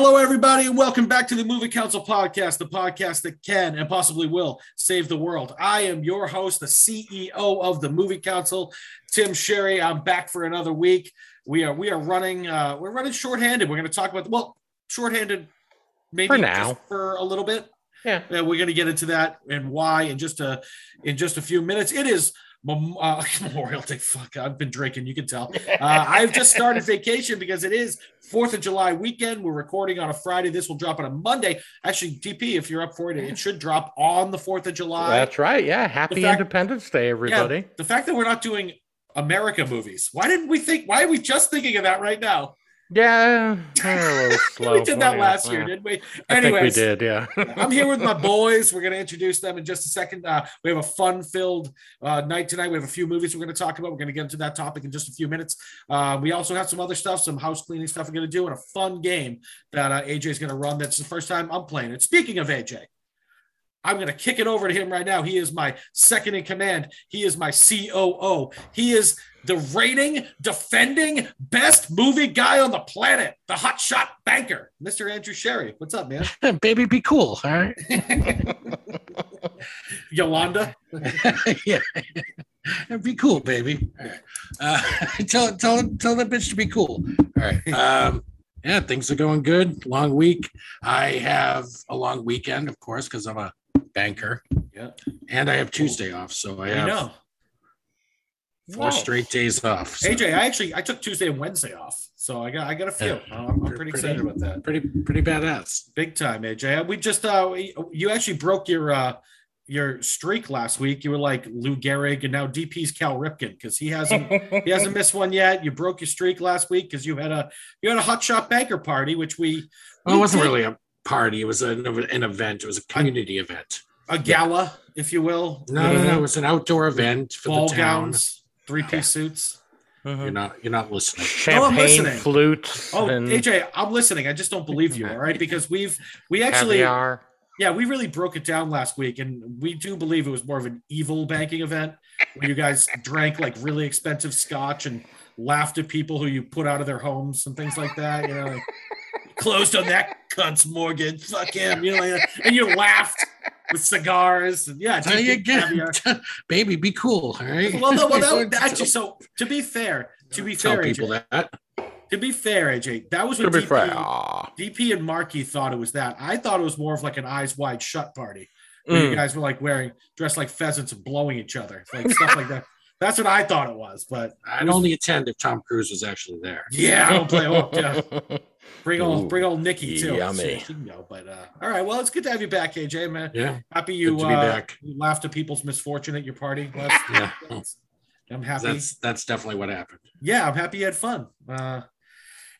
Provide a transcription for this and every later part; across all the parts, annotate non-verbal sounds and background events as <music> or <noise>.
Hello, everybody, and welcome back to the Movie Council podcast, the podcast that can and possibly will save the world. I am your host, the CEO of the Movie Council, Tim Sherry. I'm back for another week. We are we are running uh, we're running shorthanded. We're going to talk about well, shorthanded maybe For now. for a little bit. Yeah. Yeah, we're going to get into that and why in just a in just a few minutes. It is Mem- uh, <laughs> Memorial Day. Fuck, I've been drinking. You can tell. <laughs> Uh, I've just started vacation because it is Fourth of July weekend. We're recording on a Friday. This will drop on a Monday. Actually, DP, if you're up for it, it should drop on the Fourth of July. That's right. Yeah. Happy fact- Independence Day, Yeah, everybody. the fact that we're not doing America movies. Why didn't we think? Why are we just thinking of that right now? Yeah. we're a little <laughs> slow. we did that Yeah, last year, didn't we? Think we did. Yeah. <laughs> I'm here with my <laughs> boys. We're going to introduce them in just a second. Uh, we have a fun-filled uh, night tonight. We have a few movies we're going to talk about. We're going to get into that topic in just a few minutes. Uh, we also have some other stuff, some house cleaning stuff we're going to do, and a fun game that uh, AJ is going to run. That's the first time I'm playing it. Speaking of AJ, I'm going to kick it over to him right now. He is my second in command. He is my COO. He is the reigning, defending best movie guy on the planet, the hotshot banker, Mr. Andrew Sherry. What's up, man? <laughs> baby be cool all right <laughs> Yolanda. <laughs> yeah be cool baby uh, tell tell tell that bitch to be cool all right um yeah things are going good long week i have a long weekend of course because i'm a banker Yeah. and i have tuesday off so i I have know. Four Wow. straight days off so AJ, I actually I took Tuesday and Wednesday off, so I got I got a few. Yeah. I'm, I'm pretty excited about that. pretty pretty badass Big time, AJ. We just uh you actually broke your uh your streak last week. You were like Lou Gehrig, and now DP's Cal Ripken because he hasn't <laughs> he hasn't missed one yet. You broke your streak last week because you had a you had a hot shot banker party, which we well it wasn't did really a party it was an, an event it was a community event a gala, if you will. no no no it was an outdoor event for ball the town gowns, three piece suits. Mm-hmm. you're not you're not listening I'm listening. flutes. Oh, and AJ, I'm listening. I just don't believe you. All right, because we've we actually caviar. yeah we really broke it down last week, and we do believe it was more of an evil banking event where you guys <laughs> drank like really expensive scotch and laughed at people who you put out of their homes and things like that. You know, like, closed on that cunt's mortgage. Fuck him. You know, like, and you laughed with cigars and yeah. Tell you drinking caviar. <laughs> baby, be cool. All right. Well, no, well, that, <laughs> actually, so to be fair, to be tell fair, people AJ, that. to be fair, AJ, that was what DP, fair. DP and Marky thought it was that. I thought it was more of like an eyes wide shut party where you Mm. guys were like wearing dressed like pheasants and blowing each other, like stuff like that. <laughs> That's what I thought it was. But I'd only attend if Tom Cruise was actually there. yeah, I don't play. Oh, yeah. Bring old, Ooh, bring old Nikki too. yummy. So she can go. But uh, all right, well, it's good to have you back, AJ. Man, Yeah. happy you, Good be uh, back. you laughed at people's misfortune at your party. <laughs> Last Yeah. I'm happy. That's that's definitely what happened. yeah, I'm happy you had fun. Uh,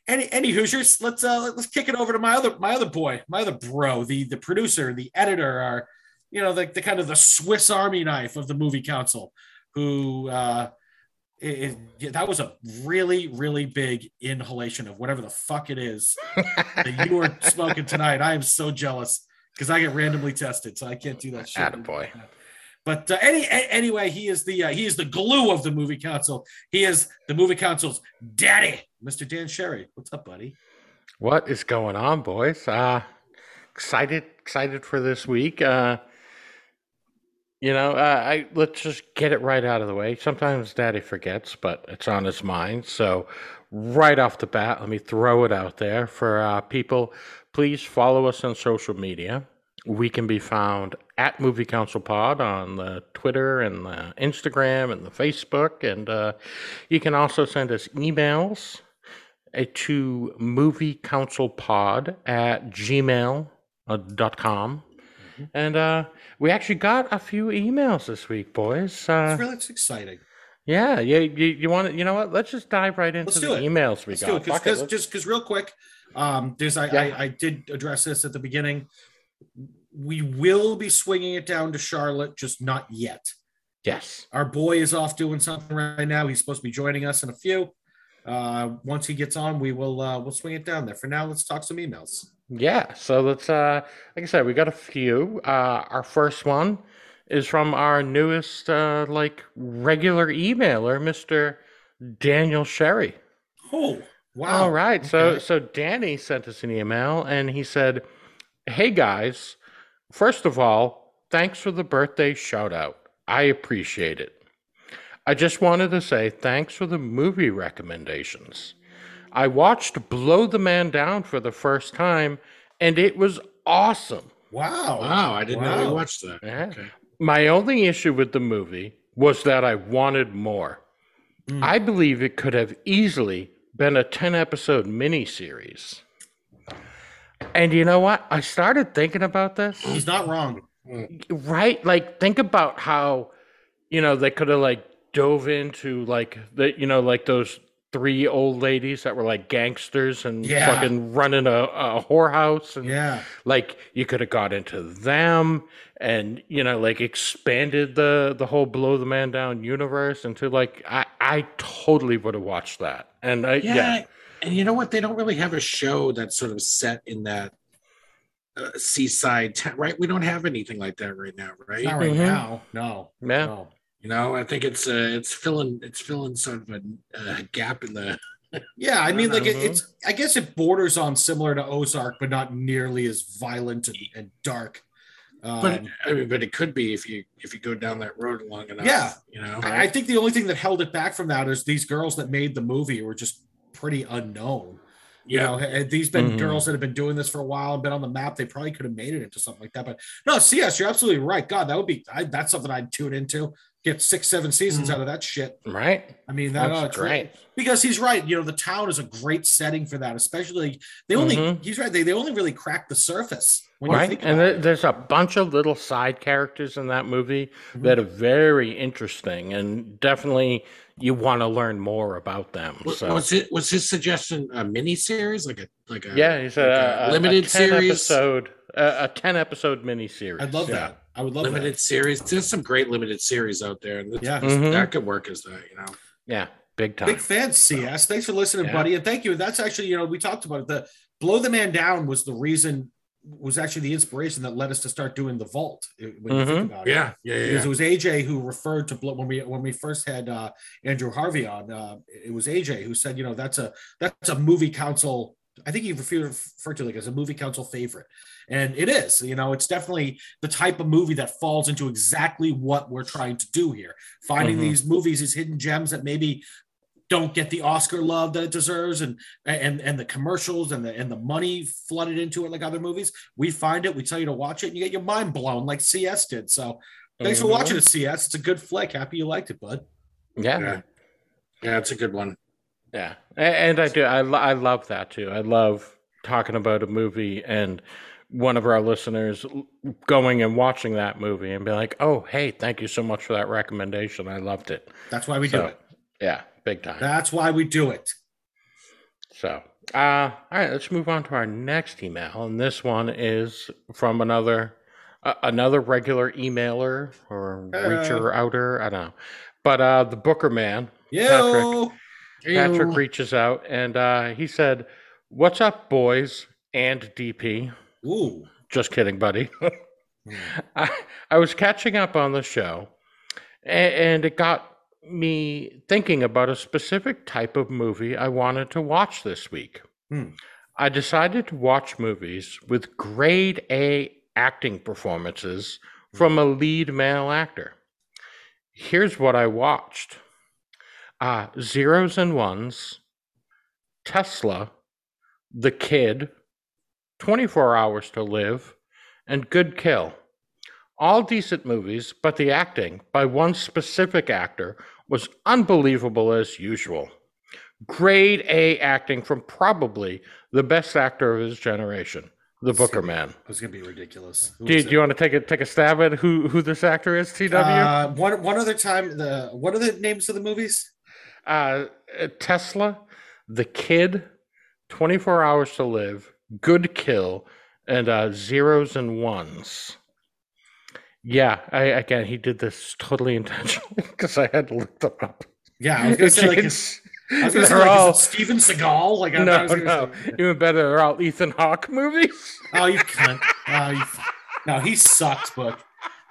any any Hoosiers? Let's uh let's kick it over to my other my other boy, my other bro, the the producer, the editor, our you know the, the kind of the Swiss Army knife of the movie council, who uh it, it- that was a really really big inhalation of whatever the fuck it is <laughs> that you were smoking tonight. I am so jealous because I get randomly tested, so I can't do that shit. Attaboy. But uh, any a- anyway, he is the uh, he is the glue of the movie council. He is the movie council's daddy, Mr. Dan Sherry. What's up, buddy? What is going on, boys? Uh excited, excited for this week. Uh you know, uh, I let's just get it right out of the way. Sometimes Daddy forgets, but it's on his mind. So, right off the bat, let me throw it out there for uh, people. Please follow us on social media. We can be found at Movie Council Pod on the Twitter and the Instagram and the Facebook, and uh, you can also send us emails to movie council pod at gmail.com. And uh, we actually got a few emails this week, boys. Uh, It's really it's exciting. Yeah, yeah. You, you want to? You know what? Let's just dive right into Let's the it. emails we Let's got. do it because let's- just because real quick, um, there's I, Yeah. I I did address this at the beginning. We will be swinging it down to Charlotte, just not yet. yes. Our boy is off doing something right now. He's supposed to be joining us in a few. Uh, once he gets on, we will uh, we'll swing it down there. For now, let's talk some emails. Yeah, so let's uh like I said, we got a few. Uh our first one is from our newest uh like regular emailer, Mr. Daniel Sherry. Oh, wow! All right. So so Danny sent us an email and he said, "Hey guys, first of all, thanks for the birthday shout out. I appreciate it. I just wanted to say thanks for the movie recommendations. I watched Blow the Man Down for the first time and it was awesome. Wow! Wow, I didn't know Wow. we watched that. Yeah. Okay. My only issue with the movie was that I wanted more. Mm. I believe it could have easily been a 10 episode miniseries. And you know what? I started thinking about this. He's not wrong. Right? Like, think about how, you know, they could have, like, dove into, like, the, you know, like those three old ladies that were like gangsters and Yeah. fucking running a, a whorehouse and Yeah, like you could have got into them and you know like expanded the the whole blow the man down universe into like i i totally would have watched that and i Yeah, yeah, and you know what? They don't really have a show that's sort of set in that uh, seaside, ta- right? We don't have anything like that right now, right? not right Mhm. now. No, Yeah. no. You know, I think it's uh, it's filling it's filling sort of a, a gap in the. <laughs> Yeah, I mean, like it, it's. I guess it borders on similar to Ozark, but not nearly as violent and, and dark. Um, But I mean, but it could be if you if you go down that road long enough. Yeah. you know. I, I think the only thing that held it back from that is these girls that made the movie were just pretty unknown. You Yeah. know, had these been Mhm. girls that have been doing this for a while and been on the map, they probably could have made it into something like that. But no, CS, you're absolutely right. God, that would be I, that's something I'd tune into. Get six, seven seasons Mhm. out of that shit. right I mean, that, That's really- great. because he's right. You know, the town is a great setting for that, especially they only Mhm. he's right. They, they only really crack the surface right and about there, it. there's a bunch of little side characters in that movie Mhm. that are very interesting and definitely you want to learn more about them so Was it was his suggestion a mini series like a like a yeah he's a, like a- a limited 10 series episode a, a 10 episode miniseries I'd love yeah. that. I would love limited series? There's some great limited series out there, and that. this- Yeah. Mhm. that could work as that. You know. yeah big time Big fan, CS. Thanks for listening, Yeah. buddy. And thank you. That's actually, you know, we talked about it. The blow the man down was the reason, was actually the inspiration that led us to start doing the vault. When you think about it. Yeah, yeah, yeah. It was AJ who referred to Blow- when we when we first had uh, Andrew Harvey on. Uh, it was AJ who said, you know, that's a that's a movie council. I think he referred, referred to it like as a movie council favorite, and it is. You know, it's definitely the type of movie that falls into exactly what we're trying to do here. Finding Mhm. these movies, these hidden gems that maybe don't get the Oscar love that it deserves, and and and the commercials and the and the money flooded into it like other movies. We find it, we tell you to watch it, and you get your mind blown like CS did. So thanks for Mhm. watching it, CS. It's a good flick. Happy you liked it, bud. yeah yeah, yeah. It's a good one. Yeah, A- and I do. I I love that too. I love talking about a movie and one of our listeners going and watching that movie and be like, "Oh, hey, thank you so much for that recommendation. I loved it." That's why we do it. Yeah, big time. That's why we do it. So, uh, all right, let's move on to our next email, and this one is from another uh, another regular emailer or reacher outer. I don't know, but uh, the Booker man. Yo, Patrick Ew. reaches out and uh, he said, "What's up, boys and DP?" ooh, Just kidding, buddy. <laughs> I, I was catching up on the show, a- and it got me thinking about a specific type of movie I wanted to watch this week. Hmm. I decided to watch movies with grade A acting performances from a lead male actor. Here's what I watched uh, Zeros and Ones, Tesla, The Kid, 24 Hours to Live, and Good Kill. All decent movies, but the acting by one specific actor was unbelievable as usual. Grade A acting from probably the best actor of his generation. the Booker Man. It was gonna be ridiculous. Who Do, was do you want to take a take a stab at who who this actor is? TW. Uh, one one other time. The what are the names of the movies? uh, Tesla, The Kid, 24 Hours to Live, Good Kill, and uh, Zeros and Ones. Yeah, I again he did this totally intentionally <laughs> because I had to look them up. Yeah, I was gonna say like. It's- I was gonna say like, all- Steven Seagal. Like I, I no, was no, say- even better. They're all Ethan Hawke movies. Oh, you cunt. Oh, you. No, he sucks, but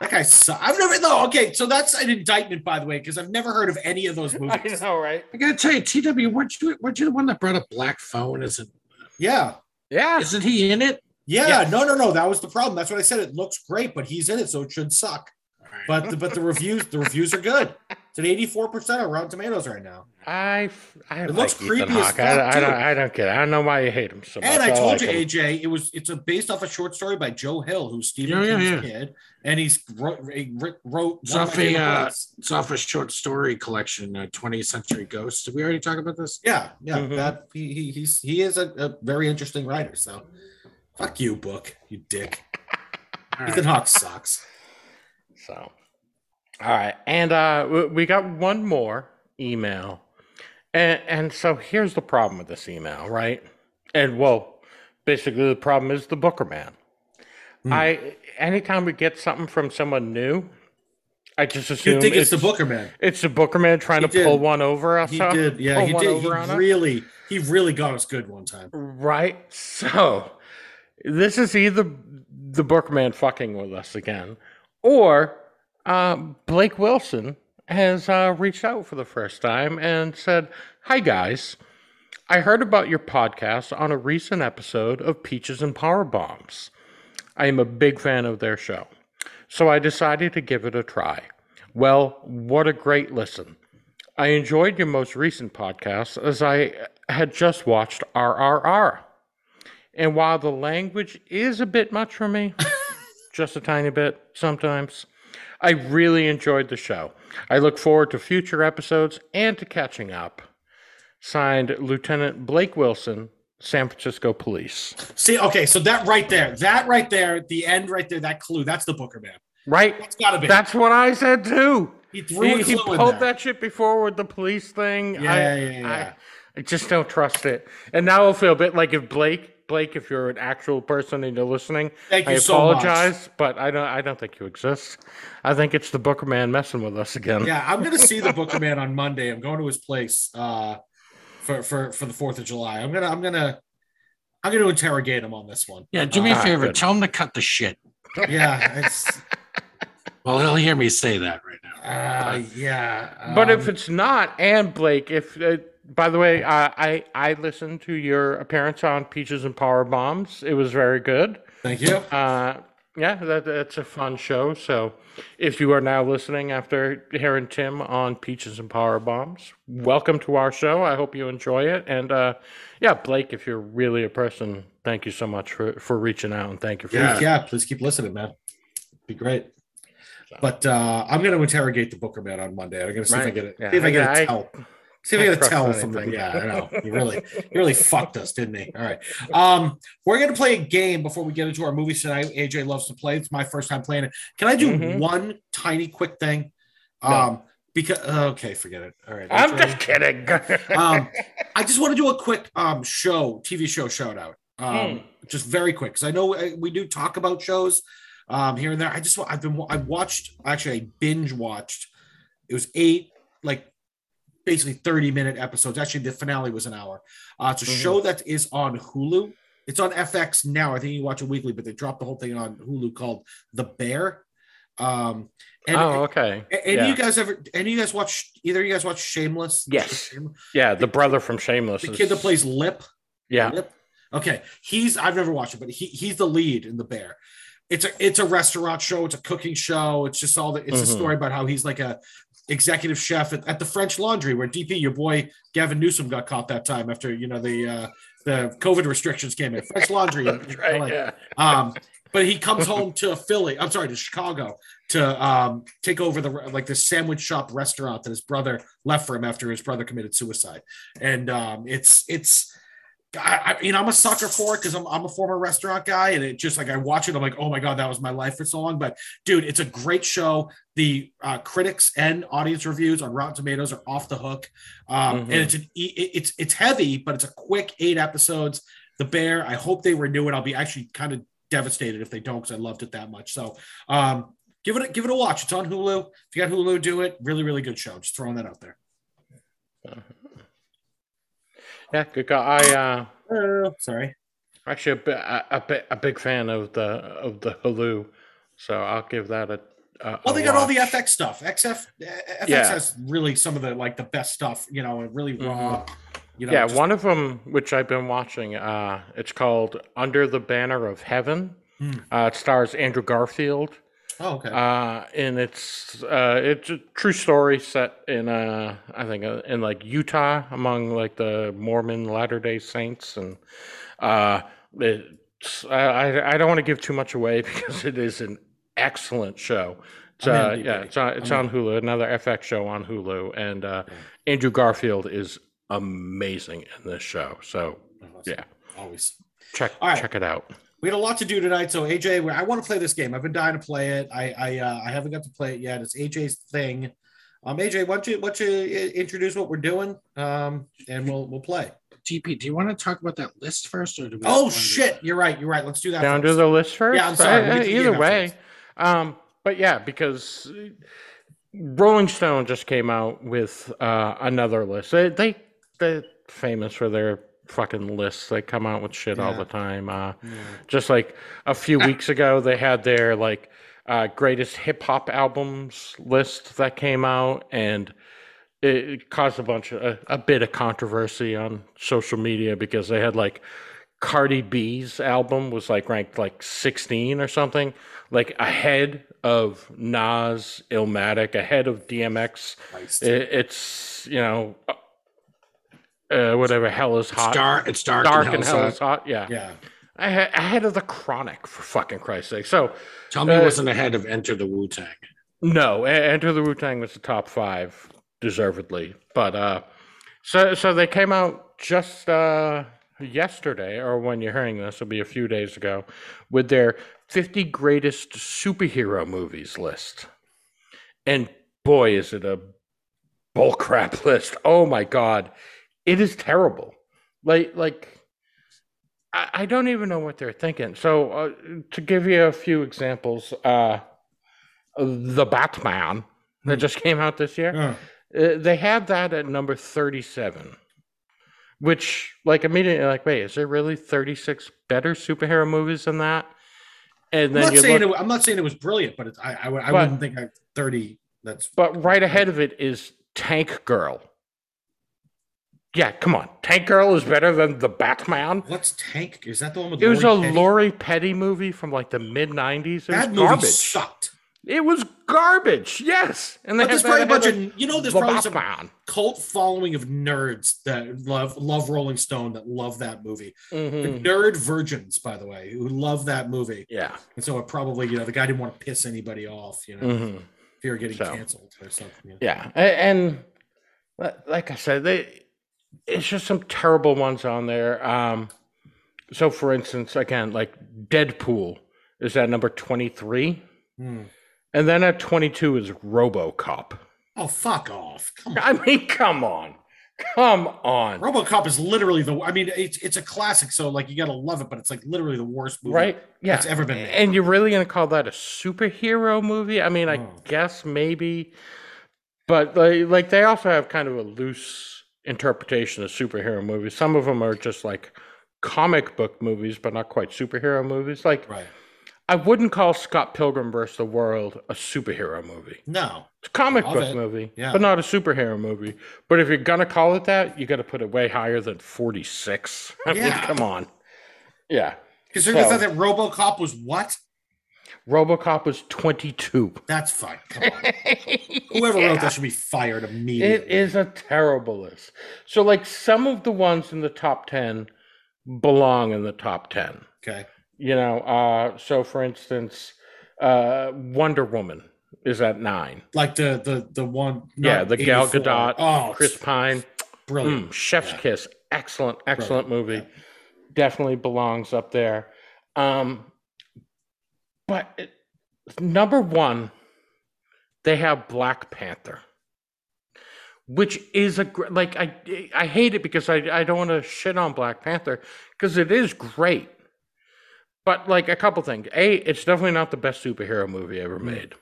That guy sucks. I've never. No, okay. So that's an indictment, by the way, because I've never heard of any of those <laughs> movies. I know, right? I gotta tell you, TW, weren't you weren't you the one that brought up Black Phone? Isn't Yeah. Yeah, isn't he in it? Yeah, Yes. no, no, no. That was the problem. That's what I said. It looks great, but he's in it, so it should suck. But the, but the reviews the reviews are good. It's an eighty four percent on Rotten Tomatoes right now. I I It like looks Ethan creepy as fuck, I, I too. don't I don't get it. I don't know why you hate him so much. And I told like you, him. AJ, it was it's a based off a short story by Joe Hill, who's Stephen Yeah, yeah, King's kid, and he's wrote, he wrote wrote It's off a uh, it's off a short story collection, uh, 20th Century Ghosts. Did we already talk about this? Yeah, yeah. Mhm. That he, he he's he is a, a very interesting writer. So, fuck you, book, you dick. <laughs> All Ethan right. Hawke sucks. So, all right, and uh, we got one more email, and and so here's the problem with this email, right? And well, basically the problem is the Booker man. Hmm. I anytime we get something from someone new, I just assume You think it's, the Booker man? It's the Booker man trying He to pull one over us. He did, yeah, he did. He us? really, he really got us good one time. Right. So this is either the Bookman fucking with us again, or um, Blake Wilson has uh, reached out for the first time and said, "Hi guys, I heard about your podcast on a recent episode of Peaches and Power Bombs. I am a big fan of their show, so I decided to give it a try. Well, what a great listen." I enjoyed your most recent podcast as I had just watched RRR. And while the language is a bit much for me, <laughs> just a tiny bit sometimes, I really enjoyed the show. I look forward to future episodes and to catching up. Signed, Lieutenant Blake Wilson, San Francisco Police. See, okay, so that right there, that right there, the end right there, that clue, that's the Booker man. Right? That's gotta be. That's what I said too. he threw a He, he pulled that shit before with the police thing. Yeah, I, yeah, yeah. I, I just don't trust it. And now I feel a bit like if Blake, Blake, if you're an actual person and you're listening, Thank I you so much. apologize, but I don't. I don't think you exist. I think it's the Booker man messing with us again. Yeah, I'm gonna see the <laughs> Booker man on Monday. I'm going to his place uh, for for for the Fourth of July. I'm gonna I'm gonna I'm gonna interrogate him on this one. Yeah, do me a Ah, favor. good. Tell him to cut the shit. Yeah, <laughs> it's Well, he'll hear me say that right now. uh, yeah. But if um, it's not, and Blake, if uh, by the way, uh, I I listened to your appearance on Peaches and Power Bombs. It was very good. thank you. Uh, yeah, that, that's a fun show. So, if you are now listening after hearing Tim on Peaches and Power Bombs, welcome to our show. I hope you enjoy it. And uh, yeah, Blake, if you're really a person, thank you so much for for reaching out and thank you for Yeah, yeah. Please keep listening, man. Be great. But uh, I'm going to interrogate the Booker man on Monday. I'm going to see if I get it. Yeah, See if I get I- a tell. See if I I get a trust tell from the. Yeah, I know. <laughs> He really, he really fucked us, didn't he? All right. Um, we're going to play a game before we get into our movies tonight. AJ loves to play. It's my first time playing it. Can I do Mhm. one tiny quick thing? No. Um, because okay, forget it. All right. I'm just kidding. <laughs> um, I just want to do a quick um show, TV show shout out. Um, just very quick because I know uh, we do talk about shows um here and there. I just wa- I've been I watched actually I binge watched. It was eight like basically 30 minute episodes. Actually, the finale was an hour. Uh, it's a Mhm. show that is on Hulu. It's on FX now. I think you watch it weekly, but they dropped the whole thing on Hulu called The Bear. Um, and oh, okay. a- any yeah. you guys ever? Any of you guys watch? Either you guys watch Shameless? Yes. Shameless? yeah, the brother from Shameless. The is- kid that plays Lip. Yeah. Lip. Okay, he's I've never watched it, but he he's the lead in The Bear. It's a it's a restaurant show. It's a cooking show. It's just all the it's a Mhm. story about how he's like a executive chef at, at the French Laundry, where DP your boy Gavin Newsom got caught that time after you know the uh, the COVID restrictions came in. French Laundry. <laughs> right. LA. Yeah. Um, but he comes home to Philly. I'm sorry, to Chicago to um, take over the like the sandwich shop restaurant that his brother left for him after his brother committed suicide. And um, it's it's I, I you know I'm a sucker for it because I'm I'm a former restaurant guy, and it just like I watch it, I'm like, oh my god, that was my life for so long. But dude, it's a great show. The uh, critics and audience reviews on Rotten Tomatoes are off the hook, um, Mhm. and it's an it- it's it's heavy, but it's a quick eight episodes. The Bear, I hope they renew it. I'll be actually kind of devastated if they don't because I loved it that much. So um, give it a, give it a watch. It's on Hulu. If you got Hulu, do it. Really, really good show. Just throwing that out there. Yeah, good guy. I uh, Uh, sorry. actually a, bit, a, a, bi- a big fan of the of the Hulu, so I'll give that a. a Well, they got all the. FX stuff. XF uh, FX Yeah. has really some of the like the best stuff, you know, and really raw. You know, yeah, just- one of them which I've been watching. Uh, it's called Under the Banner of Heaven. Hmm. Uh, it stars Andrew Garfield. Oh, okay. Uh, and it's uh, it's a true story set in uh, I think uh, in like Utah among like the Mormon Latter Day Saints, and uh, it's I I- don't want to give too much away <laughs> because it is an excellent show. It's, uh, yeah, it's on it's I'm on Hulu, another FX show on Hulu, and uh, Andrew Garfield is amazing in this show. So yeah, always. check right. check it out. We had a lot to do tonight, so AJ, I want to play this game. I've been dying to play it. I I uh, I haven't got to play it yet. It's AJ's thing. Um, AJ, why don't you why don't you introduce what we're doing? Um, and we'll we'll play. TP, do you want to talk about that list first, or do we? Oh wanna do- shit, you're right. You're right. Let's do that. down to the list first. Yeah, I'm sorry, we'll Uh, get to the either way, um, but yeah, because Rolling Stone just came out with uh, another list. They they they're famous for their fucking lists. They come out with shit all the time. Uh, Just like a few weeks ago, they had their like uh, greatest hip hop albums list that came out, and it, it caused a bunch of a, a bit of controversy on social media because they had like Cardi B's album was like ranked like 16 or something, like ahead of Nas, Illmatic, ahead of DMX. It, it's you know, uh, whatever hell is It's hot, dark. It's dark, dark and, and hell hell is hot. Yeah, Yeah. Ahe- ahead of the Chronic for fucking Christ's sake. So Tell me, Uh, it wasn't ahead of Enter the Wu Tang. no, Enter the Wu Tang was the top five, deservedly. But uh, so so they came out just uh yesterday, or when you're hearing this, it'll be a few days ago, with their 50 greatest superhero movies list. And boy, is it a bullcrap <laughs> list! Oh my god, it is terrible. Like like. I I don't even know what they're thinking. So, uh, to give you a few examples, uh, the Batman that just came out this year. Uh, Uh, they had that at number 37, which, like, immediately, like, wait, is there really 36 better superhero movies than that? And I'm then not you saying look, it, I'm not saying it was brilliant, but it's, I I, I But- wouldn't think I 30. That's but right ahead of it is Tank Girl. Yeah, come on. Tank Girl is better than the Batman. what's Tank? Is that the one with? It was a Petty? Lori Petty movie from like the mid 90s. It was That movie garbage. sucked. It was garbage. Yes. And there's probably a bunch of you know there's the probably some cult following of nerds that love love Rolling Stone that love that movie. Mhm. Nerd virgins, by the way, who love that movie. Yeah. And so it probably, you know, the guy didn't want to piss anybody off, you know, Mhm. if you're getting So. canceled or something. you know. Yeah, and like I said, they it's just some terrible ones on there. Um, so, for instance, again, like Deadpool is at number twenty three, Hmm. and then at twenty two is RoboCop. Oh, fuck off. Come on. I mean, come on, come on, Robocop is literally the I mean, it's it's a classic, so like you gotta love it, but it's like literally the worst movie right? Yeah, that's ever been made. And you're really gonna call that a superhero movie? I mean, I Oh. guess maybe, but like, like they also have kind of a loose interpretation of superhero movies. Some of them are just like comic book movies, but not quite superhero movies. Like right. I wouldn't call Scott Pilgrim vs. the World a superhero movie. No. It's a comic book it. movie, Yeah. but not a superhero movie. But if you're gonna call it that, you got to put it way higher than 46. <laughs> I mean, Yeah. come on. Yeah. Because So- thought that Robocop was what? RoboCop was 22. That's fine. Come on. Whoever wrote that should be fired immediately. It is a terrible list. So, like, some of the ones in the top 10 belong in the top 10. Okay. You know, uh, so for instance, uh, Wonder Woman is at nine. Like the the the one yeah, the Gal Gadot, Oh Chris Pine. Brilliant. Mm, Chef's Yeah. Kiss, excellent, excellent Brilliant, movie. Definitely belongs up there. Um, but it, number one, they have Black Panther, which is a like I I hate it because I I don't want to shit on Black Panther because it is great. But like a couple things. A, it's definitely not the best superhero movie ever hmm. made.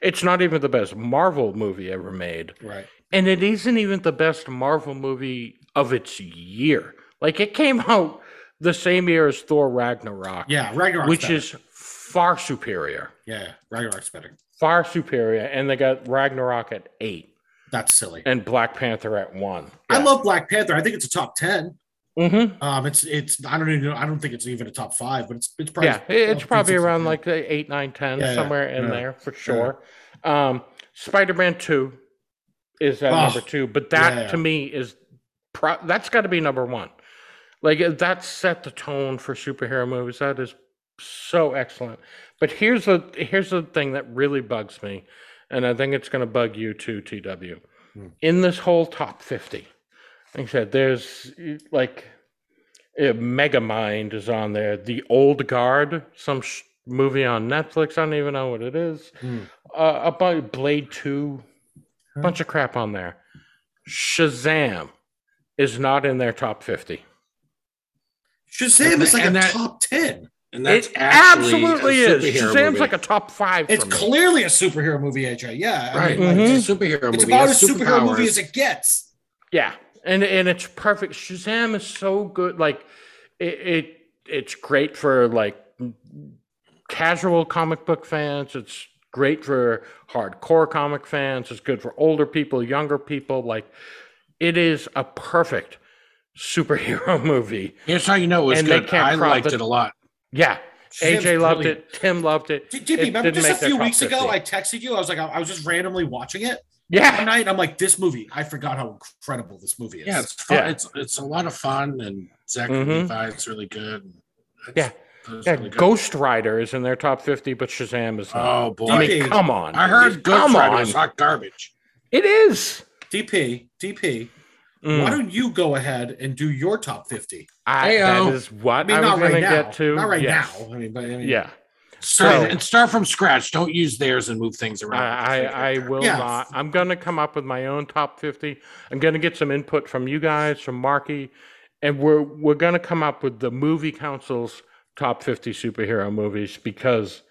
It's not even the best Marvel movie ever made. Right. And it isn't even the best Marvel movie of its year. Like it came <laughs> out the same year as Thor Ragnarok, Yeah, Ragnarok's which better. is far superior. yeah, Ragnarok's better. Far superior. And they got Ragnarok at eight That's silly. and Black Panther at one. I love Black Panther. I think it's a top ten. Mm-hmm. Um, it's it's I don't even. I don't think it's even a top five, but it's it's probably Yeah, it's probably around like eight, nine, ten, Yeah, yeah, somewhere in yeah, there for sure. Um, Spider Man 2 is at Oh, number two, but that yeah. to me is pro- that's got to be number one. Like uh, that set the tone for superhero movies. That is so excellent. But here's the here's the thing that really bugs me, and I think it's going to bug you too, TW. Hmm. In this whole top fifty, like I said, there's like uh, Megamind is on there. The Old Guard, some sh- movie on Netflix. I don't even know what it is. Hmm. Uh, about Blade Two, bunch of crap on there. Shazam is not in their top fifty. Shazam is like a that- top ten. And that's it actually absolutely a is. Shazam's movie. like a top five. It's for me. clearly a superhero movie, AJ. Yeah, I right. mean, like, Mhm. It's a superhero it's movie. about It as superhero movie as it gets. Yeah, and and it's perfect. Shazam is so good. Like it, it it's great for like casual comic book fans. It's great for hardcore comic fans. It's good for older people, younger people. Like it is a perfect superhero <laughs> movie. Here's how you know it was And they good. can't I liked it. it a lot. Yeah, Shazam's AJ loved brilliant. it. Tim loved it. D- It remember didn't just a make their few weeks ago, 50. I texted you. I was like, I, I was just randomly watching it one Yeah, night, and I'm like, this movie. I forgot how incredible this movie is. Yeah, it's fun. Yeah. It's it's a lot of fun, and Zachary Mhm. Levi's really good. It's- Yeah. yeah. really good. Ghost Rider is in their top fifty, but Shazam is not. Oh boy, I mean, come on. I heard Ghost Rider on. was hot garbage. It is. DP, DP. Mm. Why don't you go ahead and do your top fifty? I, Heyo. that is what I mean, I was not going right to now. get to. Not right Yes. now. I mean, but I mean, Yeah, Start, So- and start from scratch. Don't use theirs and move things around. I, I, I will Yeah. not. I'm going to come up with my own top 50. I'm going to get some input from you guys, from Marky, and we're we're going to come up with the movie council's top 50 superhero movies because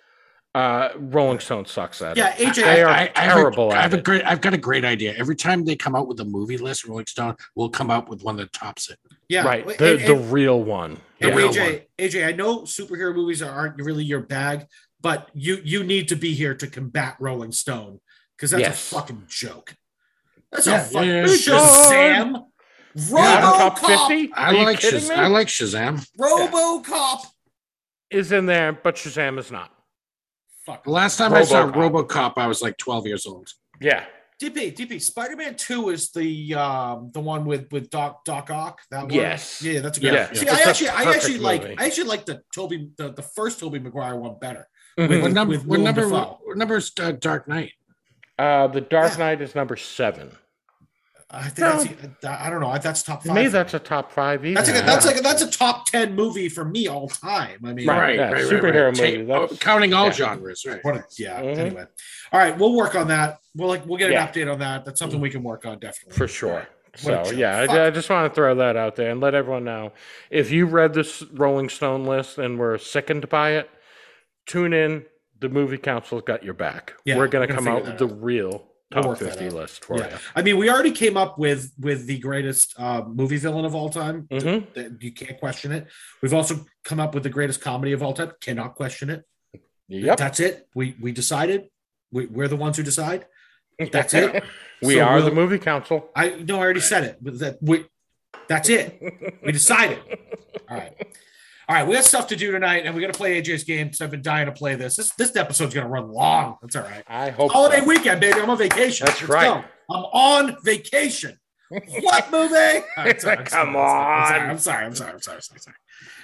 uh, Rolling Stone sucks at Yeah, it. Yeah, AJ, They are I, I have a- terrible I at have a great. I've got a great idea. Every time they come out with a movie list, Rolling Stone will come out with one that tops it. yeah, right, And- the, and- real one. And Yeah. real AJ, AJ, I know superhero movies aren't really your bag, but you you need to be here to combat Rolling Stone because that's Yes. a fucking joke. That's Yeah, a fucking yeah, yeah, Shazam, Not top RoboCop, 50? I Are you like kidding Shaz- me? I like Shazam. RoboCop. Is in there, but Shazam is not. Fuck. The last time I saw RoboCop. RoboCop, I was like 12 years old. Yeah. DP, DP, Spider-Man Two is the um the one with with Doc Doc Ock. That one. Yes. Yeah, that's a good. Yeah. See, It's I a actually, I perfect actually like, movie. I actually like the Tobey, the, the first Tobey Maguire one better. Mhm. What number? with What Willem number? Dafoe. What number is uh, Dark Knight? Uh, the Dark Yeah. Knight is number seven. I think No. that's, I don't know. That's top To five. me, that's a top five. Either. That's like a, that's like a, that's a top ten movie for me all time. I mean, Right, yeah, superhero Ta- movie, that's- oh, counting all yeah. genres, right? A, yeah. Mhm. Anyway, all right, we'll work on that. We'll like we'll get Yeah. an update on that. That's something we can work on definitely for sure. What So yeah, I, I just want to throw that out there and let everyone know if you read this Rolling Stone list and were sickened by it, tune in. The movie council's got your back. Yeah, we're gonna we're gonna come out with that the real We'll top work that fifty out. list for Yeah. I mean, we already came up with with the greatest uh, movie villain of all time. you. hmm You can't question it. We've also come up with the greatest comedy of all time. Cannot question it. Yep. That's it. We we decided. We, we're the ones who decide. <laughs> That's it. we So are the we'll- movie council. I no, I already said it. But that we that's it. We decided. All right. All right, we got stuff to do tonight, and we got to play AJ's game because I've been dying to play this. This this episode's gonna run long. That's all right. I hope. Holiday so. weekend, baby. I'm on vacation. That's Let's right. go. I'm on vacation. What <laughs> movie? All right, sorry, Come sorry, on. I'm sorry. I'm sorry. I'm sorry. I'm sorry. I'm sorry.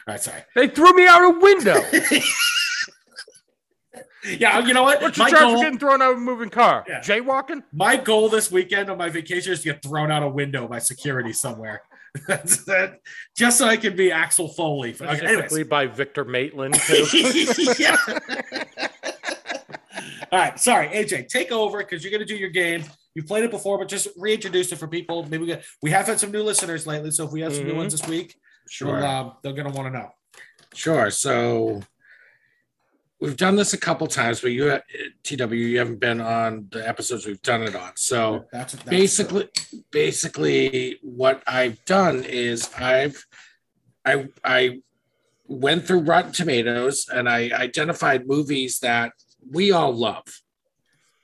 All right, sorry. They threw me out a window. <laughs> Yeah, you know what? What's the My charge for getting thrown out of a moving car? Yeah. Jaywalking? my goal this weekend on my vacation is to get thrown out a window by security somewhere. <laughs> That's that, just so I can be Axel Foley. Okay, by Victor Maitland, <laughs> too. yeah. <laughs> All right, sorry, AJ, take over because you're going to do your game. You've played it before, but just reintroduce it for people. Maybe we, get, we have had some new listeners lately, so if we have some new Mhm. ones this week, Sure. we'll, um, they're going to want to know. Sure. So we've done this a couple times, but you, TW, you haven't been on the episodes we've done it on. So That's, that's basically, basically, what I've done is I've, I, I went through Rotten Tomatoes and I identified movies that we all love.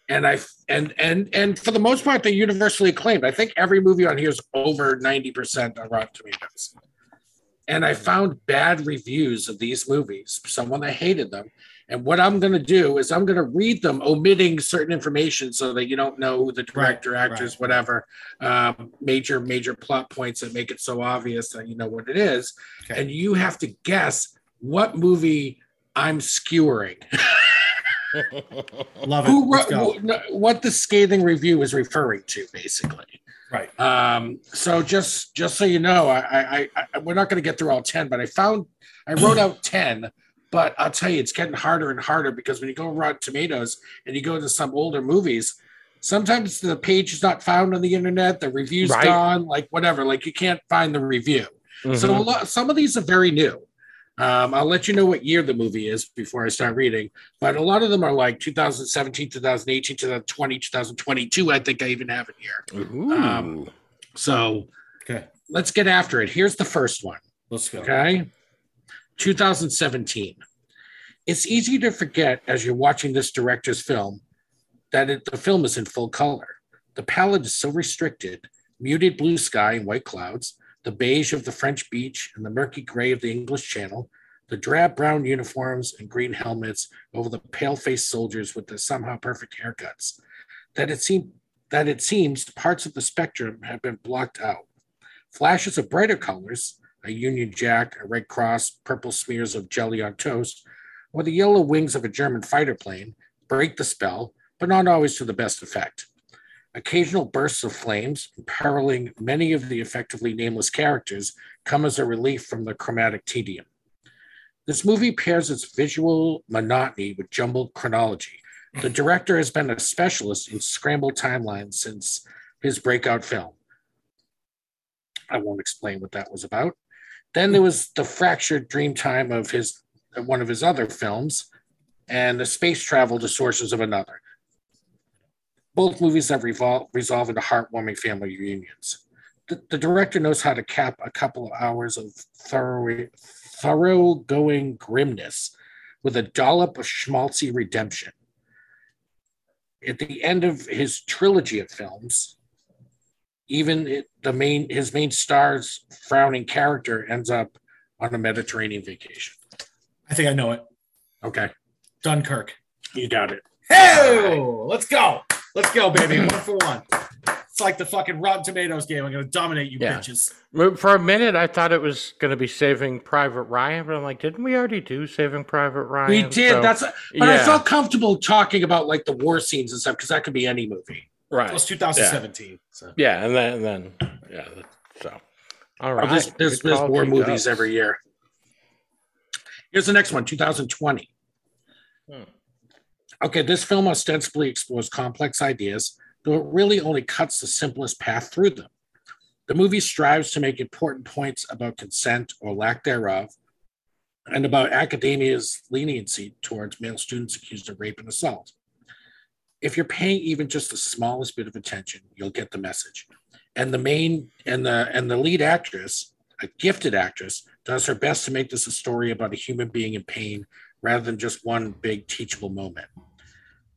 And I and and and for the most part, they're universally acclaimed. I think every movie on here is over 90% on Rotten Tomatoes. And I found bad reviews of these movies, someone that hated them. And what I'm going to do is I'm going to read them, omitting certain information so that you don't know who the director, Right, actors, right. whatever, um, major, major plot points that make it so obvious that you know what it is. Okay. And you have to guess what movie I'm skewering. <laughs> love it. who, Let's go. who- no, what the scathing review is referring to, basically. Right. Um, so just just so you know, I, I, I we're not going to get through all ten, but I found I wrote <clears throat> out ten. But I'll tell you, it's getting harder and harder because when you go on Rotten Tomatoes and you go to some older movies, sometimes the page is not found on the internet, the review's Right. gone, like whatever, like you can't find the review. So a Mhm. lot, some of these are very new. Um, I'll let you know what year the movie is before I start reading, but a lot of them are like 2017, 2018, 2020, 2022. I think I even have it here. Ooh. Um, So Okay, let's get after it. Here's the first one. let's go. Okay. 2017. It's easy to forget as you're watching this director's film that it, the film is in full color. The palette is so restricted muted blue sky and white clouds, the beige of the French beach and the murky gray of the English Channel, the drab brown uniforms and green helmets over the pale faced soldiers with their somehow perfect haircuts. That it, seem, that it seems parts of the spectrum have been blocked out. Flashes of brighter colors, a Union Jack, a Red Cross, purple smears of jelly on toast, or the yellow wings of a German fighter plane break the spell, but not always to the best effect. Occasional bursts of flames, imperiling many of the effectively nameless characters, come as a relief from the chromatic tedium. This movie pairs its visual monotony with jumbled chronology. The director has been a specialist in scrambled timelines since his breakout film. I won't explain what that was about. Then there was the fractured dream time of his one of his other films, and the space travel to sources of another. Both movies have revol- resolved into heartwarming family reunions. The, the director knows how to cap a couple of hours of thorough, thoroughgoing grimness with a dollop of schmaltzy redemption. At the end of his trilogy of films, even it, the main his main star's frowning character ends up on a Mediterranean vacation. I think I know it. Okay, Dunkirk. you got it. Hey, let's go. Let's go, baby. one for one. It's like the fucking Rotten Tomatoes game. I'm gonna dominate you Yeah. bitches. For a minute, I thought it was going to be Saving Private Ryan, but I'm like, didn't we already do Saving Private Ryan? We did. So- That's. But I yeah. felt comfortable talking about like the war scenes and stuff because that could be any movie. It right. was 2017. So Yeah, and then, and then yeah. So, all right. Oh, there's there's, there's war movies Dubs. every year. Here's the next one, 2020. Hmm. Okay, this film ostensibly explores complex ideas, though it really only cuts the simplest path through them. The movie strives to make important points about consent or lack thereof, and about academia's leniency towards male students accused of rape and assault. If you're paying even just the smallest bit of attention, you'll get the message. And the main and the and the lead actress, a gifted actress, does her best to make this a story about a human being in pain rather than just one big teachable moment.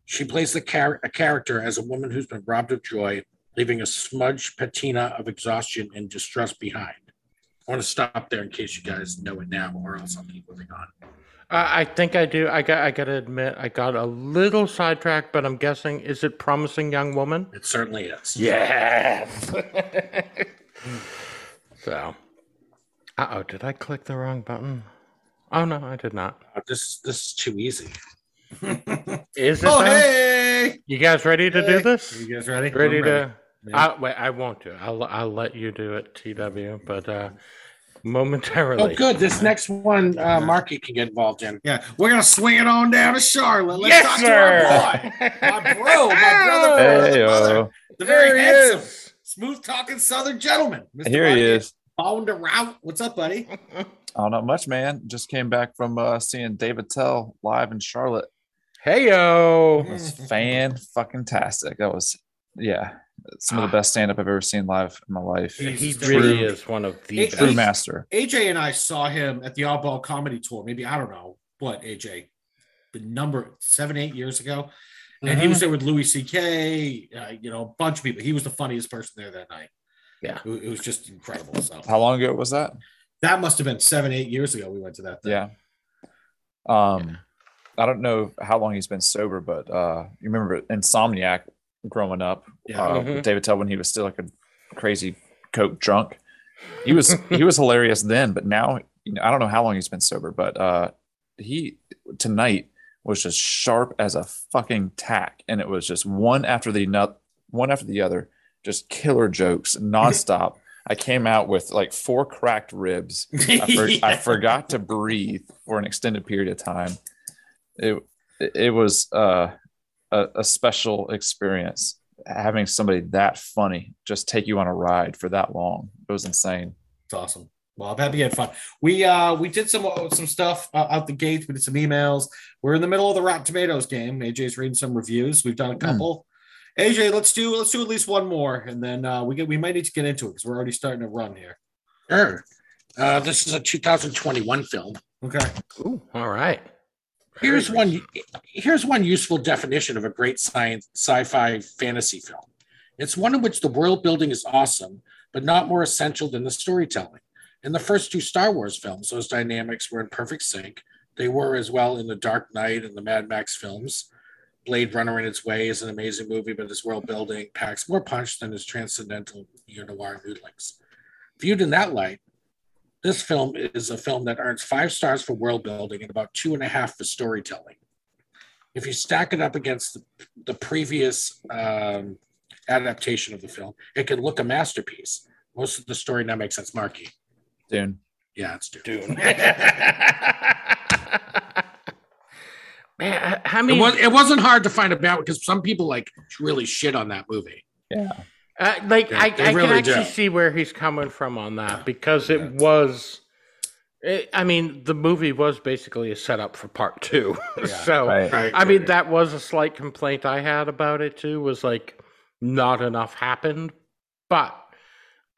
She plays the char- a character as a woman who's been robbed of joy, leaving a smudged patina of exhaustion and distrust behind. I want to stop there in case you guys know it now, or else I'll keep moving on. Uh, I think I do. I got. I got to admit, I got a little sidetracked, but I'm guessing is it Promising Young Woman? It certainly is. Yes. <laughs> so, uh oh, did I click the wrong button? Oh no, I did not. Uh, This this is too easy. <laughs> Is it? oh, though? hey! You guys ready to do Hey. this? You guys ready? Ready I'm to? Yeah. I, wait, I won't do it. I'll I'll let you do it, TW. But uh, Oh, good. This next one, uh, Marky can get involved in. Yeah, we're gonna swing it on down to Charlotte. Let's Yes, talk sir. to our boy, my bro, my <laughs> brother, Hey, hey, yo. the very There he handsome, is. smooth talking Southern gentleman. Mr. Here he is. On the route. What's up, buddy? <laughs> Oh, not much, man. Just came back from uh, seeing Dave Attell live in Charlotte. Hey yo. It was fan fucking tastic. That was, yeah, some of the best stand up I've ever seen live in my life. He's He just really true. is one of the Hey, best. True master. AJ and I saw him at the Oddball Comedy Tour. Maybe I don't know what AJ, the number seven, eight years ago, and he Mhm. was there with Louis C.K. Uh, you know, a bunch of people. He was the funniest person there that night. Yeah. it, it was just incredible. So How long ago was that? that must have been seven, eight years ago. We went to that. Thing. Yeah. Um, I don't know how long he's been sober, but uh, you remember Insomniac growing up? Yeah. uh, Mhm. Dave Attell when he was still like a crazy coke drunk. He was he was hilarious then, but now you know I don't know how long he's been sober, but uh, he tonight was just sharp as a fucking tack, and it was just one after the nut, one after the other, just killer jokes nonstop. I came out with like four cracked ribs. <laughs> I, for- I forgot to breathe for an extended period of time. It it was uh, a, a special experience having somebody that funny just take you on a ride for that long. It was insane. It's awesome. Well, I'm happy you had fun. We uh we did some some stuff uh, out the gates. We did some emails. We're in the middle of the Rotten Tomatoes game. AJ's reading some reviews. We've done a couple. AJ, let's do let's do at least one more, and then uh, we get we might need to get into it because we're already starting to run here. Sure. Uh, this is a 2021 film. Okay. Ooh, all right. Here's one. Here's one useful definition of a great science sci-fi fantasy film. It's one in which the world building is awesome, but not more essential than the storytelling. In the first two Star Wars films, those dynamics were in perfect sync. They were as well in the Dark Knight and the Mad Max films. Blade Runner in its way is an amazing movie, but its world building packs more punch than its transcendental neo-noir noodlings. Viewed in that light, this film is a film that earns five stars for world building and about two and a half for storytelling. If you stack it up against the, the previous um, adaptation of the film, it could look a masterpiece. Most of the story now makes sense. Marky. Dune. Yeah, it's Dune. Dune. <laughs> Man, I, I mean, It, was, it wasn't hard to find about because some people like really shit on that movie. Yeah. Uh, like They- I, they I really can actually do. see where he's coming from on that because it Yeah. was. It, I mean, the movie was basically a setup for part two. <laughs> so, Right. Right. I mean, that was a slight complaint I had about it too. Was like not enough happened, but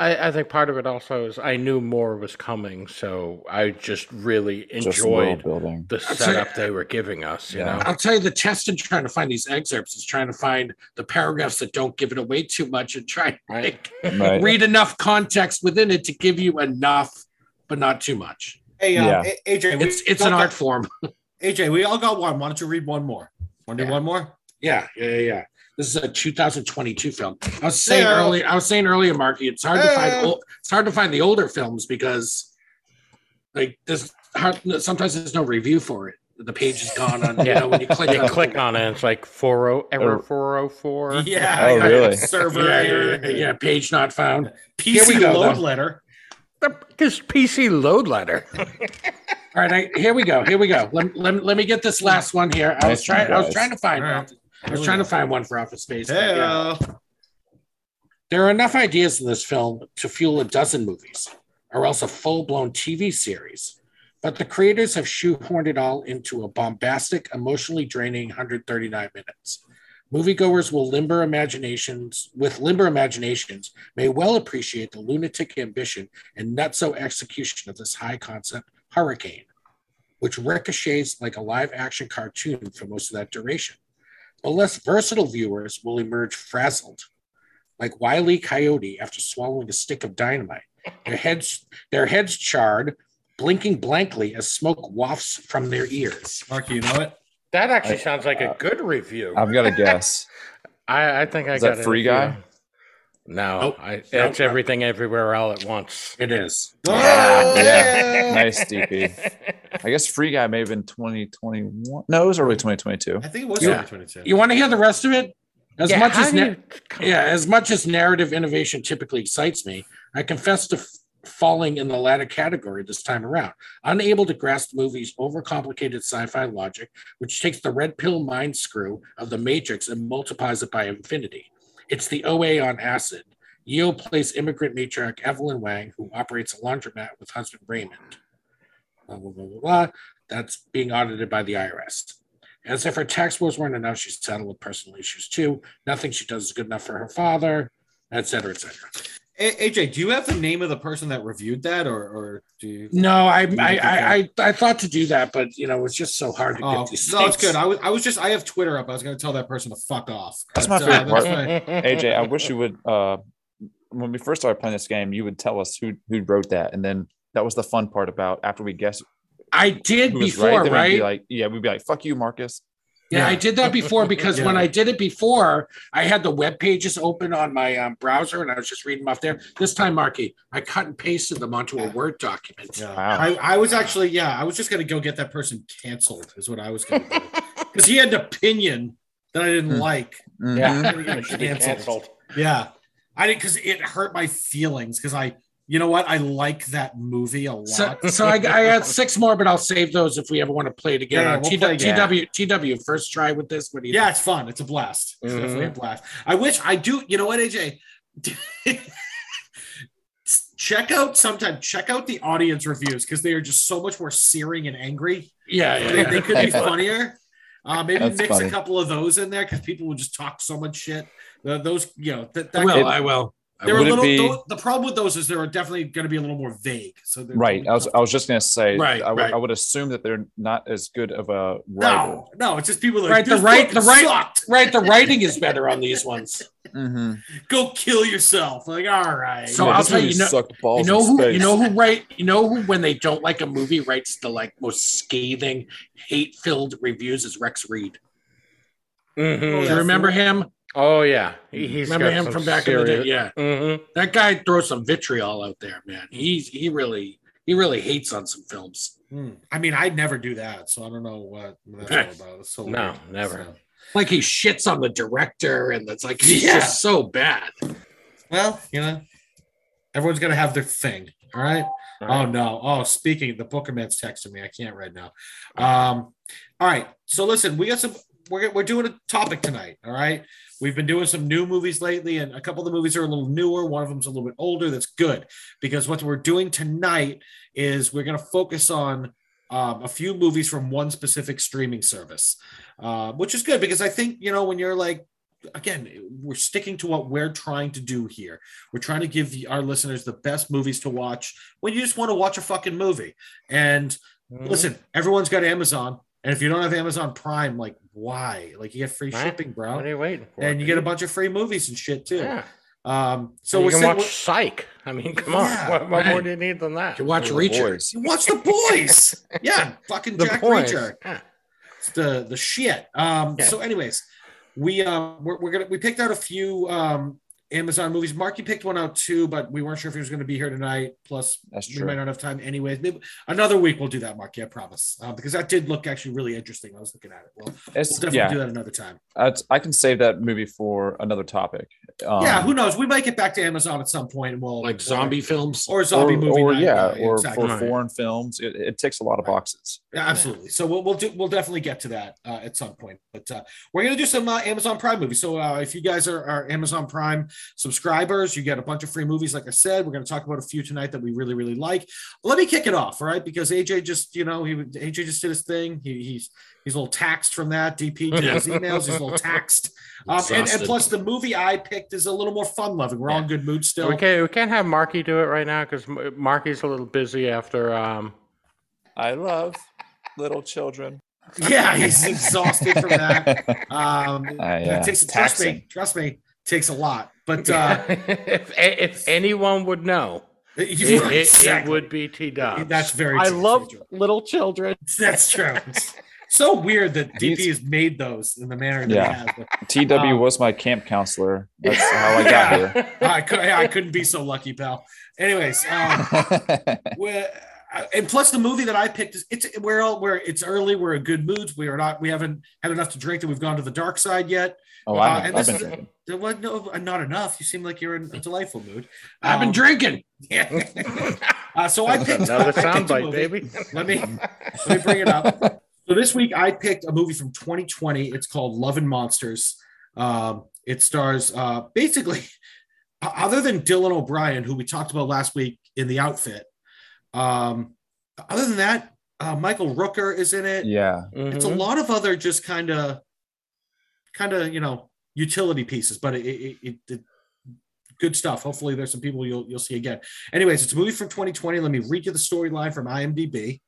I, I think part of it also is I knew more was coming, so I just really enjoyed building. the say- setup they were giving us. You Yeah. know, I'll tell you the test in trying to find these excerpts is trying to find the paragraphs that don't give it away too much and try right? to Right. read enough context within it to give you enough, but not too much. Hey, uh, Yeah. AJ, It's it's an got- art form. <laughs> AJ, we all got one. Why don't you read one more? Want to do one more? Yeah, yeah, yeah, yeah. This is a 2022 film. I was saying Yeah. earlier. I was saying earlier, Marky. It's hard to find. Old, it's hard to find the older films because, like, there's hard, sometimes there's no review for it. The page is gone on. You know, when you click You on click on it, it's like four oh error Oh. four oh four. <laughs> Yeah. Oh, I really? Server Yeah, yeah, yeah, yeah, page not found. PC Here we go, load though. letter. This PC load letter. <laughs> All right, I, here we go. Here we go. Let, let, let me get this last one here. I was trying. I was trying to find. All right. I was trying to find one for Office Space. yeah. There are enough ideas in this film to fuel a dozen movies, or else a full blown TV series. But the creators have shoehorned it all into a bombastic, emotionally draining 139 minutes. Moviegoers will limber imaginations with limber imaginations may well appreciate the lunatic ambition and nutso execution of this high concept hurricane, which ricochets like a live action cartoon for most of that duration. But less versatile viewers will emerge frazzled like Wile E. Coyote after swallowing a stick of dynamite. Their heads, their heads charred, blinking blankly as smoke wafts from their ears. Mark, you know it? That actually I- sounds like a uh, good review. I've got a guess. <laughs> I, I think I Is got that Free if you- Guy? No, Nope. I, Nope. it's everything everywhere all at once. It is. Ah, yeah, yeah. <laughs> nice DP. <laughs> I guess Free Guy may have been 2021. No, it was early 2022. I think it was Yeah. 2022. You want to hear the rest of it? As Yeah, much as na- you- yeah, as much as narrative innovation typically excites me, I confess to f- falling in the latter category this time around. Unable to grasp the movie's overcomplicated sci-fi logic, which takes the red pill mind screw of the Matrix and multiplies it by infinity. It's the OA on acid. Yeoh plays immigrant matriarch Evelyn Wang, who operates a laundromat with husband Raymond. Blah, blah, blah, blah, blah. That's being audited by the IRS. As if her tax woes weren't enough, she's saddled with personal issues too. Nothing she does is good enough for her father, et cetera, et cetera. A- AJ, do you have the name of the person that reviewed that, or or do you? No, I You I, I I I thought to do that, but you know, it's just so hard to Oh, get these no, it's good. I was, I was just, I have Twitter up. I was going to tell that person to fuck off. That's But, my favorite part. my- <laughs> AJ, I wish you would. Uh, when we first started playing this game, you would tell us who who wrote that, and then that was the fun part about after we guessed I did before, right. then right? be like, yeah, we'd be like, "Fuck you, Marcus." Yeah, I did that before because when I did it before, I had the web pages open on my um, browser and I was just reading them off there. This time, Marky, I cut and pasted them onto a Word document. Yeah. Wow. I, I was actually, yeah, I was just going to go get that person canceled, is what I was going to do. <laughs> Because he had an opinion that I didn't Hmm. like. Mhm. Yeah, I'm gonna get it should be canceled. canceled. Yeah. I didn't, because it hurt my feelings. Because I, you know what? I like that movie a lot. So, so I, I had six more, but I'll save those if we ever want to play it again. Yeah, Uh, we'll T- play again. TW, TW, first try with this. What do you Yeah, it's fun. It's a blast. It's Mhm. definitely a blast. I wish I do. You know what, AJ? <laughs> check out sometime. Check out the audience reviews because they are just so much more searing and angry. Yeah, yeah, They, yeah. they could be <laughs> funnier. Uh, maybe That's mix funny. a couple of those in there because people will just talk so much shit. The, those, you know, that, I will. It- I will. I they're a Would little. be- tho- the problem with those is they're definitely going to be a little more vague. So Right. I was I was just gonna say. Right, I would- right. I would assume that they're not as good of a writer. no, no. It's just people that Right, the right- the right- sucked. Right, the writing is better on these ones. Mhm. Go kill yourself. Like, all right. So Yeah, I'll tell you, you know- sucked balls You know who? space. You know who write? You know who? When they don't like a movie, writes the like most scathing, hate-filled reviews is Rex Reed. Mhm. Do you remember him? Oh yeah, He- he's remember got him from back in the day? serious- Yeah, Mhm. that guy throws some vitriol out there, man. He's he really he really hates on some films. Hmm. I mean, I'd never do that, so I don't know what that's all <laughs> about. It's so No, weird. never. So- Like he shits on the director, and it's like he's Yeah. just so bad. well, you know, everyone's gonna have their thing. All right. Oh no. Oh, speaking, the Bookerman's texting me. I can't right now. Um. All right. So listen, we got some. We're we're doing a topic tonight. All right. We've been doing some new movies lately, and a couple of the movies are a little newer. One of them's a little bit older. That's good because what we're doing tonight is we're going to focus on um, a few movies from one specific streaming service, uh, which is good because I think you know when you're like again, we're sticking to what we're trying to do here. We're trying to give our listeners the best movies to watch when you just want to watch a fucking movie. And Mhm. listen, everyone's got Amazon. And if you don't have Amazon Prime, like, why? Like, you get free Right. shipping, What bro. are you waiting for? And you get a bunch of free movies and shit, too. Yeah. Um, so So you we're can saying, watch Psych. I mean, <laughs> come on. Yeah, what what more do you need than that? You watch The Reacher. You watch The Boys. <laughs> yeah, fucking The Jack Boys. Reacher. Yeah. It's the the shit. Um, Yeah. so, anyways, we um we're, we're gonna we picked out a few um Amazon movies. Marky picked one out too, but we weren't sure if he was going to be here tonight. Plus, That's we might not have time anyways. Maybe another week we'll do that, Marky. I promise, uh, because that did look actually really interesting. I was looking at it. Well, we'll It's, definitely yeah, do that another time. That's- I can save that movie for another topic. Um, yeah, who knows? We might get back to Amazon at some point, and we'll like zombie films. or zombie or, movie. or night. yeah, or exactly. for foreign films. It, it ticks a lot of boxes. Yeah, absolutely. So we'll we'll do we'll definitely get to that uh, at some point. But uh, we're gonna do some uh, Amazon Prime movies. So uh, if you guys are, are Amazon Prime subscribers, you get a bunch of free movies. Like I said, we're gonna talk about a few tonight that we really really like. Let me kick it off, all right? Because AJ just you know he AJ just did his thing. He, he's he's a little taxed from that. DP <laughs> did his emails. He's a little taxed. Um, and, and plus the movie I picked is a little more fun loving. We're all in good mood still. We can't we can't have Marky do it right now because Marky's a little busy after um I love little children. Yeah, he's exhausted from that. <laughs> Um, Uh, yeah, it takes, trust me, trust me, takes a lot. But <laughs> uh, <laughs> if if anyone would know, <laughs> it, it, it, it would be T Dubs. That's very. I love little children. That's true. so weird that DP has made those in the manner that Yeah. he has. TW Um, was my camp counselor. That's how I got here. I, could, I couldn't be so lucky, pal. Anyways, um, uh, and plus the movie that I picked is it's we're all we're it's early. We're in good moods. We are not. We haven't had enough to drink. That we've gone to the dark side yet. Oh, Uh, I've, and I've this been is- drinking. There was no, not enough. You seem like you're in a delightful mood. I've been Um, drinking. <laughs> Yeah. <laughs> uh, so I picked Another <laughs> I picked a soundbite, baby. Let me let me bring it up. So this week I picked a movie from 2020. It's called Love and Monsters. Um, it stars uh, basically, other than Dylan O'Brien, who we talked about last week in the outfit. Um, other than that, uh, Michael Rooker is in it. Yeah. It's a Mhm. lot of other just kind of, kind of you know utility pieces, but it, it, it, it good stuff. Hopefully, there's some people you'll you'll see again. Anyways, it's a movie from 2020. Let me read you the storyline from IMDb.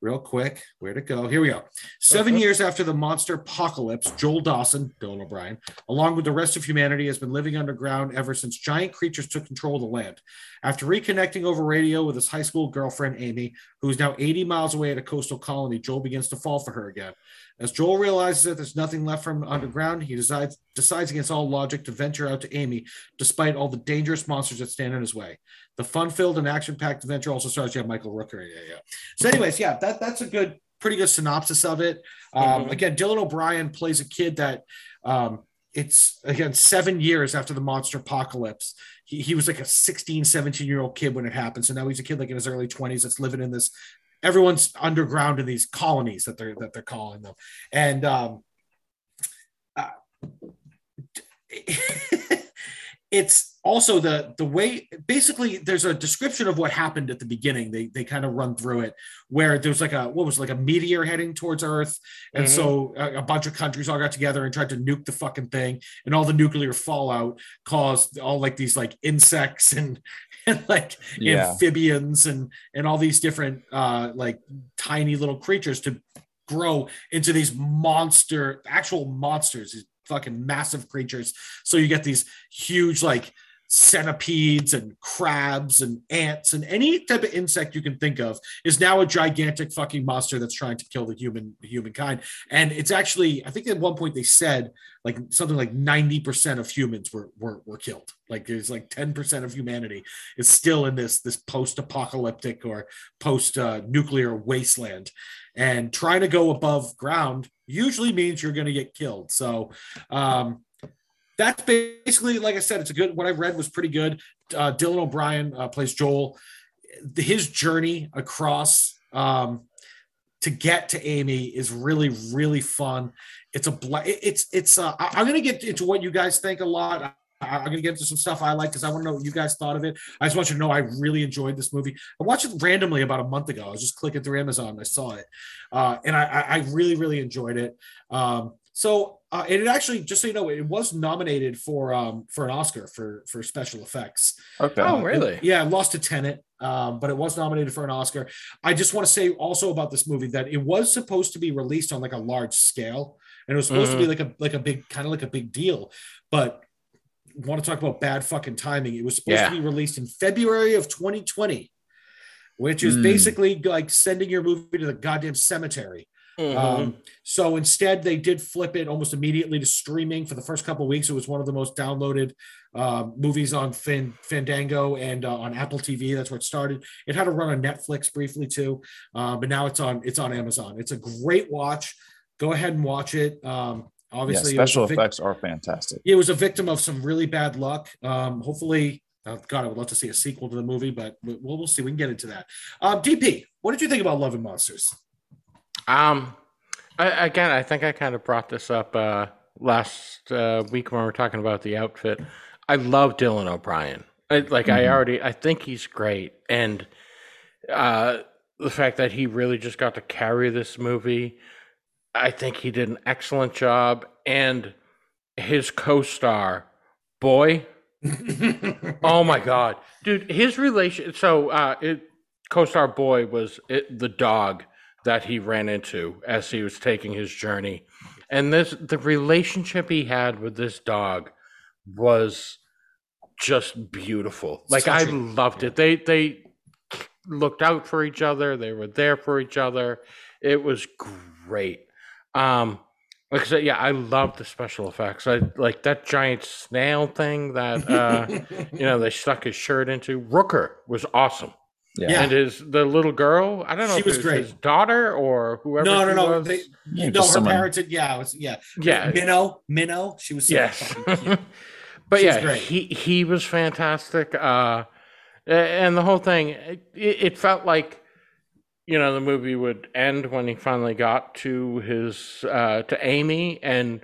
Real quick, where to go? Here we go. 7 Okay. years after the monster apocalypse, Joel Dawson, Dylan O'Brien, along with the rest of humanity, has been living underground ever since giant creatures took control of the land. After reconnecting over radio with his high school girlfriend, Amy, who is now 80 miles away at a coastal colony, Joel begins to fall for her again. As Joel realizes that there's nothing left from underground, he decides decides against all logic to venture out to Amy, despite all the dangerous monsters that stand in his way. The fun-filled and action-packed adventure also stars yeah, Michael Rooker. Yeah, yeah. So, anyways, yeah, that that's a good, pretty good synopsis of it. Um, Mhm. Again, Dylan O'Brien plays a kid that um, it's again seven years after the monster apocalypse. He, he was like a 16, 17 year old kid when it happened. So now he's a kid like in his early 20s that's living in this everyone's underground in these colonies that they're that they're calling them. And um uh, it's also the the way basically there's a description of what happened at the beginning they they kind of run through it where there's like a what was it, like a meteor heading towards earth and Mhm. so a, a bunch of countries all got together and tried to nuke the fucking thing and all the nuclear fallout caused all like these like insects and <laughs> and like Yeah. amphibians and and all these different uh like tiny little creatures to grow into these monster actual monsters these fucking massive creatures. So you get these huge like centipedes and crabs and ants and any type of insect you can think of is now a gigantic fucking monster that's trying to kill the human humankind. And it's actually i think at one point they said like something like 90% of humans were were, were killed. Like there's like 10% of humanity is still in this this post-apocalyptic or post uh, nuclear wasteland and trying to go above ground usually means you're going to get killed. So um that's basically like i said it's a good what i read was pretty good. Uh, dylan o'brien uh, plays joel. His journey across um to get to amy is really really fun. It's a bla- it's it's uh i'm gonna get into what you guys think a lot i'm gonna get into some stuff i like because i want to know what you guys thought of it i just want you to know i really enjoyed this movie i watched it randomly about a month ago i was just clicking through amazon and i saw it uh and i i I really really enjoyed it um so uh, and it actually just so you know it was nominated for um for an oscar for for special effects Okay. Oh, really? it- yeah, it lost to Tenet, um, but it was nominated for an Oscar. I just want to say also about this movie that it was supposed to be released on like a large scale, and it was supposed to be like a like a big kind of like a big deal. But want to talk about bad fucking timing? It was supposed Yeah. to be released in February of 2020, which is Hmm. basically like sending your movie to the goddamn cemetery. Mhm. Um, so instead, they did flip it almost immediately to streaming for the first couple of weeks. It was one of the most downloaded uh, movies on Fan, Fandango and uh, on Apple TV. That's where it started. It had to run on Netflix briefly too, uh, but now it's on it's on Amazon. It's a great watch. Go ahead and watch it. Um, obviously, it was a special vic- effects are fantastic. it was a victim of some really bad luck. Um, hopefully, oh God, I would love to see a sequel to the movie, but we'll, we'll see. We can get into that. Um, DP, what did you think about Love and Monsters? Um, I, again, I think I kind of brought this up uh, last uh, week when we were talking about the outfit. I love Dylan O'Brien. I, like I Mhm. already, I think he's great, and uh, the fact that he really just got to carry this movie, I think he did an excellent job. And his co-star, boy, <laughs> oh my god, dude, his relation. So, uh, it, co-star boy was it, the dog that he ran into as he was taking his journey, and this the relationship he had with this dog was just beautiful. Like I Touching. loved it. They they looked out for each other. They were there for each other. It was great. Um, like I said, yeah, I love the special effects. I like that giant snail thing that uh, you know they stuck his shirt into. Rooker was awesome, Yeah. and his the little girl. I don't know She if was it was great. his daughter or whoever. no, no, she no. was. They, Yeah, no, her someone- parents. Had, yeah, it was yeah. yeah, Minnow, Minnow. She was so yes. cute. <laughs> but She was yeah, great. he he was fantastic. Uh, and the whole thing, it, it felt like you know the movie would end when he finally got to his uh, to Amy and.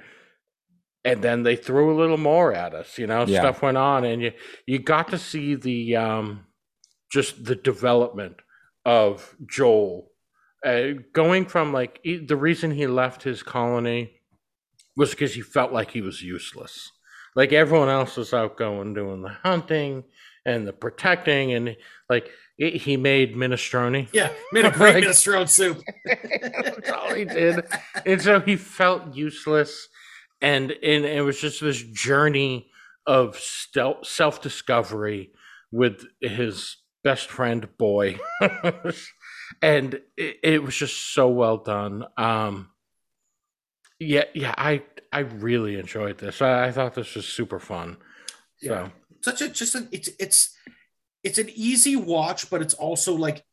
And then they threw a little more at us, you know. Yeah. Stuff went on, and you you got to see the um, just the development of Joel, uh, going from like he, the reason he left his colony was because he felt like he was useless. Like everyone else was out going doing the hunting and the protecting, and like it, he made minestrone. Yeah, made a <laughs> great Like- minestrone soup. <laughs> That's all he did, and so he felt useless, and and it was just this journey of self discovery with his best friend boy, <laughs> and it, it was just so well done. Um, yeah, yeah, I I really enjoyed this. I, I thought this was super fun. So Such a just an it's it's it's an easy watch, but it's also like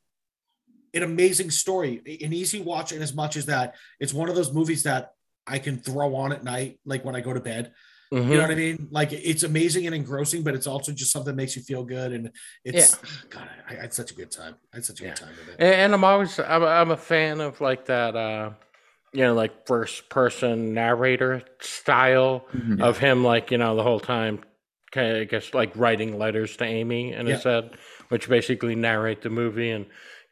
an amazing story. An easy watch, in as much as that it's one of those movies that I can throw on at night, like when I go to bed. mhm. You know what I mean? Like it's amazing and engrossing, but it's also just something that makes you feel good. And it's God, I, I had such a good time. I had such a Yeah. good time with it. And, and I'm always I'm, I'm a fan of like that uh you know like first person narrator style Mhm. of him like you know the whole time kind of I guess like writing letters to Amy in his head which basically narrate the movie and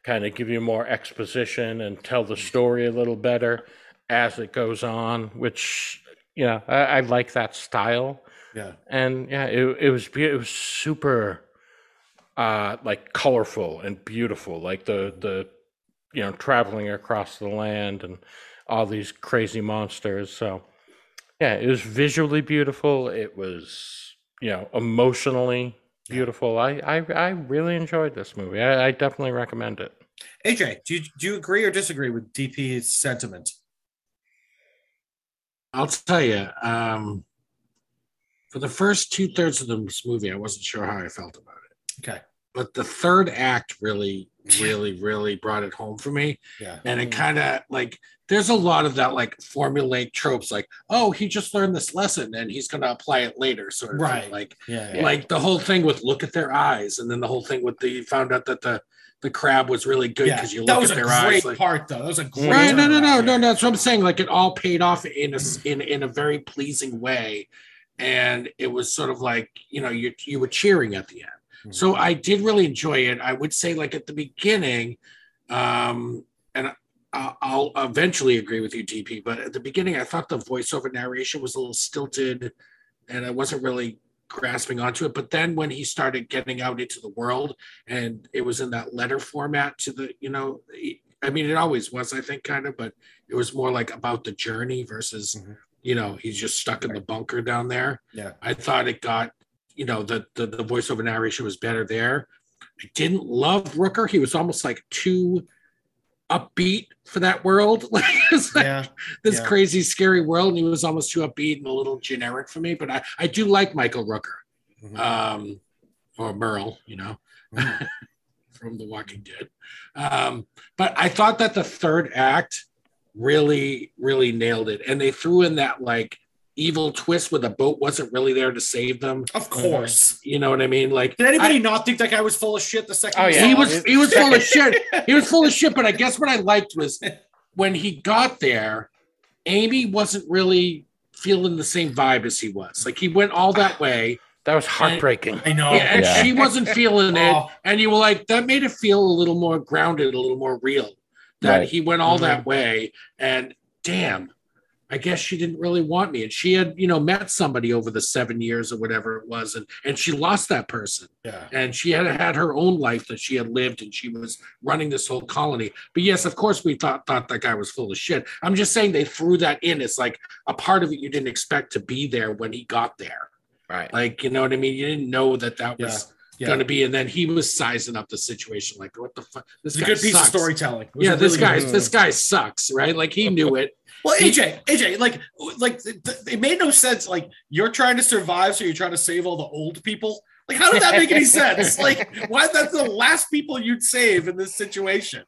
kind of give you more exposition and tell the story a little better as it goes on which you know I, I like that style Yeah. and yeah, it it was it was super, uh, like colorful and beautiful, like the the, you know, traveling across the land and all these crazy monsters. So, yeah, it was visually beautiful. It was you know emotionally beautiful. I I, I really enjoyed this movie. I, I definitely recommend it. AJ, do you do you agree or disagree with DP's sentiment? I'll tell you, um, for the first two thirds of this movie, I wasn't sure how I felt about it. Okay. But the third act really, <laughs> really, really brought it home for me. Yeah. And it kind of like, there's a lot of that like formulaic tropes, like, oh, he just learned this lesson and he's going to apply it later, sort of thing. Right. Like, Yeah. like the whole thing with look at their eyes, and then the whole thing with the you found out that the the crab was really good Yeah. because you that look was at a their great eyes. Like, part, though. That was a great. right no no no no no that's what i'm saying like it all paid off in a s- in, in a very pleasing way and it was sort of like you know you you were cheering at the end so i did really enjoy it i would say like at the beginning um and I- I'll eventually agree with you, DP. But at the beginning, I thought the voiceover narration was a little stilted, and I wasn't really grasping onto it. But then when he started getting out into the world, and it was in that letter format to the, you know, I mean, it always was, I think, kind of, but it was more like about the journey versus, Mhm. you know, he's just stuck in the bunker down there. Yeah. I thought it got, you know, the the, the voiceover narration was better there. I didn't love Rooker. He was almost like too upbeat for that world. <laughs> Like Yeah. this yeah. crazy, scary world, and he was almost too upbeat and a little generic for me. But I, I do like Michael Rooker, Mhm. um, or Merle, you know, Mhm. <laughs> from The Walking Dead. Um, but I thought that the third act really, really nailed it, and they threw in that like evil twist where the boat wasn't really there to save them. Of course. You know what I mean? Like, Did anybody not think that guy was full of shit the second? Oh, he yeah. he was he was full of <laughs> shit. He was full of shit. But I guess what I liked was when he got there, Amy wasn't really feeling the same vibe as he was. Like he went all that way, That was heartbreaking. I know. and Yeah. she wasn't feeling it. Oh, And you were like, that made it feel a little more grounded, a little more real. That Right. he went all that mm-hmm. way, and damn. I guess she didn't really want me. And she had, you know, met somebody over the seven years or whatever it was, and and she lost that person yeah. and she had had her own life that she had lived and she was running this whole colony but yes of course we thought thought that guy was full of shit i'm just saying they threw that in it's like a part of it you didn't expect to be there when he got there Right. like you know what i mean you didn't know that that was Yeah. going to be, and then he was sizing up the situation, like, what the fuck? This is a good piece sucks. of storytelling. Yeah, a this guy, this guy sucks, right? Like he knew it. Well, AJ, AJ, like, like it made no sense. Like, you're trying to survive, so you're trying to save all the old people. Like, how did that make any sense? <laughs> Like, why? That's the last people you'd save in this situation.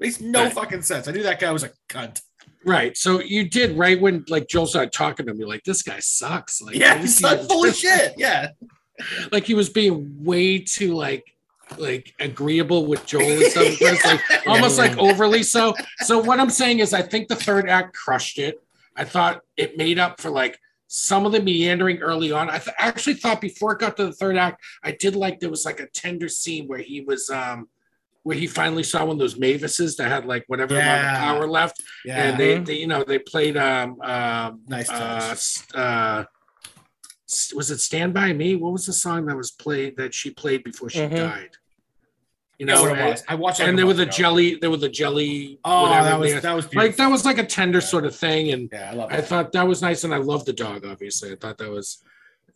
Makes no Right. fucking sense. I knew that guy was a cunt. Right. So you did right when like Joel started talking to me, like this guy sucks. Like Yeah, he's he full of shit. Yeah, <laughs> Like he was being way too like like agreeable with Joel and stuff. It's like <laughs> almost like overly so. So what I'm saying is I think the third act crushed it. I thought it made up for like some of the meandering early on. I th- actually thought before it got to the third act, I did like there was like a tender scene where he was um where he finally saw one of those Mavises that had like whatever amount of power left. yeah. and they, they you know they played um um nice uh, touch. uh was it Stand By Me? What was the song that was played that she played before she Mhm. died? You know, what it and, was. I watched. like, and there was a ago. jelly, there was a jelly, Oh, whatever. that was that was beautiful. like that was like a tender Yeah. sort of thing, and yeah, I love I thought that was nice, and I loved the dog. Obviously, I thought that was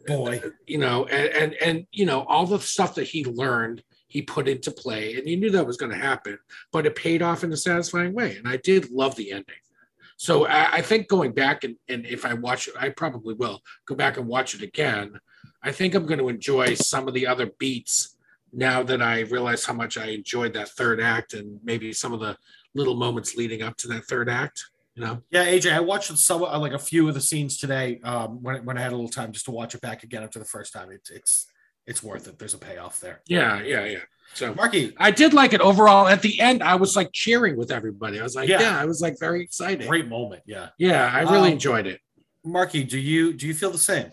Boy, you know, and and and you know all the stuff that he learned, he put into play, and you knew that was going to happen, but it paid off in a satisfying way, and I did love the ending. So I, I think going back and, and if I watch it, I probably will go back and watch it again. I think I'm going to enjoy some of the other beats now that I realize how much I enjoyed that third act and maybe some of the little moments leading up to that third act. You know, yeah, AJ. I watched some uh, like a few of the scenes today um, when when I had a little time just to watch it back again after the first time. It's it's it's worth it. There's a payoff there. yeah, yeah, yeah. So Marky, I did like it overall. At the end, I was like cheering with everybody. I was like, Yeah. yeah, I was like very excited. great moment. Yeah, Yeah, I really Um, enjoyed it. Marky, do you do you feel the same?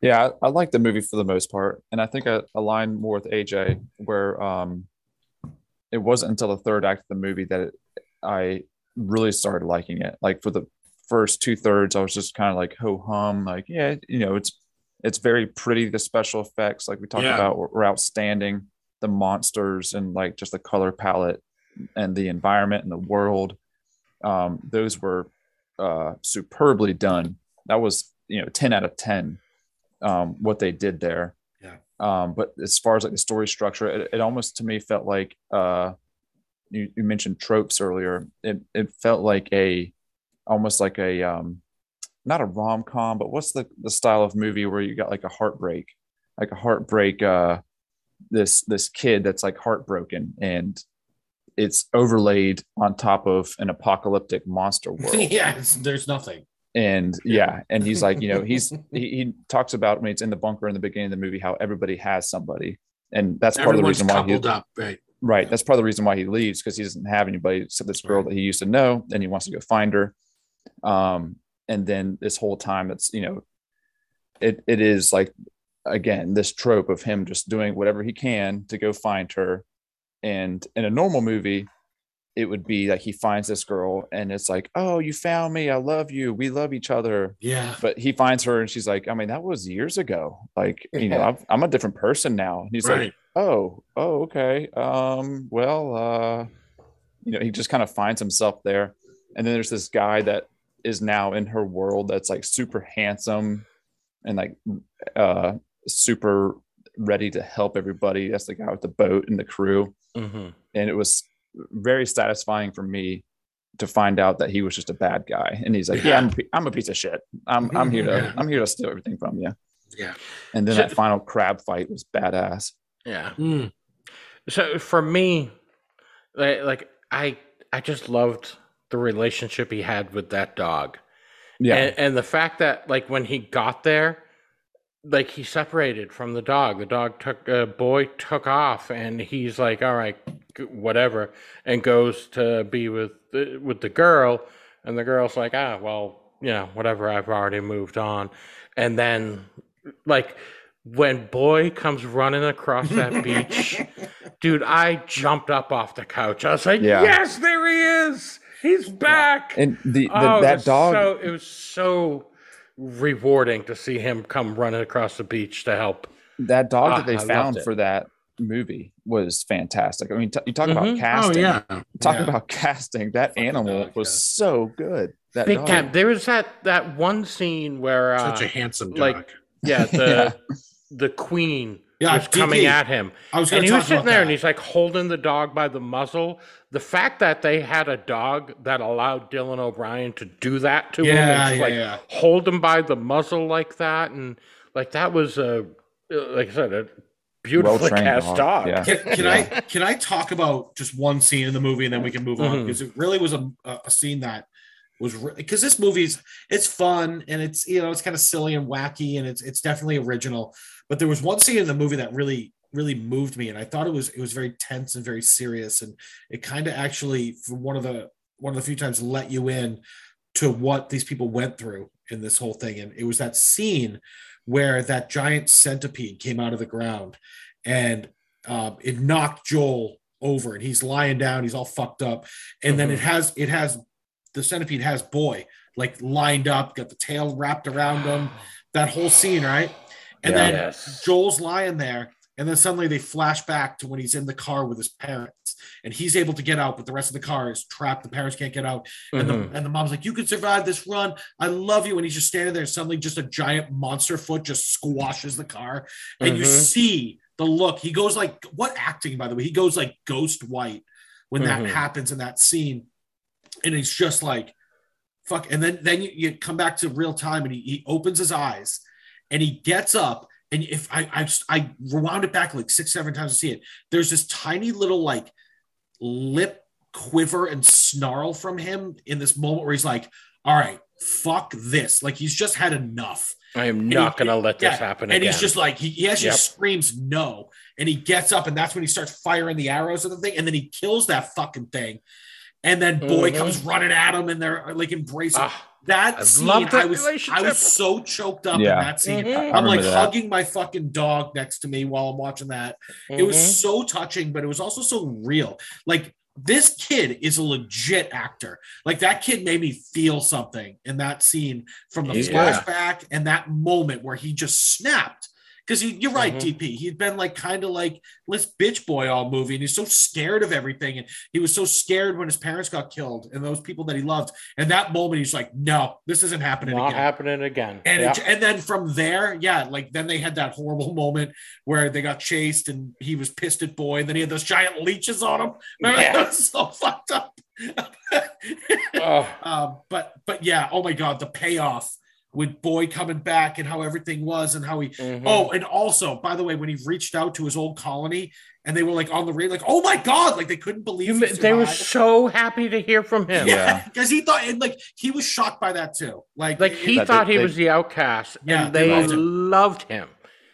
Yeah, I, I like the movie for the most part, and I think I align more with AJ, where um, it wasn't until the third act of the movie that it, I really started liking it. Like for the first two thirds, I was just kind of like ho hum, like yeah, you know, it's it's very pretty. The special effects, like we talked Yeah. about, were, were outstanding. The monsters and like just the color palette and the environment and the world, um, those were uh, superbly done. That was you know ten out of ten um, what they did there. Yeah. Um, but as far as like the story structure, it, it almost to me felt like uh, you, you mentioned tropes earlier. It it felt like a almost like a um, not a rom com, but what's the the style of movie where you got like a heartbreak, like a heartbreak. Uh, this this kid that's like heartbroken and it's overlaid on top of an apocalyptic monster <laughs> world yeah, there's nothing. and yeah and he's like you know he's <laughs> he, he talks about when it's in the bunker in the beginning of the movie how everybody has somebody and that's part of the reason why he up, right? right that's part of the reason why he leaves because he doesn't have anybody except this girl that he used to know and he wants to go find her um and then this whole time it's you know it it is like again this trope of him just doing whatever he can to go find her. And in a normal movie it would be like he finds this girl and it's like oh you found me. I love you. We love each other. Yeah, but he finds her and she's like i mean that was years ago. Like you know I've, i'm a different person now. And he's like oh oh okay. Um well uh you know he just kind of finds himself there. And then there's this guy that is now in her world that's like super handsome and like uh super ready to help everybody that's the guy with the boat and the crew Mm-hmm. and it was very satisfying for me to find out that he was just a bad guy and he's like yeah, Yeah. I'm, a I'm a piece of shit i'm i'm here to <laughs> i'm here to steal everything from you Yeah. and then So- that final crab fight was badass Yeah. Mm. So for me, like, like I I just loved the relationship he had with that dog. yeah And, and the fact that like when he got there, like he separated from the dog. The dog took uh, boy took off, and he's like, "All right, whatever," and goes to be with the, with the girl, and the girl's like, "Ah, well, you know, whatever. I've already moved on." And then, like, when boy comes running across that <laughs> beach, dude, I jumped up off the couch. I was like, Yeah. "Yes, there he is! He's back!" and the, the Oh, that dog So, it was so rewarding to see him come running across the beach to help. that dog Ah, that they I found for that movie was fantastic i mean t- you talk Mhm. about Oh casting yeah. talk Yeah. about casting that Fucking animal dog, was yeah. so good that Big dog. time. There was that that one scene where uh, Such a handsome dog. like- <laughs> yeah the the queen Yeah, was coming at him. I was and going he was sitting there that. and he's like holding the dog by the muzzle. The fact that they had a dog that allowed Dylan O'Brien to do that to him Yeah, and yeah, like yeah. hold him by the muzzle like that, and like that was a like I said, a beautifully Well-trained cast dog, dog. yeah. Can, can I can I talk about just one scene in the movie and then we can move on Mhm. because it really was a, a scene that was because this movie's it's fun and it's you know it's kind of silly and wacky and it's it's definitely original but there was one scene in the movie that really really moved me and I thought it was it was very tense and very serious and it kind of actually for one of the one of the few times let you in to what these people went through in this whole thing and it was that scene where that giant centipede came out of the ground and um, it knocked Joel over and he's lying down, he's all fucked up. And then it has it has the centipede has boy like lined up, got the tail wrapped around him, <sighs> that whole scene, right? And Yeah. then Yes. Joel's lying there, and then suddenly they flash back to when he's in the car with his parents, and he's able to get out, but the rest of the car is trapped. The parents can't get out, and Mhm. the and the mom's like, "You can survive this run. I love you." And he's just standing there. Suddenly, just a giant monster foot just squashes the car, and you Mhm. see the look. He goes like, "What acting?" By the way, he goes like ghost white when that Mhm. happens in that scene, and he's just like, "Fuck!" And then then you, you come back to real time, and he, he opens his eyes, and he gets up. And if I, I I rewound it back like six seven times to see it, there's this tiny little like lip quiver and snarl from him in this moment where he's like, "All right, fuck this!" Like he's just had enough. I am not going to let this yeah, happen And again. he's just like he, he actually Yep. screams no, and he gets up, and that's when he starts firing the arrows at the thing, and then he kills that fucking thing. And then boy Mhm. comes running at him, and they're like embracing. Ah, that I scene, love that I was I was so choked up Yeah. in that scene. Mhm. I I'm like that. hugging my fucking dog next to me while I'm watching that. It was mhm. so touching, but it was also so real. Like this kid is a legit actor. Like that kid made me feel something in that scene from the He's good. flashback and that moment where he just snapped. Because you're right, Mhm. DP. He'd been like kind of like this bitch boy all movie, and he's so scared of everything. And he was so scared when his parents got killed and those people that he loved. And that moment, he's like, "No, this isn't happening not again." happening again. And it, and then from there, yeah, like then they had that horrible <laughs> moment where they got chased and he was pissed at boy, and then he had those giant leeches on him. <laughs> Remember Yeah. that was so fucked up. <laughs> Oh, um, but but yeah, oh my god, the payoff with boy coming back and how everything was and how he mhm. oh and also by the way when he reached out to his old colony and they were like on the radio like oh my god like they couldn't believe You they were so happy to hear from him. yeah because he thought and like he was shocked by that too like Like he thought they- he they- was the outcast, Yeah, and they they loved him. loved him.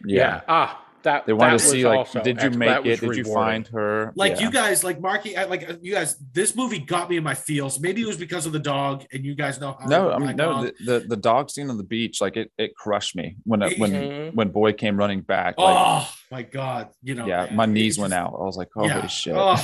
Yeah. Ah, that They wanted that to see like, did you make it? Did you find her? like Yeah. you guys like marky like you guys this movie got me in my feels maybe it was because of the dog and you guys know how No, I my mean no. The, the the dog scene on the beach, like it, it crushed me when it, when Mhm. when boy came running back. Like, oh my god you know yeah, man, my knees just- went out. I was like, holy Yeah. shit. Oh,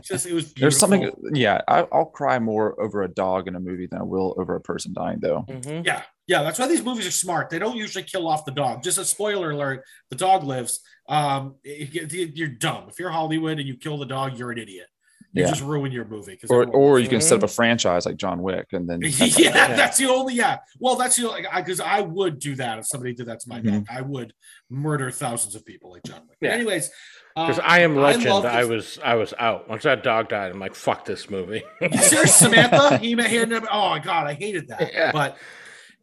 <laughs> just it was There's something. Yeah, I, I'll cry more over a dog in a movie than I will over a person dying, though. Mhm. Yeah, yeah, that's why these movies are smart. They don't usually kill off the dog. Just a spoiler alert: the dog lives. Um, it- it- you're dumb if you're Hollywood and you kill the dog. You're an idiot. You Yeah. just ruin your movie. Or or you can set up a franchise like John Wick, and then <laughs> yeah, <laughs> that's the only yeah. Well, that's the only because I would do that if somebody did that to my Mhm. dog. I would murder thousands of people like John Wick. Yeah. Anyways, Because um, I am legend. love I, was I was out once that dog died. I'm like, fuck this movie. Serious Samantha. <laughs> He met here. Oh my god, I hated that. Yeah. But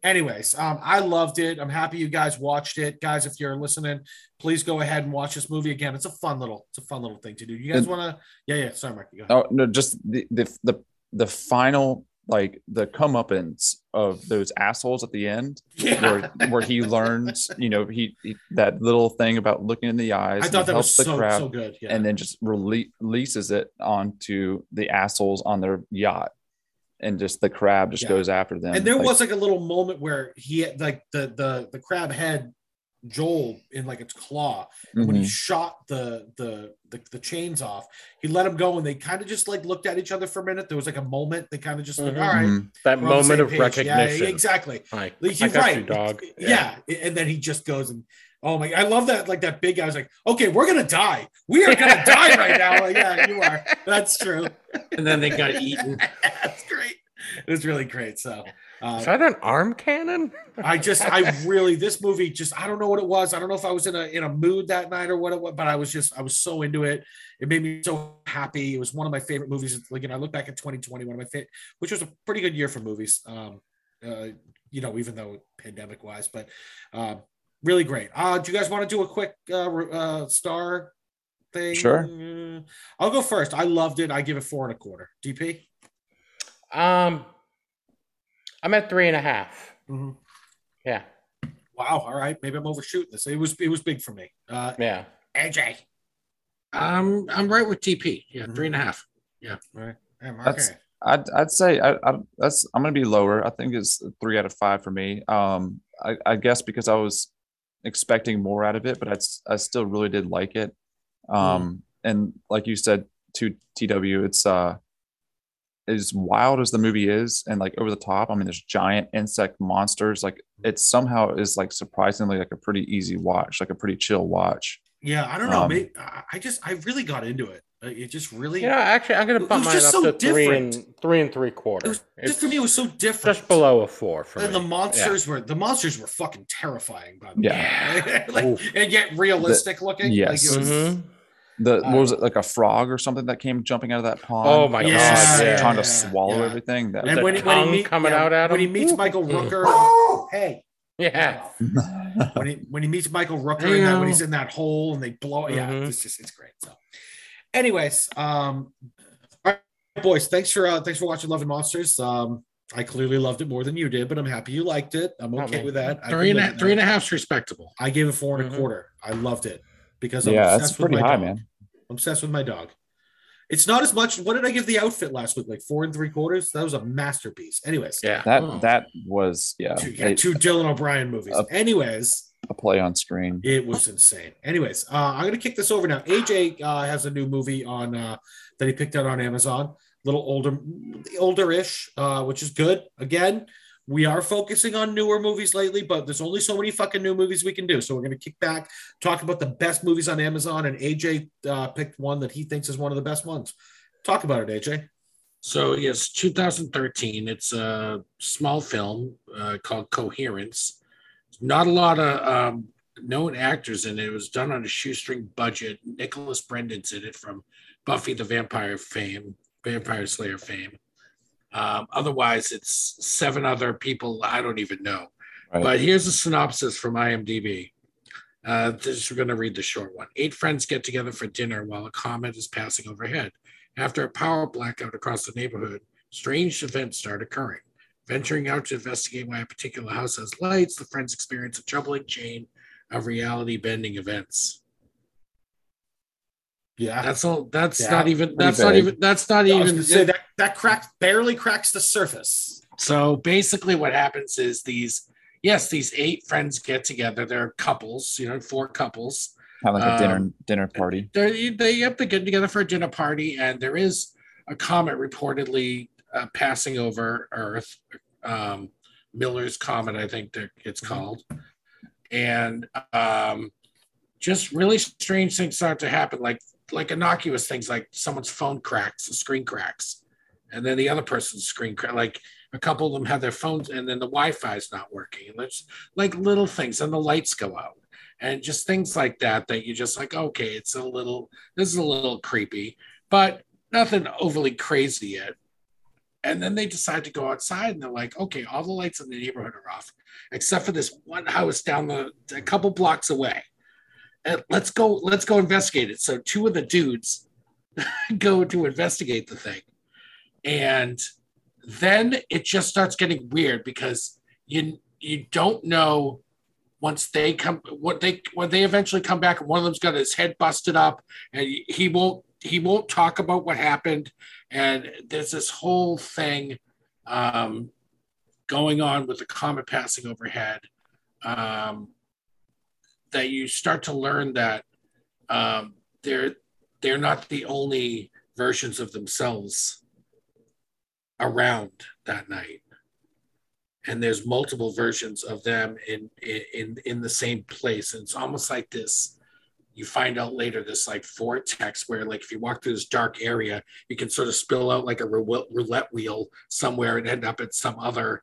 anyways, um, I loved it. I'm happy you guys watched it, guys. If you're listening, please go ahead and watch this movie again. It's a fun little, it's a fun little thing to do. You guys want to? Yeah, yeah. Sorry, ahead. Oh no, just the the the, the final like the comeuppance of those assholes at the end, yeah. where where he learns, you know, he, he that little thing about looking in the eyes. I thought that was so so good. Yeah. and then just rele- releases it onto the assholes on their yacht, and just the crab just Yeah. goes after them. and there Like, was like a little moment where he had like the the the crab had Joel in like its claw. When he mhm. shot the, the the the chains off, he let him go, and they kind of just like looked at each other for a minute. There was like a moment. They kind of just like, Mhm. all right, Mhm. that we're on the moment of page. recognition. Yeah, exactly. Like, Like, I You're got right, you, dog. Yeah. and then he just goes and oh my! I love that. Like that big guy was like, "Okay, we're gonna die. We are gonna <laughs> die right now." Like, yeah, you are. That's true. And then they got eaten. <laughs> That's <laughs> great. It was really great. So, Uh, Is that an arm cannon? I just, I <laughs> really, this movie just, I don't know what it was. I don't know if I was in a in a mood that night or what it was, but I was just, I was so into it. It made me so happy. It was one of my favorite movies. Like, and I look back at 2020, one of my favorite, which was a pretty good year for movies. Um, uh, you know, even though pandemic wise, but um, really great. Uh, do you guys want to do a quick uh, uh, star thing? Sure. Uh, I'll go first. I loved it. I give it four and a quarter. DP. Um, I'm at three and a half. Mhm. Yeah, Wow. All right. Maybe I'm overshooting this. It was it was big for me. Uh, yeah. AJ. Um, I'm right with TP. Yeah, Mhm. three and a half. All right. Yeah, Mark, That's- okay. I'd I'd say I, I that's I'm gonna be lower. I think it's three out of five for me. Um, I, I guess because I was expecting more out of it, but I, I still really did like it. Um, and like you said to TW, it's uh as wild as the movie is and like over the top. I mean, there's giant insect monsters. Like it somehow is like surprisingly like a pretty easy watch, like a pretty chill watch. Yeah, I don't know. Um, Maybe, I I just I really got into it. Uh, It just really. You know, actually, I'm gonna bump was mine up so to three and three and three It quarter. It's just for me, it was so different. just below a four for and me. the monsters were the monsters were fucking terrifying. By the Yeah. way, <laughs> like, Ooh. and yet realistic looking. yes. Like, it was- Mhm. The what was it like a frog or something that came jumping out of that pond? Oh my It God, just yeah, trying to swallow yeah. everything. That And when he, when he meet, coming yeah, out at when he meets Michael. <laughs> Rooker, hey, Yeah. <laughs> when he when he meets Michael Rooker and that, when he's in that hole and they blow, yeah, Mhm. it's just it's great. So, anyways, um, all right, boys, thanks for uh, thanks for watching Love and Monsters. Um, I clearly loved it more than you did, but I'm happy you liked it. I'm okay me. with that. I Three and a, live with three and that. a half's respectable. I gave it four and a Mhm. quarter. I loved it because I'm yeah, obsessed that's with pretty my high, dog. man. I'm obsessed with my dog. It's not as much. What did I give the outfit last week? Like four and three quarters. That was a masterpiece. Anyways, Yeah. That Oh. that was yeah, two, yeah, a, two Dylan O'Brien movies. Uh, Anyways, a play on screen. it was insane. Anyways, uh, I'm gonna kick this over now. AJ uh, has a new movie on uh, that he picked out on Amazon. A Little older, older-ish, uh, which is good. Again, we are focusing on newer movies lately, but there's only so many fucking new movies we can do. So we're gonna kick back, talk about the best movies on Amazon, and AJ uh, picked one that he thinks is one of the best ones. Talk about it, AJ. So yes, 2013. It's a small film uh, called Coherence. Not a lot of um, known actors in it. It was done on a shoestring budget. Nicholas Brendon's in it from Buffy the Vampire fame, Vampire Slayer fame. Um, otherwise, it's seven other people I don't even know. Right. But here's a synopsis from IMDb. Uh, this we're going to read the short one. Eight friends get together for dinner while a comet is passing overhead. After a power blackout across the neighborhood, strange events start occurring. Venturing out to investigate why a particular house has lights, the friends experience a troubling chain of reality bending events. Yeah, That's all. That's Yeah, not even. pretty That's not even. That's not I even. say that that cracks barely cracks the surface. So basically, what happens is these. Yes, these eight friends get together. They're couples. You know, four couples. Have like a dinner Um, dinner party. They they have to get together for a dinner party, and there is a comet reportedly uh, passing over Earth. Um, Miller's comet, I think it's called, and um, just really strange things start to happen, like like innocuous things, like someone's phone cracks, the screen cracks, and then the other person's screen crack. Like a couple of them have their phones, and then the Wi-Fi is not working, and there's like little things, and the lights go out and just things like that that you just like okay it's a little this is a little creepy but nothing overly crazy yet and then they decide to go outside and they're like okay all the lights in the neighborhood are off except for this one house down the a couple blocks away let's go let's go investigate it. So two of the dudes <laughs> go to investigate the thing. And then it just starts getting weird because you you don't know once they come what they when they eventually come back and one of them's got his head busted up and he won't he won't talk about what happened. And there's this whole thing um, going on with the comet passing overhead. Um, that you start to learn that um, they're they're not the only versions of themselves around that night and there's multiple versions of them in in in the same place and it's almost like this you find out later this like vortex where like if you walk through this dark area you can sort of spill out like a roulette wheel somewhere and end up at some other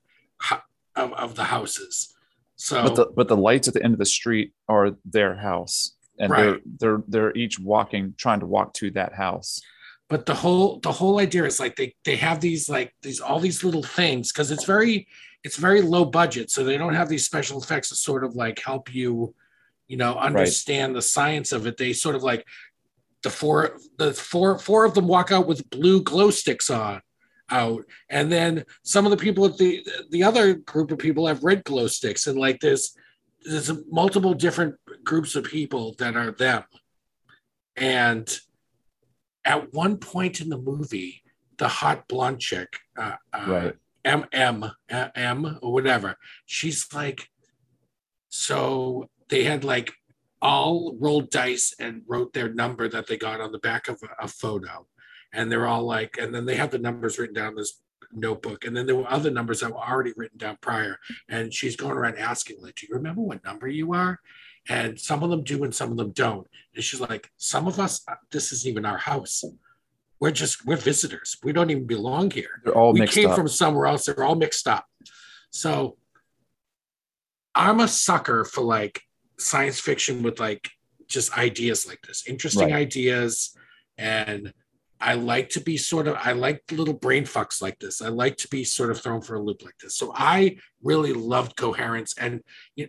of, of the houses. So But the but the lights at the end of the street are their house, and Right. they're they're they're each walking, trying to walk to that house. but the whole the whole idea is like they they have these like these all these little things because it's very it's very low budget so they don't have these special effects to sort of like help you you know understand the science of it they sort of like the four the four four of them walk out with blue glow sticks on out and then some of the people at the the other group of people have red glow sticks and like there's there's multiple different groups of people that are them and at one point in the movie, the hot blonde chick, uh, uh, Right. MM, uh, M, or whatever, she's like, so they had like all rolled dice and wrote their number that they got on the back of a, a photo. And they're all like, and then they have the numbers written down in this notebook. And then there were other numbers that were already written down prior. And she's going around asking, like, do you remember what number you are? And some of them do and some of them don't. And she's like, some of us, uh, this isn't even our house. We're just, we're visitors. We don't even belong here. They're all we came up. from somewhere else. They're all mixed up. So I'm a sucker for like science fiction with like just ideas like this, interesting Right. ideas. And I like to be sort of, I like little brain fucks like this. I like to be sort of thrown for a loop like this. So I really loved Coherence. And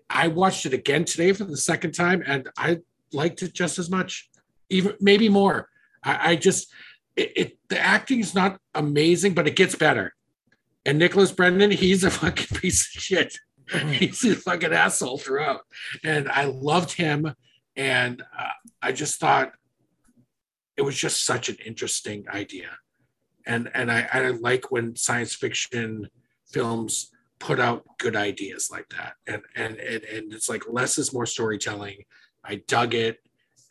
I watched it again today for the second time and I liked it just as much, even maybe more. I, I just, it, it the acting is not amazing, but it gets better. And Nicholas Brendon, he's a fucking piece of shit. he's a fucking asshole throughout. And I loved him. And uh, I just thought it was just such an interesting idea. And and I, I like when science fiction films put out good ideas like that. And and and, and it's like less is more storytelling. I dug it.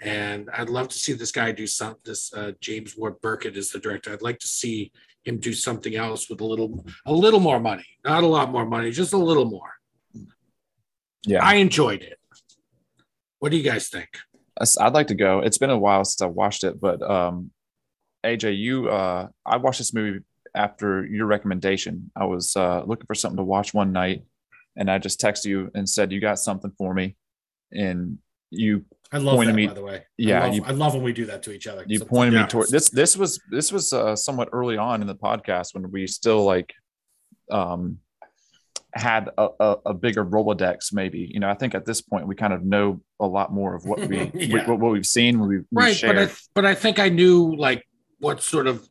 And I'd love to see this guy do some this uh, James Ward Byrkit is the director. I'd like to see him do something else with a little a little more money. Not a lot more money, just a little more. Yeah, I enjoyed it. What do you guys think? I'd- I'd like to go. It's been a while since I watched it, but um, AJ, you, uh, I watched this movie after your recommendation. I was uh, looking for something to watch one night, and I just texted you and said you got something for me, and you I love Pointed that, me- by the way. yeah, I love, you- I love when we do that to each other. you Sometimes- pointed yeah. me toward this. This was this was uh, somewhat early on in the podcast when we still like um, had a, a, a bigger Rolodex. Maybe you know, I think at this point we kind of know a lot more of what we <laughs> Yeah. what, what we've seen. We, we right, shared. but I but I think I knew like what sort of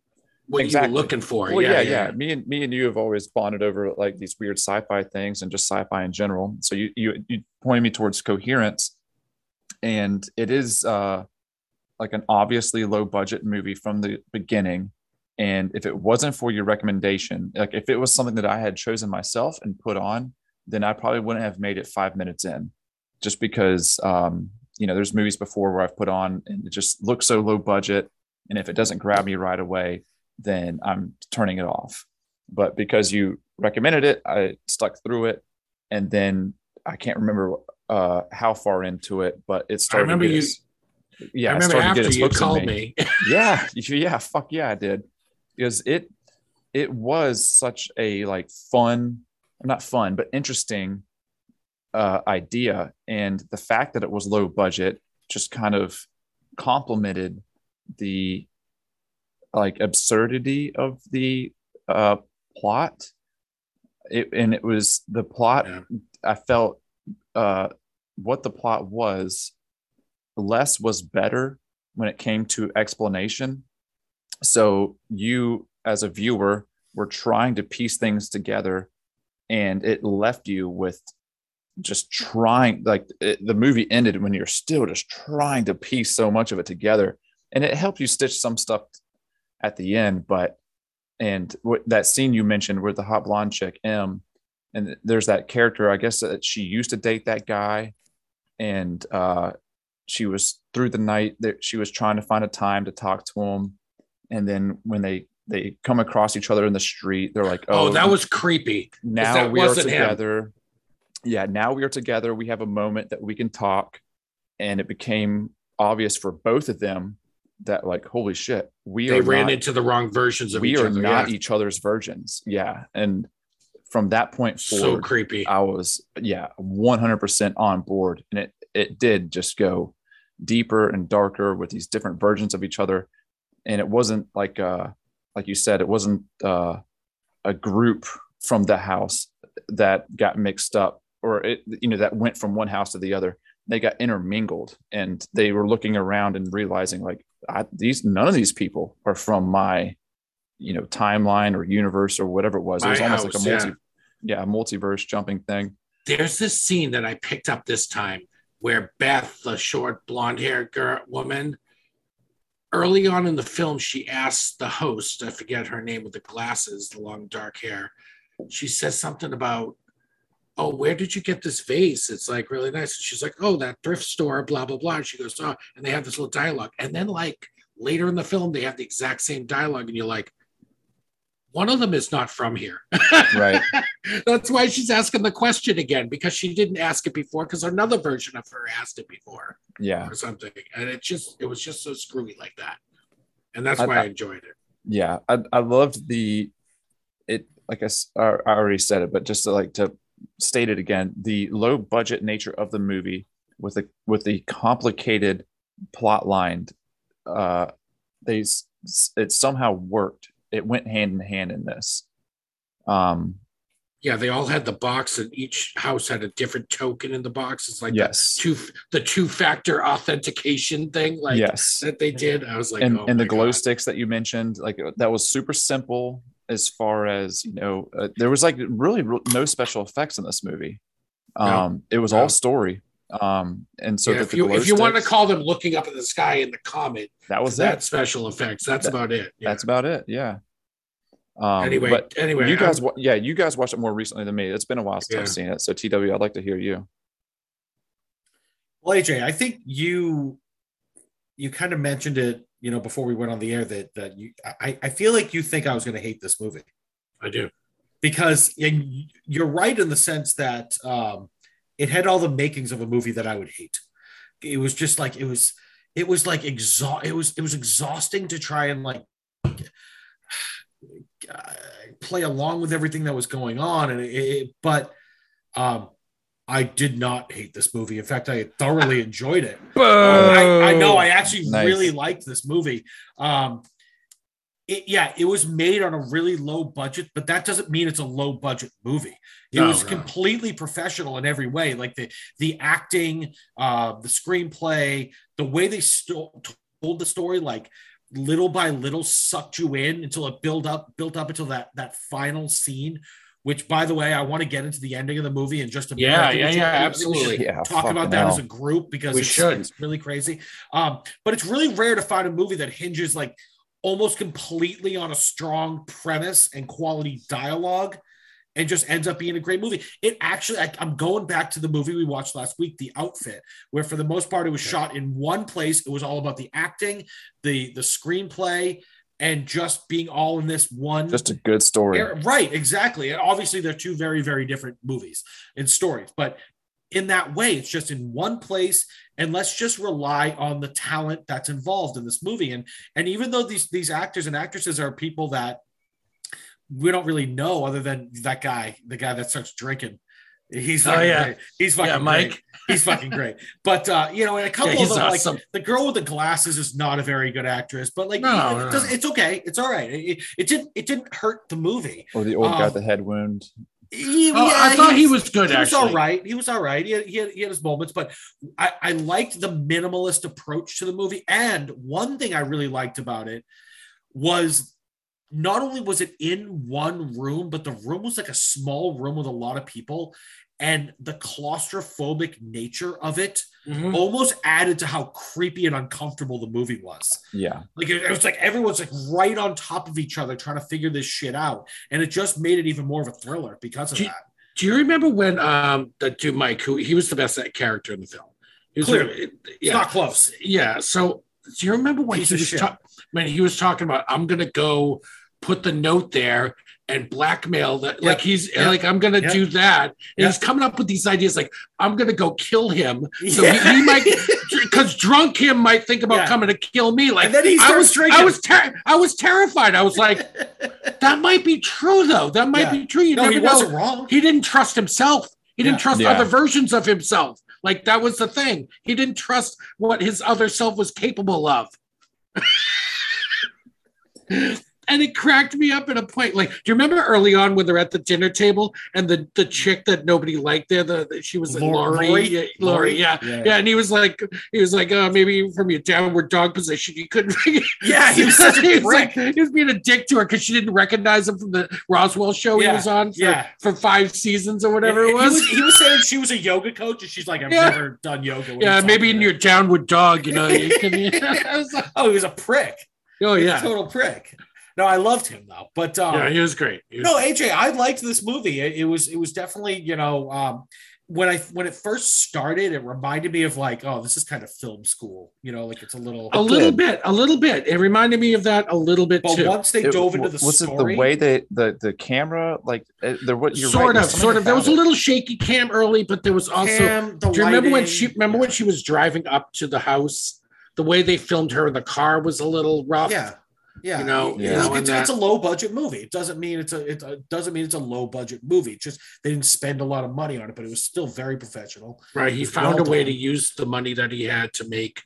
what Exactly. you were looking for. Well, yeah, yeah, Me and me and you have always bonded over like these weird sci-fi things and just sci-fi in general. So you you you pointed me towards coherence, and it is uh like an obviously low budget movie from the beginning. And if it wasn't for your recommendation, like if it was something that I had chosen myself and put on, then I probably wouldn't have made it five minutes in, just because um, you know there's movies before where I've put on and it just looks so low budget, and if it doesn't grab me right away, then I'm turning it off. But because you recommended it, I stuck through it, and then I can't remember uh, how far into it, but it started. I remember you- its- Yeah, I remember after you called me. <laughs> yeah, <laughs> yeah, fuck yeah, I did, because it it was such a like fun, not fun, but interesting uh, idea, and the fact that it was low budget just kind of complemented the like absurdity of the uh, plot. It, and it was the plot. Yeah. I felt uh, what the plot was. Less was better when it came to explanation. So you, as a viewer, were trying to piece things together, and it left you with just trying. Like it, the movie ended when you're still just trying to piece so much of it together, and it helped you stitch some stuff at the end. But and that scene you mentioned with the hot blonde chick Em, and there's that character. I guess that she used to date that guy, and uh, she was through the night that she was trying to find a time to talk to him, and then when they they come across each other in the street, they're like, Oh, "Oh, that was creepy. now we are wasn't him. together." Yeah, now we are together. We have a moment that we can talk, and it became obvious for both of them that like, holy shit, we They are ran not, into the wrong versions of we each are other. not yeah. each other's virgins. Yeah. And from that point forward, So creepy. I was yeah 100% on board, and it it did just go deeper and darker with these different versions of each other, and it wasn't like uh like you said, it wasn't uh a group from the house that got mixed up or it you know that went from one house to the other. They got intermingled and they were looking around and realizing like I, these none of these people are from my you know timeline or universe or whatever it was. It was almost house, like a multi yeah. a multiverse jumping thing. There's this scene that I picked up this time where Beth, the short blonde haired girl woman, early on in the film, she asks the host, I forget her name with the glasses, the long dark hair. She says something about, Oh, where did you get this vase? It's like really nice. And she's like, Oh, that thrift store, blah, blah, blah. And she goes, Oh, and they have this little dialogue. And then, like, later in the film, they have the exact same dialogue. And you're like, one of them is not from here. right <laughs> That's why she's asking the question again because she didn't ask it before because another version of her asked it before yeah or something, and it just it was just so screwy like that, and that's I- why I, I- enjoyed it. yeah I, I loved the it like I already said it but just to like to state it again the low budget nature of the movie with the with the complicated plot line uh they it somehow worked it went hand in hand in this um Yeah, they all had the box, and each house had a different token in the box. It's like yes the two the two factor authentication thing, like yes that they did. I was like, and oh and the glow God. sticks that you mentioned like that was super simple as far as you know uh, there was like really re- no special effects in this movie No. um it was No. all story um and so Yeah, if you if you want to call them looking up at the sky in the comet, that was that that special effects. That's That- about it. Yeah. that's about it yeah um anyway. but anyway, you guys I'm- yeah you guys watched it more recently than me it's been a while since Yeah. i've seen it so tw i'd like to hear you Well, AJ, I think you you kind of mentioned it, you know, before we went on the air that that you I, I feel like you think I was going to hate this movie I do. because and you're right in the sense that um, it had all the makings of a movie that I would hate. It was just like it was it was like exhaust it was it was exhausting to try and like uh, <sighs> play along with everything that was going on and it, it but um I did not hate this movie. In fact, I thoroughly enjoyed it. Um, I, I know I actually Nice. really liked this movie. Um, it, yeah, it was made on a really low budget, but that doesn't mean it's a low budget movie. It No, was no. completely professional in every way, like the the acting, uh, the screenplay, the way they sto- told the story, like little by little sucked you in until it built up, built up until that that final scene. Which, by the way, I want to get into the ending of the movie in just a minute. Yeah, yeah, yeah, I think we should absolutely. Yeah, talk about that as a group because We it's, should. it's really crazy. Um, but it's really rare to find a movie that hinges like almost completely on a strong premise and quality dialogue and just ends up being a great movie. It actually, I, I'm going back to the movie we watched last week, The Outfit, where for the most part it was shot in one place. It was all about the acting, the the screenplay, and just being all in this one just a good story yeah, right, exactly. And obviously, they're two very, very different movies and stories, but in that way, it's just in one place, and let's just rely on the talent that's involved in this movie. And and even though these these actors and actresses are people that we don't really know, other than that guy, the guy that starts drinking. He's Oh, yeah. great. He's fucking Yeah, Mike. great. He's fucking great. But uh, you know, and a couple Yeah, of them, awesome. like the girl with the glasses is not a very good actress, but like No, it no. does- it's okay. It's all right. It, it didn't it didn't hurt the movie. or the old guy um, with the head wound He- Oh, I thought he was good, He was all right. He was all right. He had, he had, he had his moments, but I, I liked the minimalist approach to the movie. And one thing I really liked about it was not only was it in one room, but the room was like a small room with a lot of people. And the claustrophobic nature of it Mhm. almost added to how creepy and uncomfortable the movie was. yeah Like it, it was like everyone's like right on top of each other trying to figure this shit out, and it just made it even more of a thriller because of Do- that. Do you remember when um the dude Mike, who he was the best character in the film? He was Clearly. It's yeah, not close. yeah. So do you remember when Piece he was ta- when he was talking about I'm gonna go put the note there and blackmail that. Yeah. Like he's Yeah. like, I'm gonna Yeah. do that. And he's coming up with these ideas like, I'm gonna go kill him. So Yeah. he, he might, <laughs> because drunk him might think about Yeah. coming to kill me. Like And then he I was, drinking. I was, ter- I was terrified. I was like, <laughs> that might be true though. That might Yeah. be true. You no, he know. wasn't wrong. He didn't trust himself. He didn't trust other versions of himself. Like that was the thing. He didn't trust what his other self was capable of. <laughs> and it cracked me up at a point. Like, do you remember early on when they're at the dinner table and the the chick that nobody liked there, the, the- she was Lori, Lori? yeah, Lori, yeah. Yeah. yeah, and he was like, he was like, uh, maybe from your downward dog position, you couldn't. Yeah, he was <laughs> such a he was like, he was being a dick to her because she didn't recognize him from the Roswell show Yeah, he was on for, yeah. for five seasons or whatever it He was. He was saying she was a yoga coach, and she's like, "I've never done yoga." Yeah, maybe in your downward dog, you know. You can, <laughs> <laughs> I was like, Oh, he was a prick. oh yeah, total prick. No, I loved him though. But um, yeah, he was great. He was- no, AJ, I liked this movie. It, it was it was definitely you know um, when I when it first started, it reminded me of like, oh, this is kind of film school. You know, like it's a little. a little bit, a little bit. It reminded me of that a little bit But too. once they It- dove into the was story, it the way they the the camera like uh, the what you're sort right, of, sort of. There was a little shaky cam early, but there was also. Cam, the do you remember when she? Remember when she was driving up to the house? The way they filmed her in the car was a little rough. Yeah, yeah. You know, you It's- know, it's, that- it's a low budget movie. It doesn't mean it's a it doesn't mean it's a low budget movie. It's just they didn't spend a lot of money on it, but it was still very professional. right. He found well a way done. to use the money that he had to make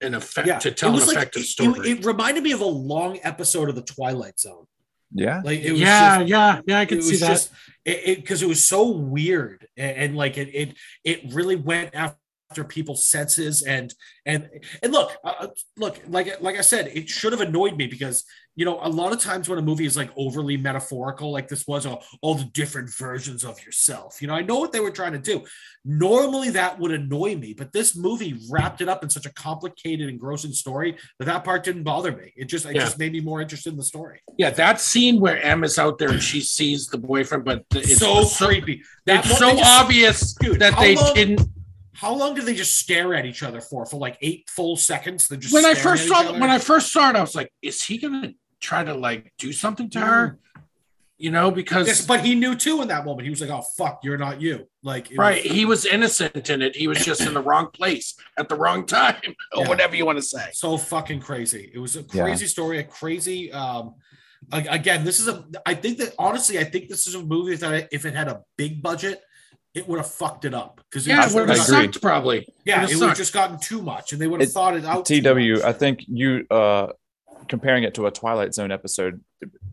an effect Yeah, to tell an like effective story. It, reminded me of a long episode of the Twilight Zone. yeah Like it was yeah, just, yeah, yeah. I it can was see that. just it because it, was so weird and, and like it, it it really went after people's senses and and and look uh, look like like I said it should have annoyed me because you know a lot of times when a movie is like overly metaphorical like this was all, all the different versions of yourself you know I know what they were trying to do normally that would annoy me but this movie wrapped it up in such a complicated engrossing story that that part didn't bother me it just it Yeah. just made me more interested in the story Yeah, that scene where Emma's out there and she sees the boyfriend, but it's so, so, creepy That it's so just- obvious Dude, that they long- didn't. How long did they just stare at each other for? For like eight full seconds? They're just When I first saw other? when I first saw it, I was like, "Is he gonna try to like do something to her?" You know, because Yes, but he knew too in that moment. He was like, "Oh fuck, you're not you." Like, right, was- he was innocent in it. He was just in the wrong place at the wrong time, <laughs> or Yeah. whatever you want to say. so fucking crazy. It was a Yeah. crazy story, a crazy. um Again, this is a. I think that honestly, I think this is a movie that if it had a big budget, it would have fucked it up because Yeah, it would have sucked probably. yeah, would've it would have just gotten too much, and they would have It- thought it out. TW. I think you uh comparing it to a Twilight Zone episode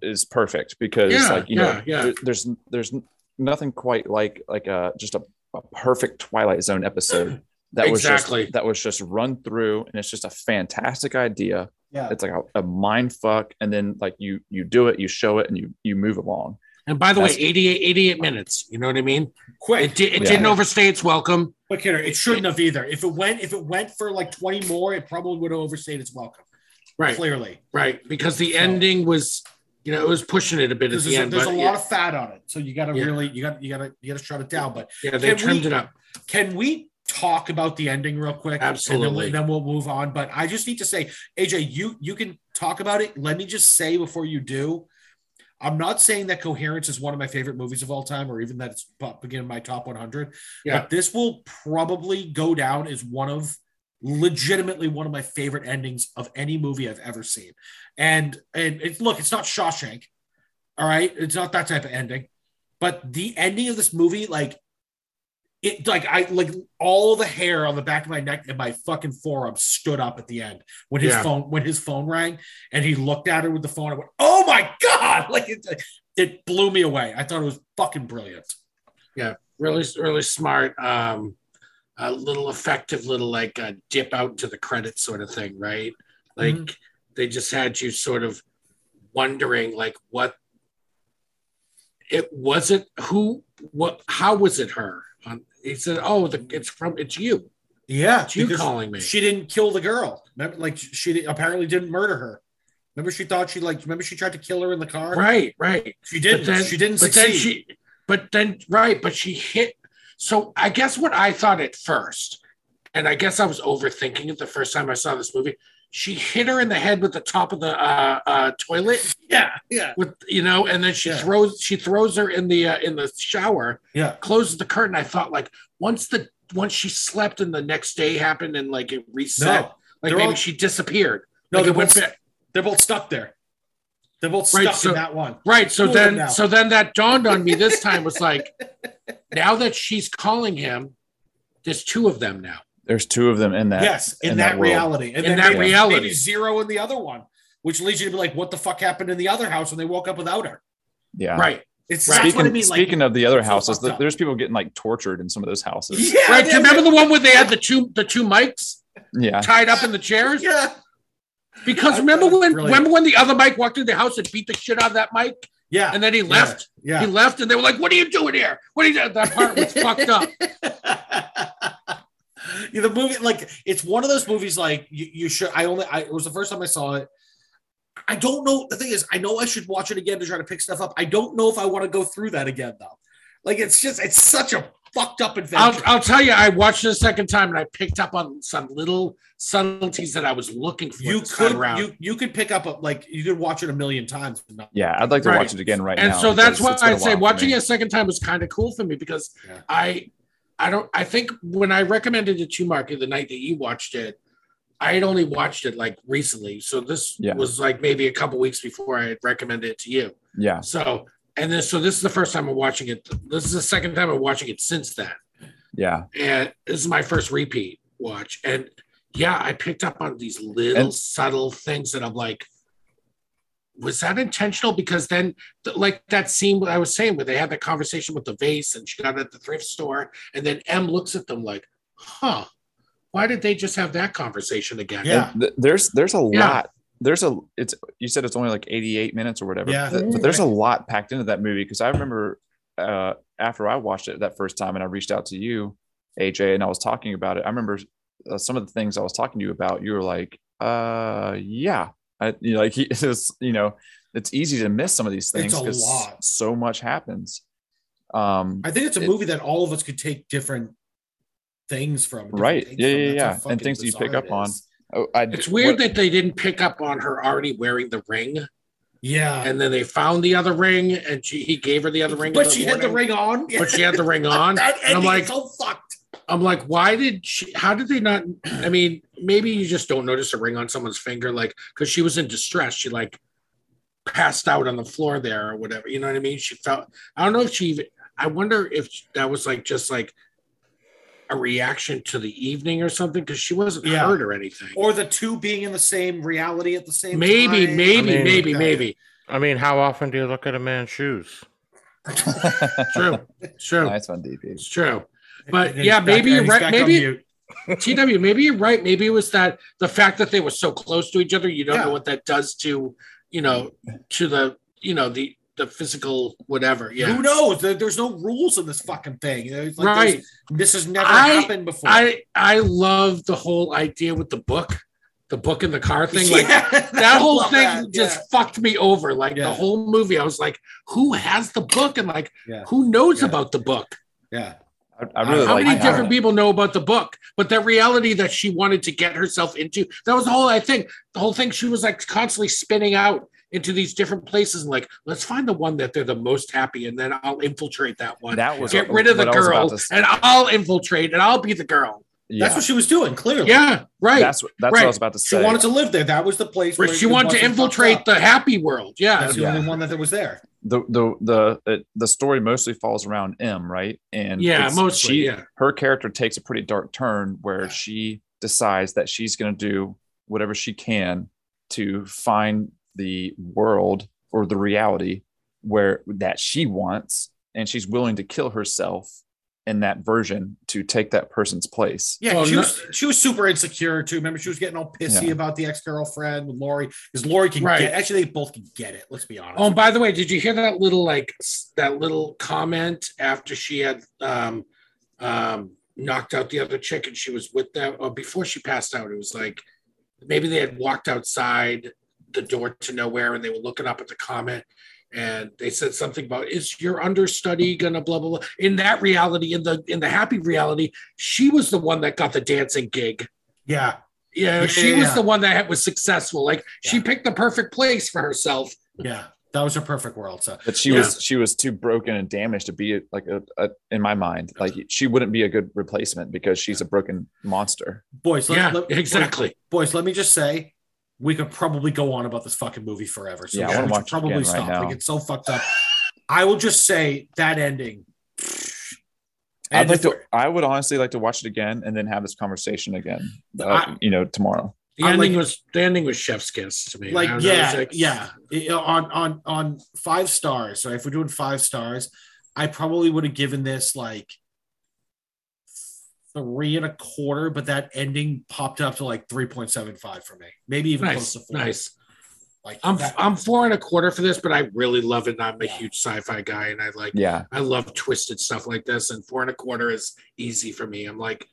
is perfect because Yeah, like you yeah, know yeah. there's there's nothing quite like like a just a, a perfect Twilight Zone episode <clears throat> that Exactly. was just that was just run through and it's just a fantastic idea. yeah, It's like a, a mind fuck and then like you you do it, you show it and you you move along. And by the way, 88, 88 minutes. You know what I mean? quick. It, did, it Yeah. didn't overstay its welcome. Quick hitter. It shouldn't have either. If it went, if it went for like twenty more, it probably would have overstayed its welcome. Right, Clearly, right. Because the So- ending was, you know, it was pushing it a bit at there's, the a, end. there's but a yeah, lot of fat on it, so you got to Yeah. really, you got, you got to, you got to shut it down. But yeah, they Can trimmed we- it up. can we talk about the ending real quick? Absolutely. And then, we'll, then we'll move on. But I just need to say, AJ, you you can talk about it. Let me just say before you do, I'm not saying that Coherence is one of my favorite movies of all time, or even that it's beginning my top 100. Yeah. But this will probably go down as one of legitimately one of my favorite endings of any movie I've ever seen. And and it's look, it's not Shawshank. All right, it's not that type of ending. But the ending of this movie, like it like I like all the hair on the back of my neck and my fucking forearm stood up at the end when his Yeah. phone when his phone rang and he looked at her with the phone and went, "Oh my god!" <laughs> Like it, it blew me away. I thought it was fucking brilliant. Yeah, really, really smart. Um, a little effective, little like a dip out to the credits sort of thing, right? Like Mm-hmm. they just had you sort of wondering, like, what it was it who what how was it her? Um, he said, "Oh, the, it's from it's you. Yeah, It's you calling me." She didn't kill the girl. Remember, like she apparently didn't murder her. Remember, she thought she like. Remember, she tried to kill her in the car. Right, right. She didn't. Then- she didn't but succeed. then she but then right but she hit so i guess what i thought at first and i guess i was overthinking it the first time i saw this movie she hit her in the head with the top of the uh, uh, toilet <laughs> Yeah, yeah, with you know, and then she Yeah. throws she throws her in the uh, in the shower, yeah. closes the curtain. I thought like once the once she slept and the next day happened and like it reset, No, like maybe all- she disappeared. No, like they're it went back. they're both stuck there. They're both Right, stuck so- in that one. Right. So then, now. so then that dawned on me this time was like, <laughs> now that she's calling him, there's two of them now. There's two of them in that. yes, in, in that, that reality. And In then that maybe, reality. maybe zero in the other one, which leads you to be like, what the fuck happened in the other house when they woke up without her? Yeah. Right. It's Right. Speaking, what I mean. Like, speaking of the other houses, fucked th- up. there's people getting like tortured in some of those houses. yeah, Right. Do you remember the one where they had the two the two Mikes Yeah. tied up in the chairs? Yeah, Because I remember thought when brilliant. remember when the other Mike walked into the house and beat the shit out of that Mike, yeah, and then he left. Yeah, He left, and they were like, "What are you doing here? What are you?" doing?" That part was <laughs> fucked up. <laughs> yeah, <laughs> the movie, like, it's one of those movies. Like, you, you should. I only. I, it was the first time I saw it. I don't know. The thing is, I know I should watch it again to try to pick stuff up. I don't know if I want to go through that again, though. Like, it's just, it's such a fucked up I'll, adventure. I'll tell you, I watched it a second time, and I picked up on some little subtleties that I was looking for. you could, around. you you could pick up a, like, you could watch it a million times. and not- Yeah. I'd like to Right. watch it again right and now. And so that's because why it's been a I'd say watching it a second time was kind of cool for me because Yeah. I I don't I think when I recommended it to Mark the night that you watched it, I had only watched it like recently. So this Yeah. was like maybe a couple weeks before I had recommended it to you. Yeah. So and then so this is the first time I'm watching it. This is the second time I'm watching it since then. Yeah. And this is my first repeat watch. And yeah, I picked up on these little And- subtle things that I'm like, was that intentional? Because then, like that scene what I was saying, where they had that conversation with the vase and she got it at the thrift store, and then Em looks at them like, huh, why did they just have that conversation again? Yeah. Th- there's there's a Yeah. lot. There's a it's you said it's only like 88 minutes or whatever. Yeah. Th- but there's a lot packed into that movie because I remember uh after I watched it that first time and I reached out to you, AJ, and I was talking about it. I remember uh, some of the things I was talking to you about. You were like, uh, yeah, I, you know, like he, <laughs> it was, you know, it's easy to miss some of these things because so much happens. Um, I think it's a It- movie that all of us could take different things from. different Right. takes Yeah, from. yeah, That's yeah. And things that you pick up on. oh, I, It's weird what- that they didn't pick up on her already wearing the ring, Yeah. and then they found the other ring, and she he gave her the other ring. But the she had the ring on. But she had the ring <laughs> on, that and I'm like, is so fucked. I'm like, why did she? How did they not? I mean, maybe you just don't notice a ring on someone's finger, like because she was in distress. She like passed out on the floor there or whatever. You know what I mean? She felt. I don't know if she. even I wonder if that was like just like a reaction to the evening or something because she wasn't Yeah. hurt or anything. Or the two being in the same reality at the same Maybe, time. maybe, I mean- maybe, Yeah. maybe. I mean, how often do you look at a man's shoes? True, true, <laughs> nice one, DP. it's true. But And yeah, maybe and you're right. Maybe. TW, <laughs> maybe you're right. Maybe it was that the fact that they were so close to each other. You don't Yeah. know what that does to, you know, to the, you know, the the physical whatever. Yeah, Who knows? There's no rules in this fucking thing. It's like right. This has never I- happened before. I I love the whole idea with the book, the book in the car thing. Like Yeah, <laughs> that whole thing that, just yeah. fucked me over. Like Yeah. the whole movie, I was like, who has the book and like Yeah. who knows Yeah. about the book? Yeah. I, really How like many different people know about the book? But that reality that she wanted to get herself into, that was the whole I think. The whole thing she was like constantly spinning out into these different places and like, let's find the one that they're the most happy, and then I'll infiltrate that one. That was Get what- rid of the what I was about girl and I'll infiltrate and I'll be the girl. Yeah, That's what she was doing, clearly. Yeah, right. that's what that's what. I was about to say. She wanted to live there. That was the place Where where she it wanted to infiltrate the happy world. Yeah. That's the Yeah. only one that was there. the the the it, the story mostly falls around Em, right? And Yeah, it's- mostly, she, yeah. her character takes a pretty dark turn where Yeah. she decides that she's going to do whatever she can to find the world or the reality where that she wants, and she's willing to kill herself in that version to take that person's place. Yeah, Oh, she no- was she was super insecure too. Remember, she was getting all pissy Yeah. about the ex girlfriend with Lori because Lori can Right. get. Actually, they both can get it. Let's be honest. Oh, and by the way, did you hear that little like that little comment after she had um um knocked out the other chick and she was with them or before she passed out? It was like maybe they had walked outside the door to nowhere and they were looking up at the comment and they said something about is your understudy gonna blah blah blah. In that reality, in the in the happy reality, she was the one that got the dancing gig. yeah, Yeah, Yeah, she yeah, was yeah. the one that was successful. Like she picked the perfect place for herself. Yeah, that was her perfect world. So But she Yeah. was she was too broken and damaged to be like a, a in my mind like she wouldn't be a good replacement because she's a broken monster. boys, let, yeah, let- exactly. boys, let me just say, we could probably go on about this fucking movie forever. So Yeah, I we wanna should watch probably again right stop. now. Like it's so fucked up. I will just say that ending. I'd like to. I would honestly like to watch it again and then have this conversation again. Uh, I- you know, tomorrow. The I'm ending like- was the ending was chef's kiss to me. Like don't know, yeah like- yeah It- on on on five stars Right, if we're doing five stars i probably would have given this like three and a quarter but that ending popped up to like 3.75 for me maybe even Nice, close to four nice. like I'm that- I'm four and a quarter for this, but I really love it. and I'm a Yeah. huge sci-fi guy, and I like Yeah, I love twisted stuff like this. And four and a quarter is easy for me. I'm like,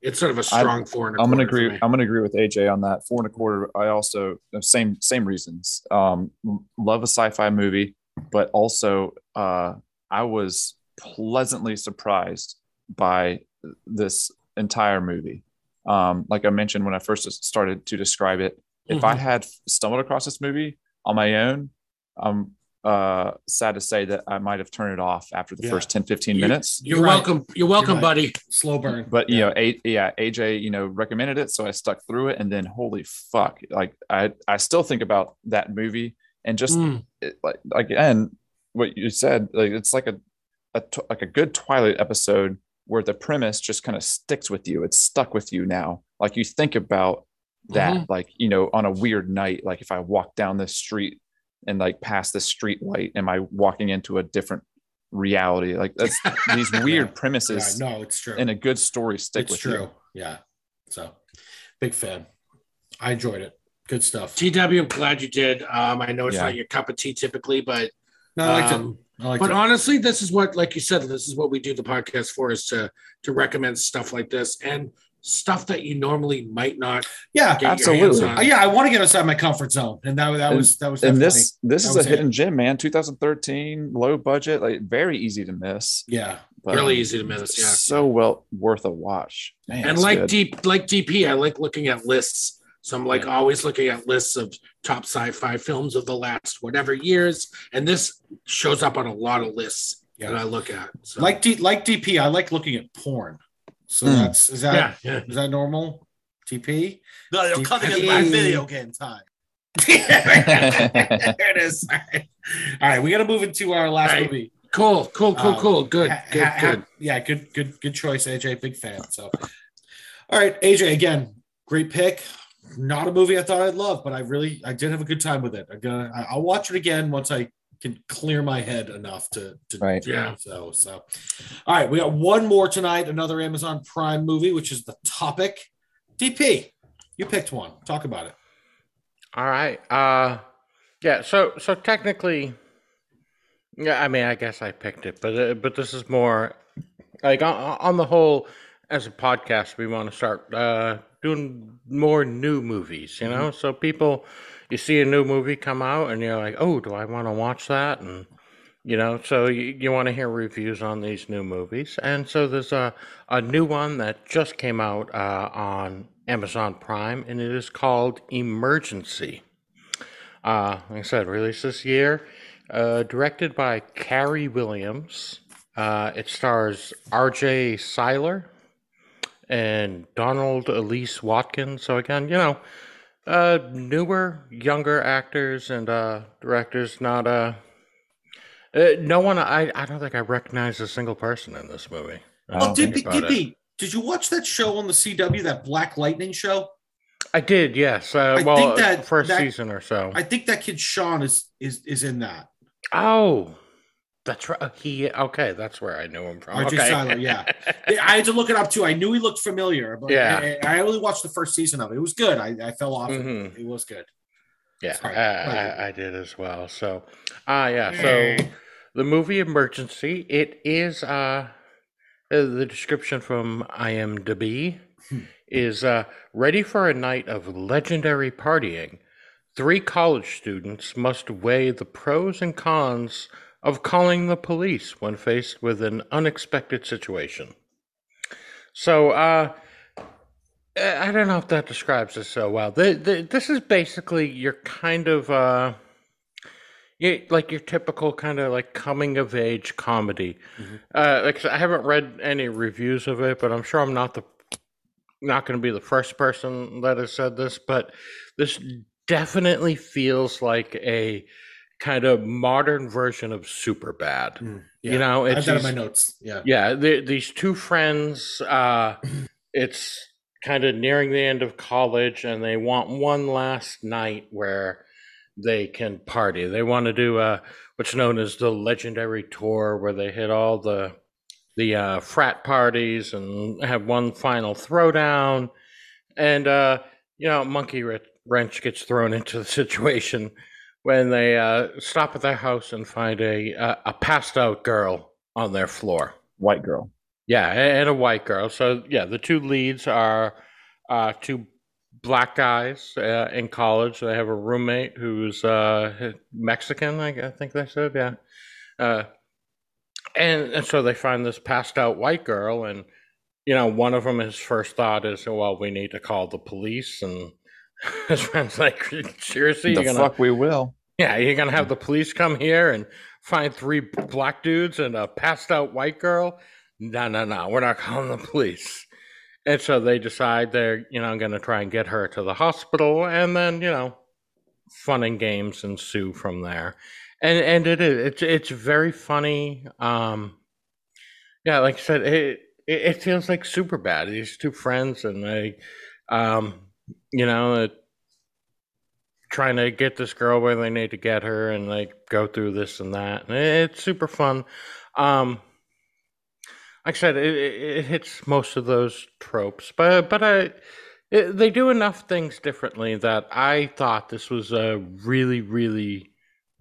it's sort of a strong four and a I'm quarter. gonna agree. I'm gonna agree with AJ on that. Four and a quarter. I also same same reasons. Um, love a sci-fi movie, but also uh, I was pleasantly surprised by this entire movie. Um, like I mentioned when I first started to describe it, if I Mhm. had stumbled across this movie on my own, I'm uh, sad to say that I might have turned it off after the Yeah. first 10, 15 minutes. You're, You're right. welcome. You're welcome, right. buddy. slow burn But you know, a, yeah, AJ, you know, recommended it, so I stuck through it, and then holy fuck, like I, I still think about that movie and just Mm. it, like again, what you said, like it's like a, a like a good Twilight episode where the premise just kind of sticks with you. It's stuck with you now. Like you think about that, like you know, on a weird night, like if I walk down this street and like past this street light, am I walking into a different reality? Like that's <laughs> these weird Yeah. premises yeah, no it's true and a good story stick with you. it's with true you. yeah so big fan i enjoyed it good stuff TW, I'm glad you did. Um, I know it's Yeah. not your cup of tea typically, but no, I liked um, it. I liked but it. honestly, this is what, like you said, this is what we do the podcast for is to to recommend stuff like this and stuff that you normally might not yeah get Absolutely. your hands on. Uh, yeah, I want to get outside my comfort zone, and that that And- was that was And this this is was a it. hidden gem, man. 2013, low budget, like very easy to miss. yeah. But really easy to miss. Yeah. so well worth a watch. Man, and like good. deep like dp i like looking at lists so i'm like Yeah. always looking at lists of top sci-fi films of the last whatever years and this shows up on a lot of lists Yeah. that i look at so Like D, like DP, I like looking at porn. So Hmm. that's is that yeah, yeah. is that normal? TP? No, you're cutting it my by video game time. <laughs> there it is. All right. All right, we got to move into our last All right. movie. cool cool cool Um, cool good Ha- good ha- ha- good Yeah, good, good, good choice, AJ. Big fan. So, all right, AJ. Again, great pick. Not a movie I thought I'd love, but I really, I did have a good time with it. I'm gonna, I- I'll watch it again once I can clear my head enough to, to Right. Yeah. So, so, all right, we got one more tonight. Another Amazon Prime movie, which is the topic. DP, you picked one. Talk about it. All right. Uh yeah, so so technically yeah, I mean, I guess I picked it, but uh, but this is more like on, on the whole as a podcast, we want to start uh doing more new movies, you know? So people you see a new movie come out and you're like, "Oh, do I want to watch that?" and you know, so you, you want to hear reviews on these new movies. And so there's a, a new one that just came out uh, on Amazon Prime, and it is called Emergency. Uh, like I said, released this year, uh, directed by Carey Williams. Uh, it stars R.J. Cyler and Donald Elise Watkins. So again, you know, uh, newer, younger actors and uh, directors. Not uh, uh, no one. I I don't think I recognize a single person in this movie. Oh, don't think DP, about it. DP, did you watch that show on the CW, that Black Lightning show? I did, yes. Uh, I well, think that- first that- season or so. I think that kid Sean is is is in that. oh, that's right. He okay. That's where I knew him from. R.J. okay. Cyler, <laughs> yeah. I had to look it up too. I knew he looked familiar, but Yeah. I, I only watched the first season of it. It was good. I, I fell off. it. Mhm. It was good. Yeah, Sorry. I, I, I did as well. So, ah, yeah. So the movie Emergency. It is uh, uh, the description from IMDb is uh, ready for a night of legendary partying. Three college students must weigh the pros and cons of calling the police when faced with an unexpected situation. So, uh, I don't know if that describes it so well. The, the, this is basically your kind of uh, you, like your typical kind of like coming of age comedy. Uh, like I haven't read any reviews of it, but I'm sure I'm not the not going to be the first person that has said this. But this definitely feels like a kind of modern version of Superbad. Yeah, You know, it's that in my notes. Yeah. yeah, the, these two friends, uh, <clears throat> it's kind of nearing the end of college, and they want one last night where they can party. They want to do uh, what's known as the legendary tour, where they hit all the the uh, frat parties and have one final throwdown. And uh, you know, monkey wrench gets thrown <laughs> into the situation when they uh, stop at their house and find a a, a passed out girl on their floor. White girl. Yeah, and a white girl. So yeah, the two leads are uh, two black guys uh, in college. They have a roommate who's uh, Mexican. I, I think they said, yeah. Uh, and, and so they find this passed out white girl, and you know, one of them, his first thought is, "Well, we need to call the police." And <laughs> his friend's like, "Seriously, the you're gonna fuck we will. yeah, you're gonna have the police come here and find three black dudes and a passed out white girl? No, no, no, we're not calling the police. And so they decide they're, you know, gonna try and get her to the hospital, and then, you know, fun and games ensue from there. And and it is it's it's very funny. Um, yeah, like I said, it it, it feels like super bad. These two friends and they, um, you know, it, trying to get this girl where they need to get her and they go through this and that. And it's super fun. Um like i said it, it, it hits most of those tropes but but i it, they do enough things differently that i thought this was a really really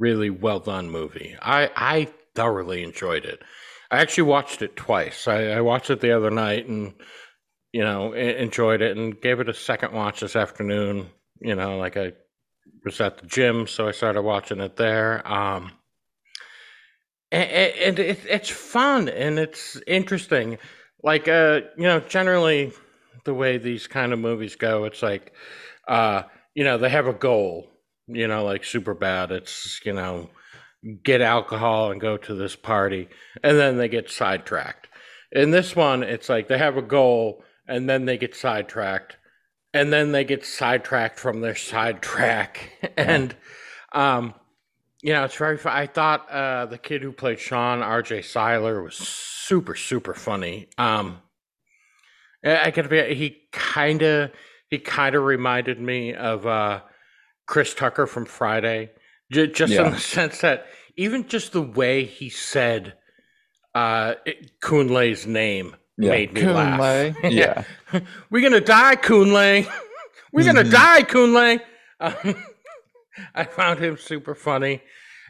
really well done movie. I i thoroughly enjoyed it. I actually watched it twice. I, I watched it the other night and you know enjoyed it and gave it a second watch this afternoon you know like i was at the gym, so I started watching it there. Um, and, and it, it's fun and it's interesting. Like, uh, you know, generally the way these kind of movies go, it's like, uh, you know, they have a goal. You know, like Superbad. It's you know, get alcohol and go to this party, and then they get sidetracked. In this one, it's like they have a goal, and then they get sidetracked, and then they get sidetracked from their sidetrack. <laughs> And um you know it's very fu- i thought uh the kid who played sean rj Cyler was super super funny. Um i gotta be he kind of he kind of reminded me of uh chris tucker from friday. J- just Yeah. in the sense that even just the way he said uh kunle's name Yeah. made me laugh Kunle. <laughs> Yeah. <laughs> we're gonna die, Kunle. <laughs> We're gonna Mhm. die, Kunle. Um, I found him super funny,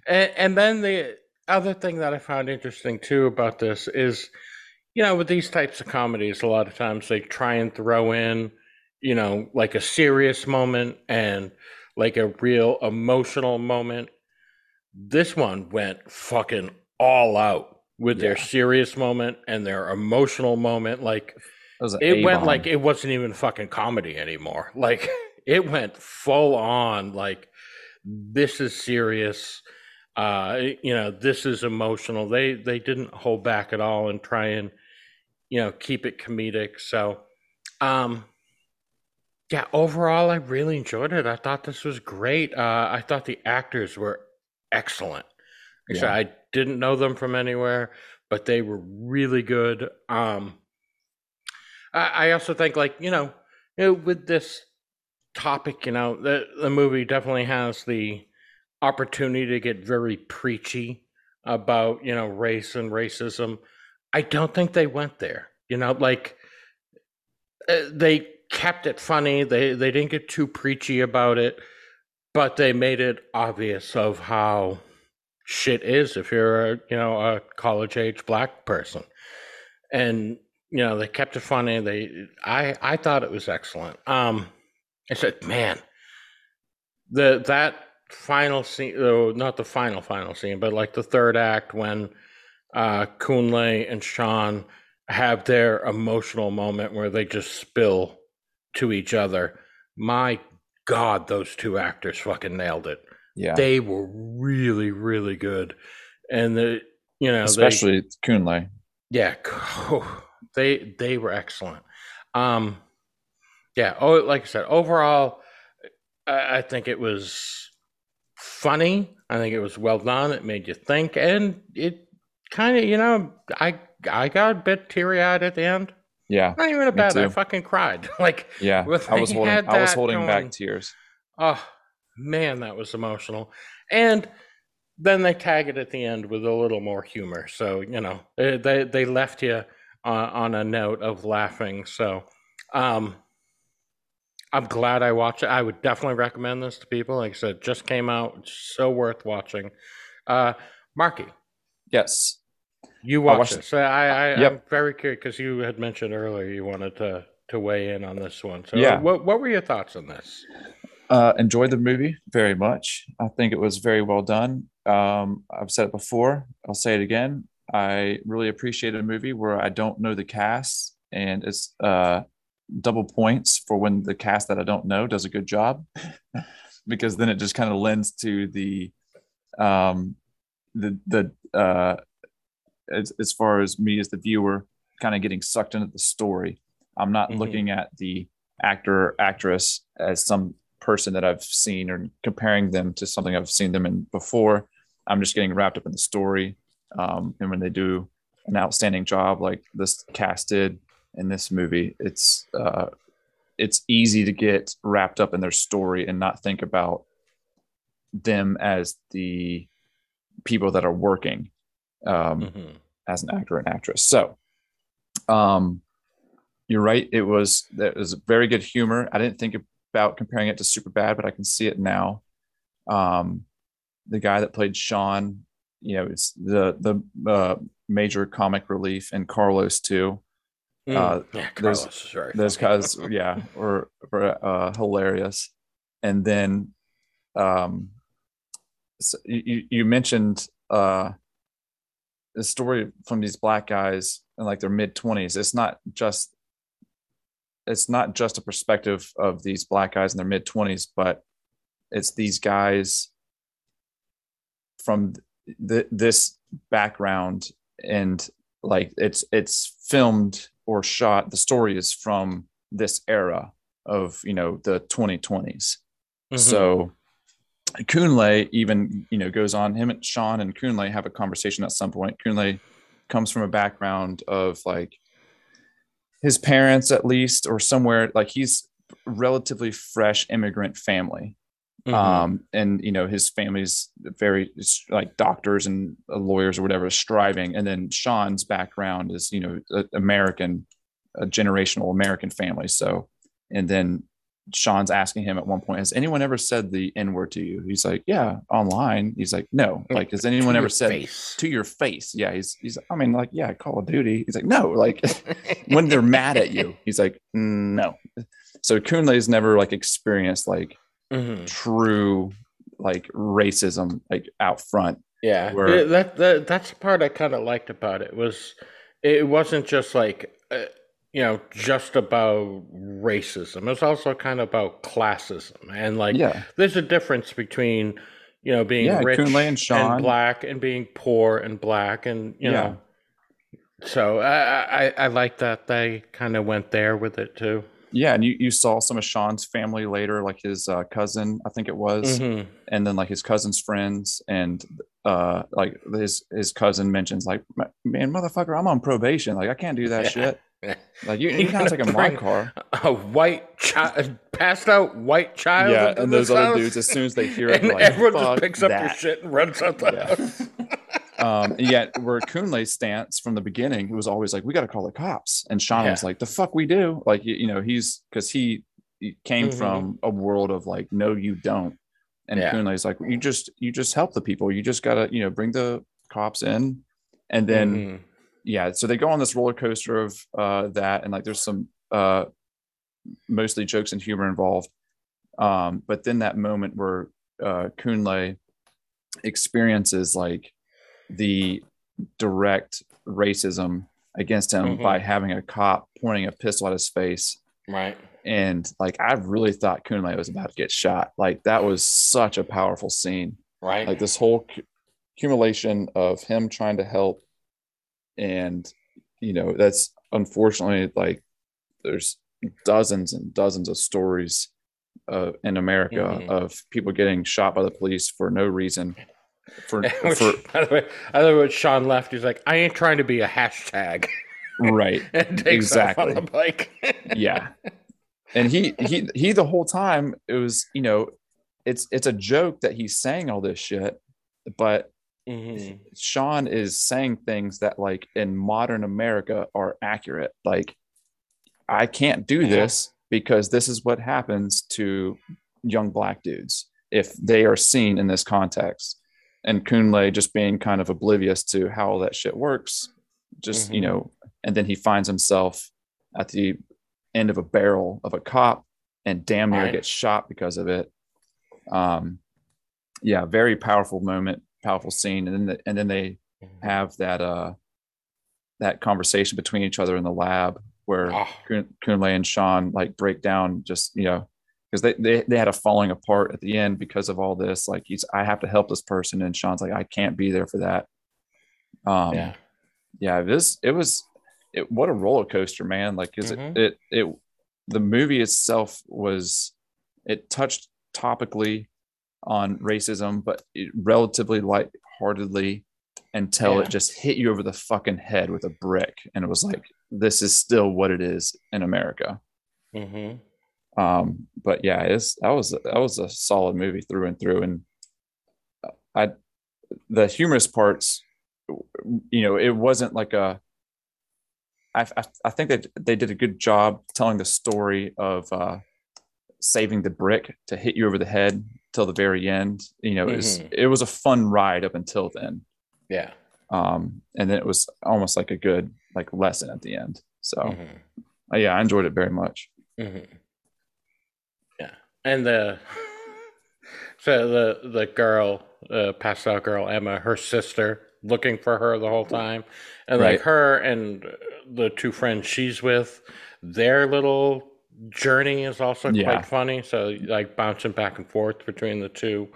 and, and then the other thing that I found interesting too about this is, you know, with these types of comedies, a lot of times they try and throw in, you know, like a serious moment and like a real emotional moment. This one went fucking all out with their serious moment and their emotional moment. Like it went like it wasn't even fucking comedy anymore. <laughs> Like it went full on like this is serious. Uh you know, this is emotional. They they didn't hold back at all and try and you know, keep it comedic. So um yeah, overall I really enjoyed it. I thought this was great. Uh I thought the actors were excellent. I Yeah. I didn't know them from anywhere, but they were really good. Um I, I also think like you know, you know, with this topic, you know, the the movie definitely has the opportunity to get very preachy about you know race and racism. I don't think they went there. You know, like uh, they kept it funny. They they didn't get too preachy about it, but they made it obvious of how shit is if you're a you know a college age black person, and you know they kept it funny. They I I thought it was excellent. Um, I said, man, the that final scene, oh, not the final final scene, but like the third act when uh Kunle and Sean have their emotional moment where they just spill to each other. My God, those two actors fucking nailed it. Yeah, They were really, really good, and the you know especially Kunle. yeah, <laughs> they they were excellent. Um, yeah. Oh, like I said, overall, I, I think it was funny. I think it was well done. It made you think, and it kind of, you know, I I got a bit teary eyed at the end. Yeah, Not even a bad. I fucking cried. <laughs> like, yeah. I was holding. I was holding going. back tears. oh man, that was emotional. And then they tag it at the end with a little more humor. So you know, they they, left you on, on a note of laughing. So um, I'm glad I watched it. I would definitely recommend this to people. Like I said, just came out, It's so worth watching. Uh, Marky, Yes. you watched watched it. So I, I Yep. I'm very curious because you had mentioned earlier you wanted to to weigh in on this one. So Yeah. what what were your thoughts on this? Uh, enjoyed the movie very much. I think it was very well done. Um, I've said it before. I'll say it again. I really appreciate a movie where I don't know the cast, and it's uh, double points for when the cast that I don't know does a good job, <laughs> because then it just kind of lends to the um, the the uh, as, as far as me as the viewer kind of getting sucked into the story. I'm not Mhm. looking at the actor or actress as some person that I've seen or comparing them to something I've seen them in before. I'm just getting wrapped up in the story. Um, and when they do an outstanding job like this cast did in this movie, it's uh, it's easy to get wrapped up in their story and not think about them as the people that are working um, Mhm. as an actor and actress. So, um, you're right. It was there was very good humor. I didn't think about comparing it to Superbad, but I can see it now. Um, the guy that played Sean, you know, it's the the uh, major comic relief, and Carlos too. Mm. Uh, yeah, there's- Carlos is very Those guys, <laughs> yeah, were, were uh, hilarious. And then, um, so you, you- you mentioned uh, the story from these black guys in like their mid twenties. It's not just it's not just a perspective of these black guys in their mid twenties, but it's these guys from th- this background. And like it's it's filmed or shot the story is from this era of you know the 2020s Mhm. so Kunle even you know goes on him and Sean and Kunle have a conversation at some point. Kunle comes from a background of like his parents at least or somewhere like he's relatively fresh immigrant family. Mhm. um and you know his family's very like doctors and uh, lawyers or whatever striving. And then sean's background is you know a- american a generational american family. So and then sean's asking him at one point has anyone ever said the n word to you? He's like yeah online. He's like no. Like has anyone ever said face. to your face? Yeah he's he's i mean like yeah call of duty. He's like no. <laughs> Like <laughs> when they're mad at you he's like "Mm, no. So kunle's never like experienced like Mhm. true like racism like out front. Yeah, where- that, that that's the part I kind of liked about it was it wasn't just like uh, you know just about racism. it's also kind of about classism and like yeah there's a difference between you know being Yeah, rich and Sean. black and being poor and black and you Yeah. know. So I I, I like that they kind of went there with it too. yeah and you, you saw some of sean's family later like his uh, cousin i think it was Mhm. and then like his cousin's friends and uh like his his cousin mentions like man motherfucker i'm on probation like i can't do that <laughs> Yeah. shit. Like you, not gonna taking my bring car A white child, passed out white child. yeah and those other house? dudes as soon as they hear <laughs> it like everyone Fuck just picks up that. your shit and runs out the Yeah. house. <laughs> um and yet where Kunle's stance from the beginning it was always like we got to call the cops and sean was like the fuck we do like you, you know he's because he, he came Mhm. from a world of like no you don't and Yeah. Kunle's like you just you just help the people you just gotta you know bring the cops in and then Mhm. Yeah so they go on this roller coaster of uh that and like there's some uh mostly jokes and humor involved um but then that moment where uh Kunle experiences like the direct racism against him Mhm. by having a cop pointing a pistol at his face Right. and like I really thought Kunle was about to get shot. Like that was such a powerful scene. Right. Like this whole cu- accumulation of him trying to help, and you know that's unfortunately like there's dozens and dozens of stories uh, in America Mhm. of people getting shot by the police for no reason. For, <laughs> Which, for by the way, I love when Sean left. He's like, I ain't trying to be a hashtag. right, <laughs> and takes on Exactly. the bike. <laughs> yeah and he he he the whole time it was you know it's it's a joke that he's saying all this shit but Mhm. sean is saying things that like in modern america are accurate like i can't do this because this is what happens to young black dudes if they are seen in this context and kunle just being kind of oblivious to how all that shit works just you Mhm. know and then he finds himself at the end of a barrel of a cop and damn near Right. gets shot because of it um yeah very powerful moment powerful scene. And then the, and then they have that uh that conversation between each other in the lab where Oh, Kun- Kunle and Sean like break down just you know because they, they they had a falling apart at the end because of all this like he's I have to help this person. And Sean's like I can't be there for that. Um yeah. yeah it was it was it, what a roller coaster man. Like is Mhm. it, it it the movie itself was it touched topically on racism but it relatively lightheartedly until Yeah. it just hit you over the fucking head with a brick and it was like this is still what it is in america hmm um but yeah it's that was that was a solid movie through and through and i the humorous parts you know it wasn't like a i i, I think that they did a good job telling the story of uh saving the brick to hit you over the head till the very end you know it was Mhm. it was a fun ride up until then. Yeah. um and then it was almost like a good like lesson at the end. So Mhm. uh, yeah i enjoyed it very much. Hmm Yeah, and the <laughs> so the the girl, uh, out girl Emma, her sister, looking for her the whole time, and like her and the two friends she's with, their little journey is also Yeah. quite funny. So like bouncing back and forth between the two.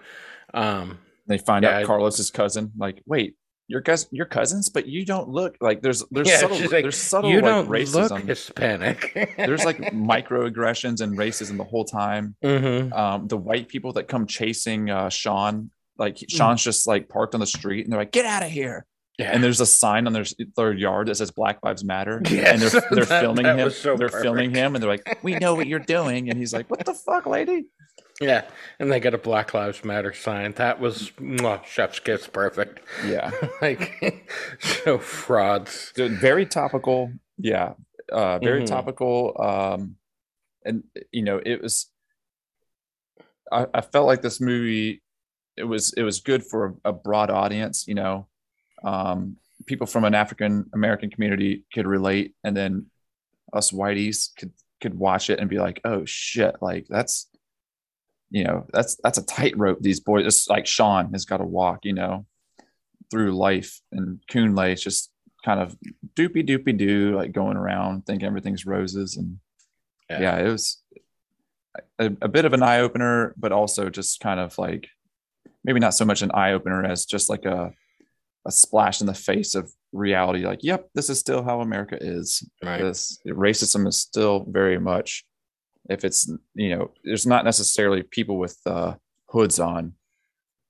Um, they find Yeah, out Carlos's cousin. Like, wait, your cousin, your cousins, but you don't look like there's there's yeah, subtle like, there's subtle you like don't look racism. Hispanic. there's like <laughs> microaggressions and racism the whole time. hmm Um, the white people that come chasing uh, Sean, like Mm. Sean's just like parked on the street, and they're like, "Get out of here!" Yeah, And there's a sign on their their yard that says Black Lives Matter, Yes, <laughs> and they're they're that- filming that him. so they're filming him, and they're like, "We know what you're doing," and he's like, "What the fuck, lady?" yeah, and they get a Black Lives Matter sign. That was mwah, chef's kiss, perfect. Yeah, <laughs> like <laughs> so frauds. Dude, very topical yeah uh very Mhm. topical um and you know it was I, I felt like this movie it was it was good for a broad audience you know um people from an african american community could relate and then us whiteys could could watch it and be like oh shit like that's you know that's that's a tightrope these boys it's like sean has got to walk you know through life and Kunle is just kind of doopy doopy doo, like going around thinking everything's roses. And Yeah. yeah, it was a, a bit of an eye opener, but also just kind of like maybe not so much an eye opener as just like a a splash in the face of reality. Like, yep, this is still how America is. Right. This racism is still very much. If it's you know, there's not necessarily people with uh, hoods on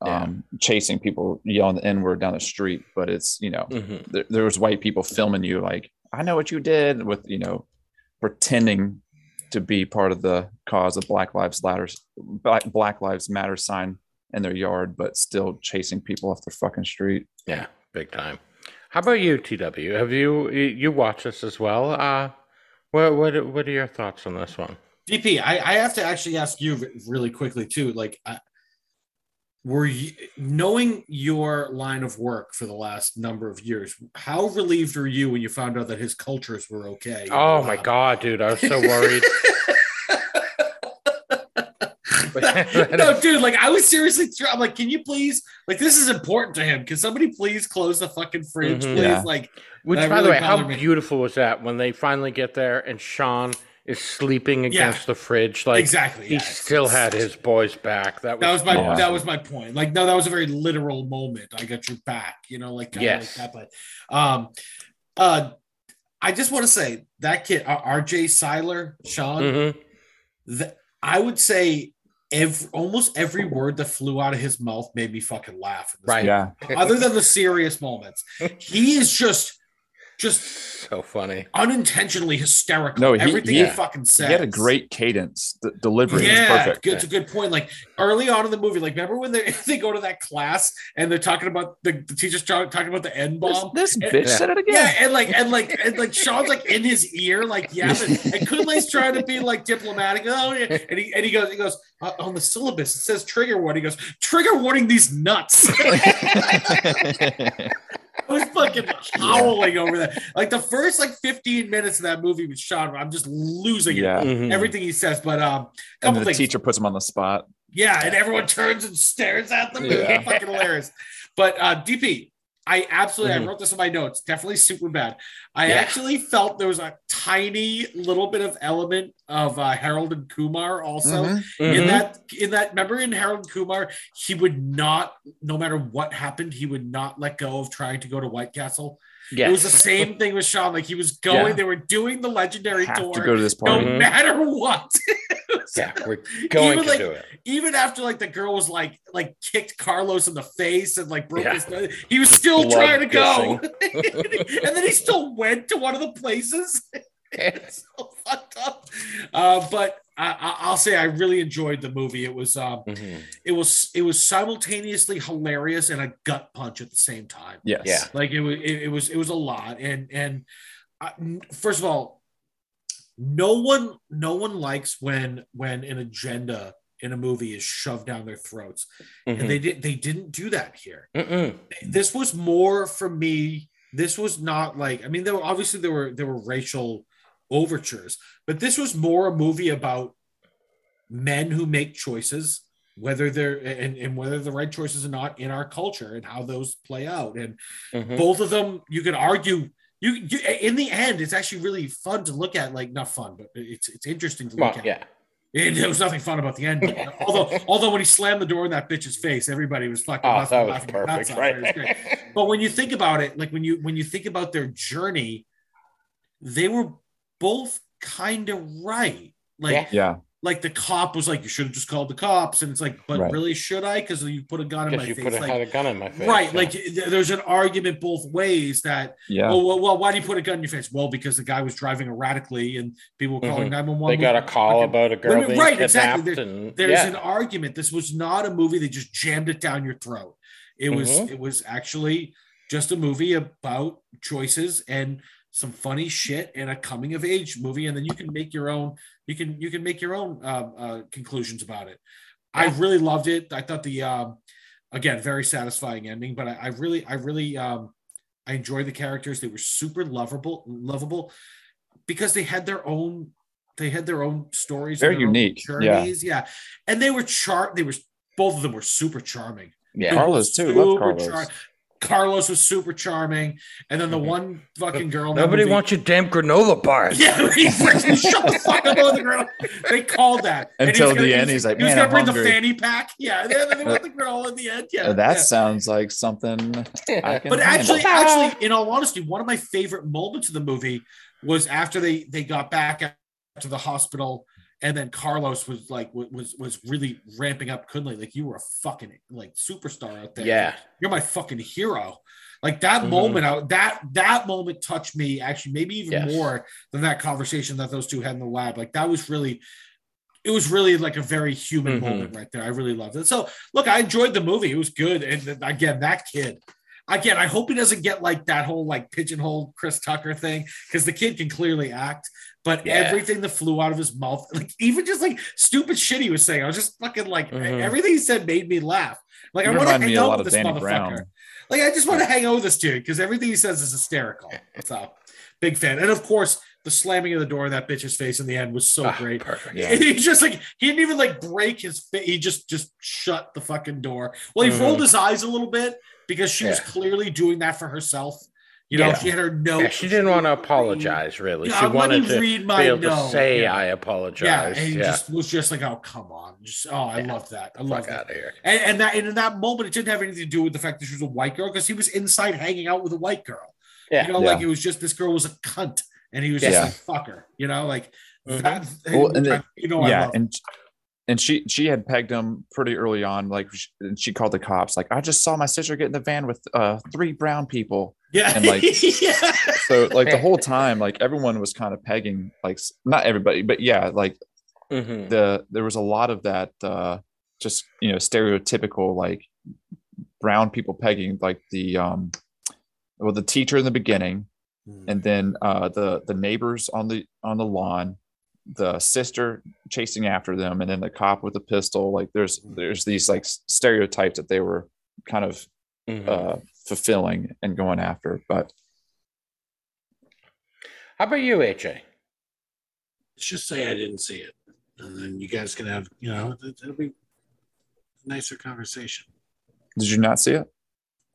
Yeah. um, chasing people yelling the N word down the street, but it's you know hmm there, there was white people filming you like i know what you did with you know pretending to be part of the cause of black lives matter black, black lives matter sign in their yard but still chasing people off the fucking street Yeah, big time. How about you, TW? Have you you watch watched this as well? Uh, what what what are your thoughts on this one? DP, I, I have to actually ask you really quickly too. Like, I, were you knowing your line of work for the last number of years? How relieved were you when you found out that his cultures were okay? Oh my god, dude! I was so worried. <laughs> <laughs> <laughs> no, dude, like I was seriously, tr- I'm like, can you please, like, this is important to him. Can somebody please close the fucking fridge, Mhm. please? Yeah. Like, Which, That by the way, how me. beautiful was that when they finally get there and Sean is sleeping Yeah. against the fridge. Like exactly. he yeah. still had his boys back. That was, That was my Yeah. that was my point. Like, no, that was a very literal moment. I got your back, you know, like Yes. like that. But um, uh, I just want to say that kid, uh, R.J. Cyler, Sean, Mhm. that I would say every almost every word that flew out of his mouth made me fucking laugh. in this Right. Yeah. Other than the serious moments, <laughs> he is just just so funny. unintentionally hysterical. No, he- everything he- he, fucking says. He had a great cadence. The delivery was Yeah, perfect. good- it's a good point. Like early on in the movie, like remember when they, <laughs> they go to that class and they're talking about the, the teacher's talking about the N This, bomb. this Yeah. bitch said it again. Yeah, and like and like and like Sean's like in his ear, like yeah, and, and Kunle's trying to be like diplomatic. Oh, yeah. and he and he goes, he goes uh, on the syllabus. It says trigger warning. He goes trigger warning these nuts. <laughs> <laughs> <laughs> I was fucking howling over that. Like the first like 15 minutes of that movie with Sean, I'm just losing it. yeah. Mhm. Everything he says, but um, And couple then the things. teacher puts him on the spot. Yeah, and everyone turns and stares at them. Yeah. Fucking hilarious. But uh DP, I absolutely Mhm. I wrote this in my notes. Definitely Superbad. I Yeah. actually felt there was a tiny little bit of element of uh, Harold and Kumar also Mhm. in Mhm. that in that. Remember in Harold and Kumar, he would not, no matter what happened, he would not let go of trying to go to White Castle. It was the same thing with Sean. Like he was going, Yeah. they were doing the legendary Have tour. to go to this no party. Mhm. matter what. <laughs> yeah, we're <laughs> going Even to like- do it. even after like the girl was like like kicked Carlos in the face and like broke Yeah. his nose, he was still blood trying to go. <laughs> and then he still went to one of the places. it's so fucked up. Uh, but I, I, I'll say I really enjoyed the movie. It was um, Mhm. it was it was simultaneously hilarious and a gut punch at the same time. Yes. Yeah. Like it was it, it was it was a lot. And and uh, first of all, no one no one likes when when an agenda in a movie is shoved down their throats Mhm. and they did they didn't do that here Mm-mm. this was more for me this was not like i mean there were obviously there were there were racial overtures but this was more a movie about men who make choices whether they're and, and whether the right choices or not in our culture and how those play out and Mhm. both of them you could argue you, you in the end it's actually really fun to look at like not fun but it's it's interesting to look Well, at yeah. and there was nothing fun about the end. although, <laughs> although when he slammed the door in that bitch's face, everybody was fucking Oh, laughing- that was perfect, was right? great. But when you think about it, like when you when you think about their journey, they were both kind of right. Like Yeah. Yeah. like the cop was like, you should have just called the cops, and it's like, but Right. really, should I? Because you put a gun in my Because you face. put a, Like, had a gun in my face. right, yeah. like there's an argument both ways that Yeah. oh well, well, why do you put a gun in your face? Well, because the guy was driving erratically, and people were calling Mhm. nine one one. they got a call about a girl Right, being right, kidnapped. exactly. And, there's yeah. an argument. This was not a movie that just jammed it down your throat. It was Mhm. it was actually just a movie about choices and some funny shit and a coming of age movie, and then you can make your own. You can you can make your own uh, uh, conclusions about it. I really loved it. I thought the um, again very satisfying ending, but I, I really I really um, I enjoyed the characters. They were super lovable, lovable because they had their own they had their own stories, and Very unique, yeah. journeys. Yeah. and they were char. They were both of them were super charming. yeah. Carlos too. Love Carlos. char- Carlos was super charming, and then the Mhm. one fucking girl. Nobody movie- wants your damn granola bars. Yeah, <laughs> he freaking shut the fuck up on the girl. They called that And he was Until gonna- the he end, was- he's like, he was "Man, gonna I'm bring the fanny pack. Yeah, and then they want the girl in the end. Yeah, that yeah. sounds like something. I <laughs> can But handle. actually, actually, in all honesty, one of my favorite moments of the movie was after they they got back to the hospital, and then Carlos was like wa- was was really ramping up Kunle. Like you were a fucking like superstar out there. Yeah. you're my fucking hero. Like that Mhm. moment, out that that moment touched me actually, maybe even Yes. more than that conversation that those two had in the lab. Like that was really. It was really like a very human Mhm. moment right there. I really loved it. So, look, I enjoyed the movie. It was good. And again, that kid, again, I hope he doesn't get like that whole like pigeonhole Chris Tucker thing because the kid can clearly act. But Yeah. everything that flew out of his mouth, like even just like stupid shit he was saying, I was just fucking like Mhm. everything he said made me laugh. Like You I want to hang out with this Danny motherfucker. Brown. Like I just want to hang out with this dude because everything he says is hysterical. So big fan, and of course the slamming of the door in that bitch's face in the end was so Ah, great. Perfect. Yeah. <laughs> He just like he didn't even like break his fa- he just just shut the fucking door. Well, he Mhm. rolled his eyes a little bit because she was clearly doing that for herself. You know, Yeah. she had her note. Yeah, she didn't want to apologize. Really, Yeah, she wanted to read be my able to say, Yeah. "I Yeah, apologize." and he Yeah, just was just like, "Oh, come on!" Just oh, I Yeah. love that. I love that. out of here. And, and that and in that moment, it didn't have anything to do with the fact that she was a white girl because he was inside hanging out with a white girl. Yeah. you know, Yeah. like it was just this girl was a cunt, and he was just Yeah. like fucker. You know, like Mhm. that. Well, and then- you know, I yeah, love and and she she had pegged him pretty early on. Like she, and she called the cops. Like I just saw my sister get in the van with uh three brown people. yeah, and, like, <laughs> yeah. So like the whole time, like everyone was kind of pegging. Like not everybody, but yeah, like Mhm. the there was a lot of that. uh Just you know, stereotypical like brown people pegging. Like the um, well, the teacher in the beginning, and then uh the the neighbors on the on the lawn the sister chasing after them and then the cop with the pistol like there's there's these like stereotypes that they were kind of Mhm. uh fulfilling and going after but How about you, AJ? Let's just say I didn't see it, and then you guys can have you know it- it'll be a nicer conversation. did you not see it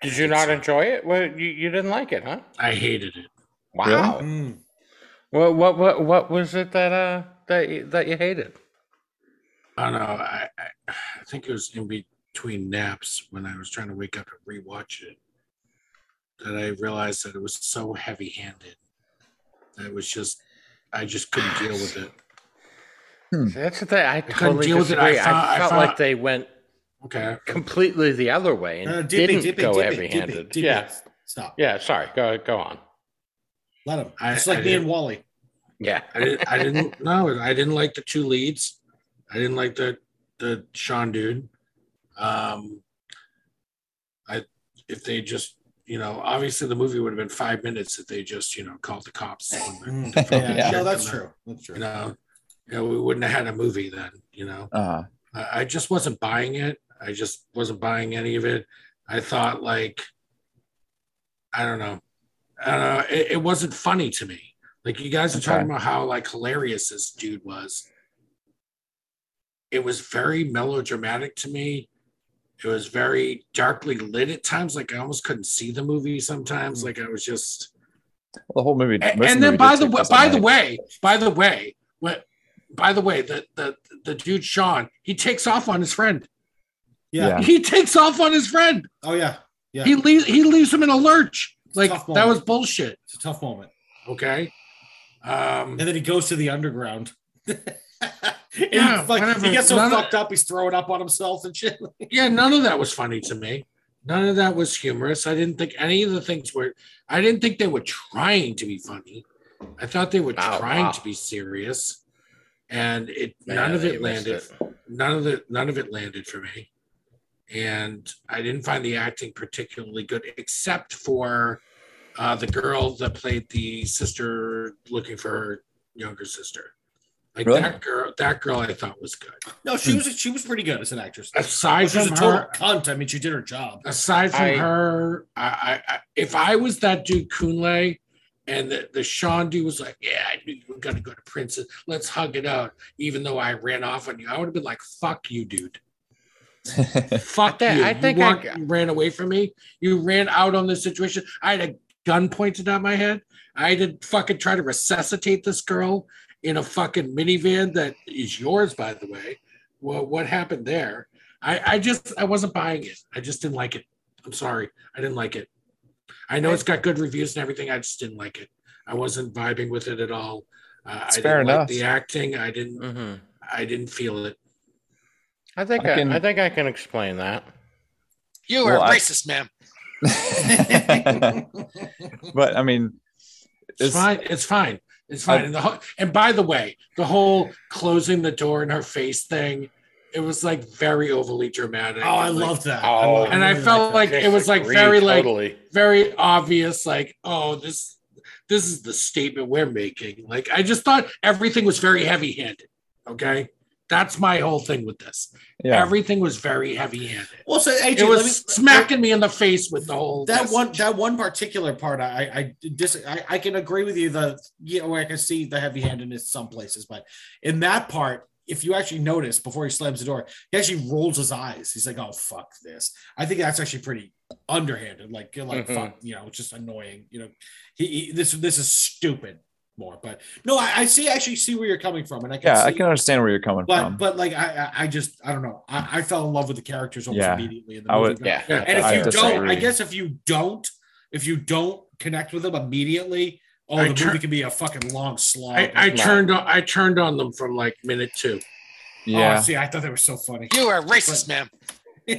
Did you not enjoy it? Well, you, you didn't like it, huh? I hated it. Wow. Mm. What what what what was it that uh that you, that you hated? I don't know. I, I I think it was in between naps when I was trying to wake up and rewatch it that I realized that it was so heavy-handed. That it was just I just couldn't deal with it. That's the thing. I couldn't totally deal with it. I disagree. I, found- I felt like they went Okay. completely the other way and Uh, dip it, didn't dip it, go dip it, heavy-handed. dip it, yeah. Stop. yeah. Sorry. Go go on. Let him. I- It's like I me and Wally. Yeah. I didn't. I didn't. <laughs> No, I didn't like the two leads. I didn't like the the Sean dude. Um, I if they just you know obviously the movie would have been five minutes if they just you know called the cops. when the- Mm. <laughs> Yeah. No, that's true. That's true. You know, you know, we wouldn't have had a movie then. You know, uh I, I just wasn't buying it. I just wasn't buying any of it. I thought like, I don't know, I. It, it wasn't funny to me. Like you guys are Okay. talking about how like hilarious this dude was. It was very melodramatic to me. It was very darkly lit at times. Like I almost couldn't see the movie sometimes. Hmm. Like I was just. the whole movie And, and then movie by the way, place at by the way, by the way, what? By the way, the the the dude Sean, he takes off on his friend. Yeah. Yeah. He takes off on his friend. Oh yeah. Yeah. He leaves he leaves him in a lurch. Like that was bullshit. It's a tough moment. Okay. Um And then he goes to the underground. <laughs> And Yeah, he's like, whatever. he gets so None of- fucked up, he's throwing up on himself and shit. <laughs> yeah, none of that was funny to me. None of that was humorous. I didn't think any of the things were I didn't think they were trying to be funny. I thought they were Wow, trying wow. to be serious. And it Man, none of it landed. it. none of the none of it landed for me and i didn't find the acting particularly good except for uh, the girl that played the sister looking for her younger sister like Really? that girl that girl i thought was good No, she was she was pretty good as an actress. aside She was from a total her cunt. I mean, she did her job. aside from I- her I, I, I if i was that dude kunle and the, the Sean dude was like, Yeah, I knew you were gonna go to Princeton. Let's hug it out. Even though I ran off on you, I would have been like, Fuck you, dude. Fuck that. you. I think you, I walked- g- you ran away from me. You ran out on this situation. I had a gun pointed at my head. I had to fucking try to resuscitate this girl in a fucking minivan that is yours, by the way. Well, what happened there? I, I just I wasn't buying it. I just didn't like it. I'm sorry. I didn't like it. I know it's got good reviews and everything. I just didn't like it. I wasn't vibing with it at all. Uh, It's I fair didn't like enough. the acting. I didn't. hmm I didn't feel it. I think I I, can- I think I can explain that. You Well, are I- racist, ma'am. <laughs> but I mean, It's, It's- fine. It's fine. It's fine. I- and the whole, and by the way, the whole closing the door in her face thing, it was like very overly dramatic. Oh, I Like, love that. Oh, love- And I really felt that. like it was like Disagree very like totally. very obvious. Like, oh, this this is the statement we're making. Like, I just thought everything was very heavy handed. Okay, that's my whole thing with this. yeah, Everything was very heavy handed. Well, so AJ, It was me, smacking me in the face with the whole that message. one that one particular part I I dis, I, I can agree with you the you know I can see the heavy handedness some places but in that part if you actually notice before he slams the door, he actually rolls his eyes. He's like, "Oh fuck this." I think that's actually pretty underhanded. Like, like Mhm. fuck, you know, it's just annoying. You know, he, he this this is stupid more. But no, I, I see actually see where you're coming from, and I can Yeah, see, I can understand where you're coming But from. but like I I I just I don't know. I, I fell in love with the characters almost Yeah. immediately in the I movie. would- Yeah. And if I you don't, I guess if you don't, if you don't connect with them immediately, oh, the tur- movie can be a fucking long slog. I, I turned on I turned on them from like minute two. Oh, yeah, Oh, see, I thought they were so funny. You are racist, man. <laughs>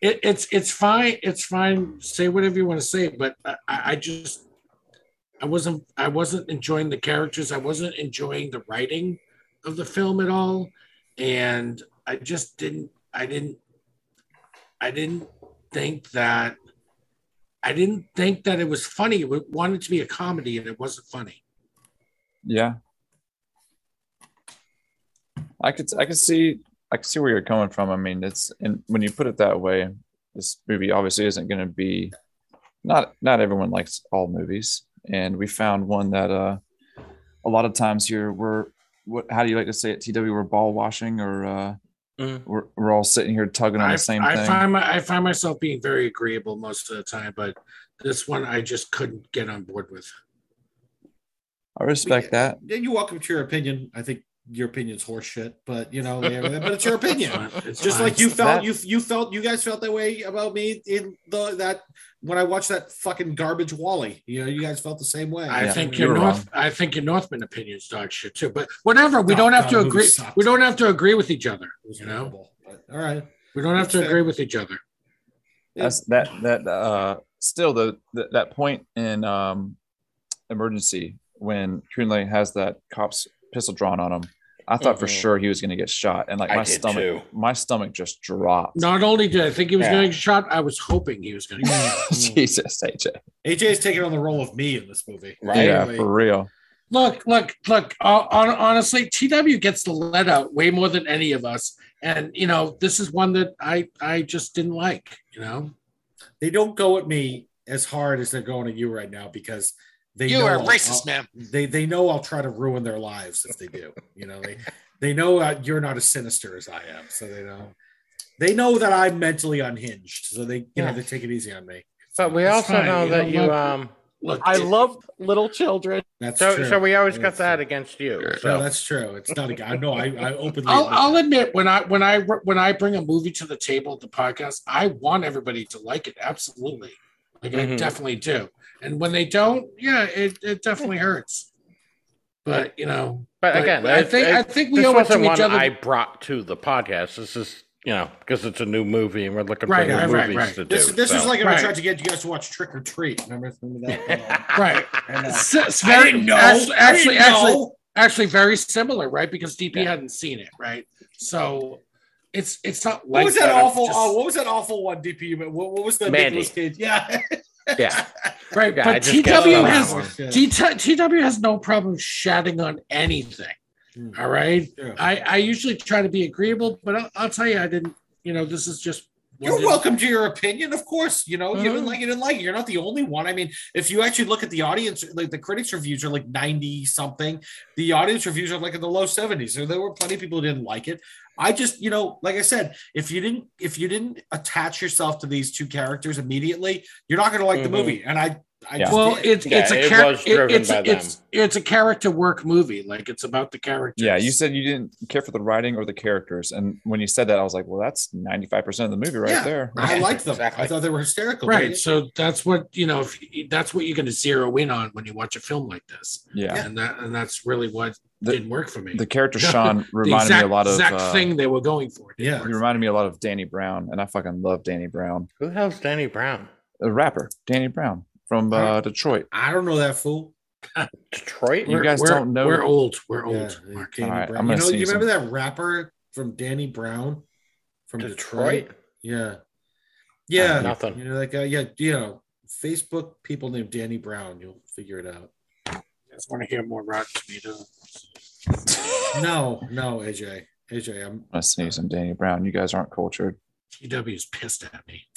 It, it's it's fine. It's fine. Say whatever you want to say, but I, I just I wasn't I wasn't enjoying the characters. I wasn't enjoying the writing of the film at all, and I just didn't. I didn't. I didn't think that. I didn't think that it was funny. It wanted to be a comedy, and it wasn't funny. yeah. I could I could see I could see where you're coming from. I mean, it's and when you put it that way, this movie obviously isn't going to be not not everyone likes all movies, and we found one that uh a lot of times here we're what how do you like to say it TW we're ball washing or uh Mhm. we're, we're all sitting here tugging on I, the same I thing. find my, I find myself being very agreeable most of the time, but this one I just couldn't get on board with. I respect that. Then you're welcome to your opinion. I think your opinion's horseshit, but you know, <laughs> but it's your opinion. It's Just fine. like you felt, That- you you felt, you guys felt that way about me in the that when I watched that fucking garbage Wally. You know, you guys felt the same way. I Yeah, think you your were North, I think your Northman opinions dog shit too. But whatever, we Oh, don't have God, to agree. sucked. We don't have to agree with each other. You know, horrible, but all right. we don't have That's to fair. agree with each other. That's that that uh still the, the that point in um emergency when Kunle has that cop's pistol drawn on him. I thought for Mhm. sure he was gonna get shot, and like I my stomach, too. my stomach just dropped. Not only did I think he was Yeah. going to get shot, I was hoping he was going to get shot. <laughs> Jesus, AJ. AJ is taking on the role of me in this movie. Right. Yeah, Really. for real. Look, look, look. Uh, hon- honestly, TW gets the let out way more than any of us, and you know this is one that I I just didn't like. You know, They don't go at me as hard as they're going at you right now because they You know are I'll- racist, I'll- man. They they know I'll try to ruin their lives if they do. You know they <laughs> they know uh, you're not as sinister as I am, so they know they know that I'm mentally unhinged. So they you know they take it easy on me. But we It's also fine, know you that you look- um. look. I love little children. That's So true. so we always got That's that against you. No, So that's true. It's not a know. I, I openly. I'll, admit I'll admit when I when I when I bring a movie to the table at the podcast, I want everybody to like it. Absolutely, like I Mm-hmm. Mhm. definitely do. And when they don't, yeah, it, it definitely hurts. But you know, but but- again, but I it- think I it- think we this owe it wasn't to one each other. I brought to the podcast. This is you know because it's a new movie and we're looking Right, for new right, right, movies right. to do. This, this is like if I Right. tried to get you guys to watch Trick or Treat. Remember, remember that? <laughs> right. And, uh, It's, it's I very didn't know. actually actually actually, actually very similar, right? Because DP Yeah. hadn't seen it, right? So it's it's not What like was that I'm awful? just- oh, what was that awful one? DP. What, what was the Mandy. Nicolas Cage? Yeah. <laughs> yeah. <laughs> right? Yeah, but TW guessed on that has one. Yeah. T- TW has no problem shatting on anything. Hmm. All right. Yeah. I, I usually try to be agreeable, but I'll, I'll tell you, I didn't, you know, this is just. You're welcome to your opinion, of course. You know, you didn't Mhm. like it, didn't like it. You're not the only one. I mean, if you actually look at the audience, like the critics' reviews are like 90 something. The audience reviews are like in the low 70s. So there were plenty of people who didn't like it. I just, you know, like I said, if you didn't, if you didn't attach yourself to these two characters immediately, you're not going to like Mhm. the movie. And I, I Yeah. just Well, it's Yeah, it's a it char- was driven it's, by it's it's a character work movie. Like it's about the characters. Yeah, you said you didn't care for the writing or the characters, and when you said that, I was like, well, that's ninety five percent of the movie right Yeah. there. I <laughs> liked them. Exactly. I thought they were hysterical. right. So that's what you know. If you- that's what you're going to zero in on when you watch a film like this, Yeah, and that and that's really what The- didn't work for me. the character <laughs> Sean reminded exact, me a lot of. exact uh, thing they were going for. Yeah. He reminded me a lot of Danny Brown, and I fucking love Danny Brown, Who the hell's Danny Brown? a rapper, Danny Brown from uh, Detroit. I don't know that fool. <laughs> Detroit. You guys we're, don't know- We're old. We're old. Mark. Danny All right, Brown. I'm You gonna know, you sneeze remember that rapper from Danny Brown from Detroit? Detroit. Yeah. Yeah. nothing. You know, that guy. Yeah. You know, Facebook people named Danny Brown. You'll figure it out. I just want to hear more Rotten Tomato. <laughs> No, no, AJ. AJ, I'm I'm gonna sneeze on Danny Brown. You guys aren't cultured. TW is pissed at me.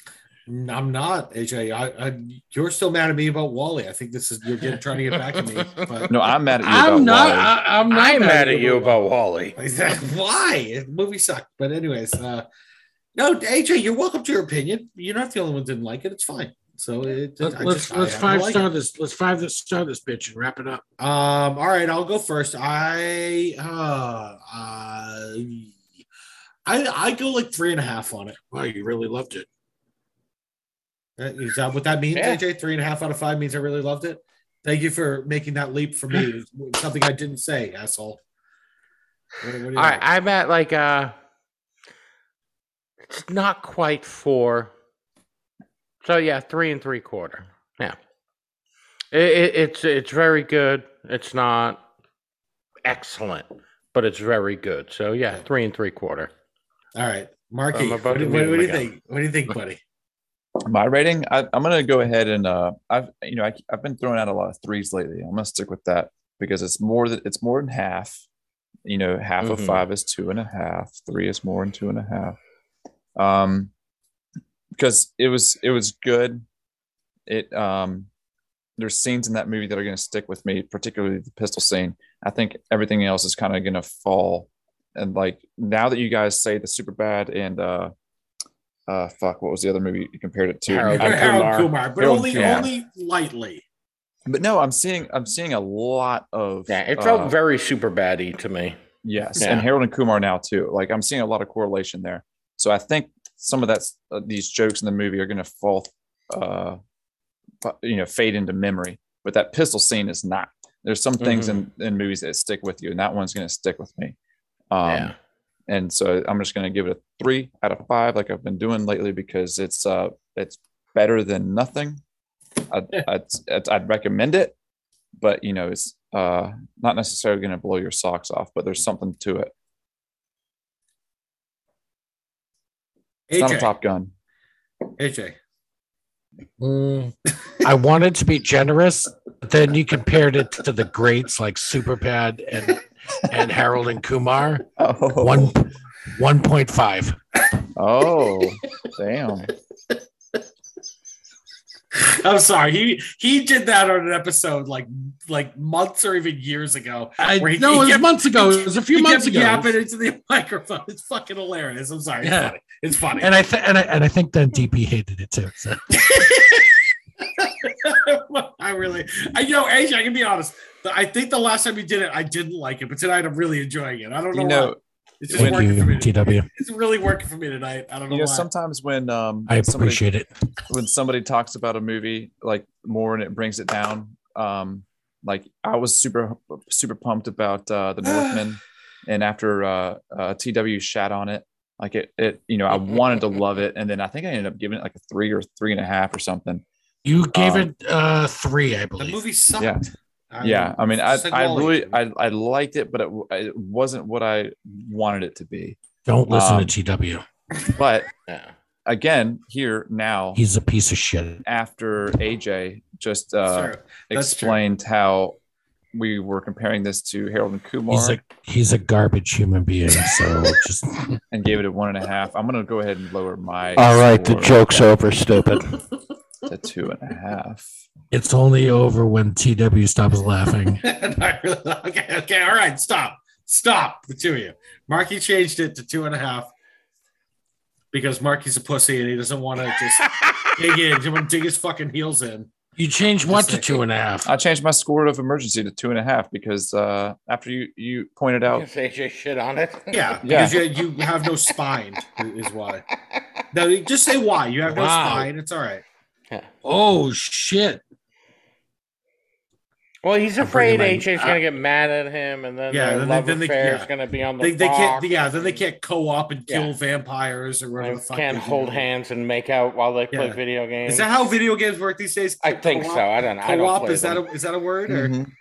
I'm not, AJ. I, I, you're still mad at me about Wally. I think this is you're getting, trying to get back at me. <laughs> But No, I'm mad at you. I'm about not. Wally. I, I'm not I'm mad at you about Wally. <laughs> why? The movie sucked. But anyways, uh, no, AJ, you're welcome to your opinion. You're not the only one that didn't like it. It's fine. So it, Let, I let's just- let's happen to five like star it. this. Let's five this star this bitch and wrap it up. Um, all right, I'll go first. I uh, uh I I go like three and a half on it. Wow, you really loved it. Uh, Is that what that means, Yeah. AJ? Three and a half out of five means I really loved it. Thank you for making that leap for me. Something I didn't say, asshole. What, what I, think? I'm at like uh it's not quite four. So yeah, three and three quarter. Yeah, it, it, it's it's very good. It's not excellent, but it's very good. So yeah, three and three quarter. all right, Marky. What, what do you think? What do you think, buddy? My rating, I, I'm gonna go ahead and uh, I've you know I, I've been throwing out a lot of threes lately. I'm gonna stick with that because it's more than it's more than half. You know, half of Mhm. five is two and a half. Three is more than two and a half. Um, because it was it was good. It um, there's scenes in that movie that are gonna stick with me, particularly the pistol scene. I think everything else is kind of gonna fall. And like now that you guys say the Superbad and uh uh fuck what was the other movie you compared it to Harold I'm- Harold Kumar. Kumar, but Harold only Kumar. only lightly. but no i'm seeing i'm seeing a lot of Yeah, it uh, felt very super baddie to me. yes Yeah. and harold and kumar now too like i'm seeing a lot of correlation there so i think some of that's uh, these jokes in the movie are going to fall uh you know fade into memory but that pistol scene is not there's some things in in movies that stick with you and that one's going to stick with me um yeah, and so I'm just going to give it a three out of five, like I've been doing lately, because it's uh it's better than nothing. I'd, I'd, I'd, I'd recommend it, but you know it's uh not necessarily going to blow your socks off, but there's something to it. It's not a Top Gun. AJ. Mm, <laughs> I wanted to be generous, but then you compared it to the greats like Superbad and and Harold and Kumar. <laughs> Oh. one, one point five. oh, damn. I'm sorry. He he did that on an episode like like months or even years ago. I Where he- no, he it was kept- months ago. It was a few he months kept ago. yapping into the <laughs> microphone. It's fucking hilarious. I'm sorry. It's Yeah. funny. It's funny. And I th- and I and I think then DP hated it too. So. <laughs> I really, I, you know, AJ, I can be honest. The- I think the last time you did it, I didn't like it, but tonight I'm really enjoying it. I don't know, You know, why. It's just working Thank for me. TW. It's really working for me tonight. I don't know you know, why. sometimes when um I somebody- appreciate it. when somebody talks about a movie like more and it brings it down um like i was super super pumped about uh the <sighs> northman and after uh, uh tw shat on it like it it you know i wanted to love it and then i think i ended up giving it like a three or three and a half or something You gave Um, it uh three, I believe. the movie sucked. Yeah. I yeah mean, i mean i i really i i liked it but it, it wasn't what i wanted it to be Don't listen um, to TW. but <laughs> yeah. again here now He's a piece of shit. after aj just uh Sure. That's true. explained how we were comparing this to Harold and Kumar He's a he's a garbage human being. So <laughs> just and gave it a one and a half. I'm gonna go ahead and lower my. All right, the joke's over, stupid. <laughs> to two and a half. it's only over when TW stops laughing. <laughs> Okay, okay, all right, stop, stop, the two of you. Marky changed it to two and a half because Marky's a pussy and he doesn't want to just <laughs> dig in. He want to dig his fucking heels in. You changed what to two and a half? I changed my score of emergency to two and a half because uh, after you you pointed out, Say AJ shit on it. Yeah, <laughs> Yeah. because you, you have no spine is why. No, just say why. You have no Wow. spine. It's all right. Oh shit! Well, he's I'm afraid bringing my- AJ's gonna get mad at him, and then Yeah, then they- love then they- affair is gonna be on the They, they can't. box, Yeah, then they can't co-op and kill Yeah. vampires or whatever and the fuck. can't they do. hold hands and make out while they play Yeah. video games. Is that how video games work these days? I think Co-op? so. I don't know. I don't Co-op play is that a, is that a word or Mhm.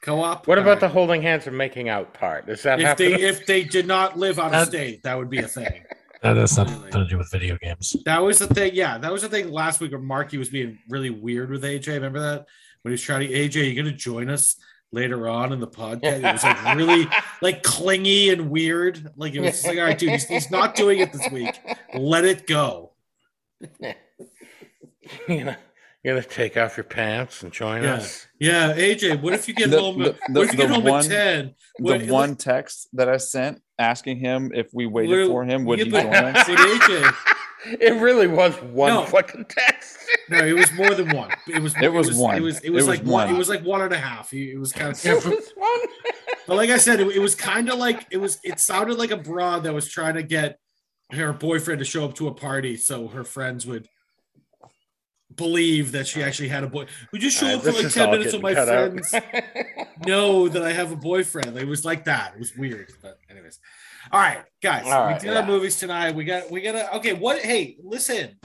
co-op? What All about right. the holding hands and making out part? Does that if happen? they if they did not live out of state, that would be a thing. That has nothing to do with video games. That was the thing. Yeah, that was the thing last week where Marky was being really weird with AJ. Remember that when he was trying to AJ, you gonna join us later on in the podcast? It was like really <laughs> like clingy and weird. Like it was just like, all right, dude, he's, he's not doing it this week. Let it go. <laughs> you know, you're gonna take off your pants and join Yeah. us. Yeah, AJ. What if you get The- home? the- what if you get home one- at ten? The What- one text that I sent asking him if we waited We're- for him, would yeah, he but- join us? AJ, <laughs> It really was one No. fucking text. no, it was more than one. It was. <laughs> It was one. It was. It It was was like one. one. It was like one and a half. It it was kind of. It was one. But like I said, it, it was kind of like it was. It sounded like a broad that was trying to get her boyfriend to show up to a party so her friends would believe that she actually had a boy. Would you show Uh, up for like ten minutes with my getting cut out. friends? know that I have a boyfriend. It was like that. It was weird. But anyways. All right, guys. All right, we did our yeah. movies tonight. We got we gotta okay, what hey, listen.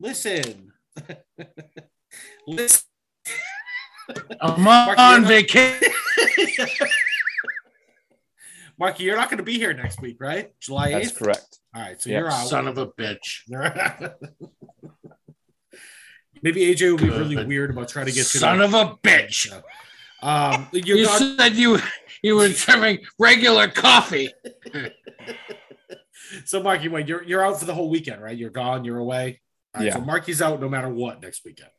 Listen. <laughs> listen. I'm Mark, on vacation. <laughs> Marky, you're not gonna be here next week, right? July 8th. That's correct. All right, so Yeah. you're out. Son of a bitch. <laughs> Maybe AJ will be Good. really weird about trying to get to you. Son to- of a bitch. Um, you're said you you were serving regular coffee. <laughs> so Marky, wait, you're you're out for the whole weekend, right? You're gone. You're away. Right, Yeah. So Marky's out no matter what next weekend.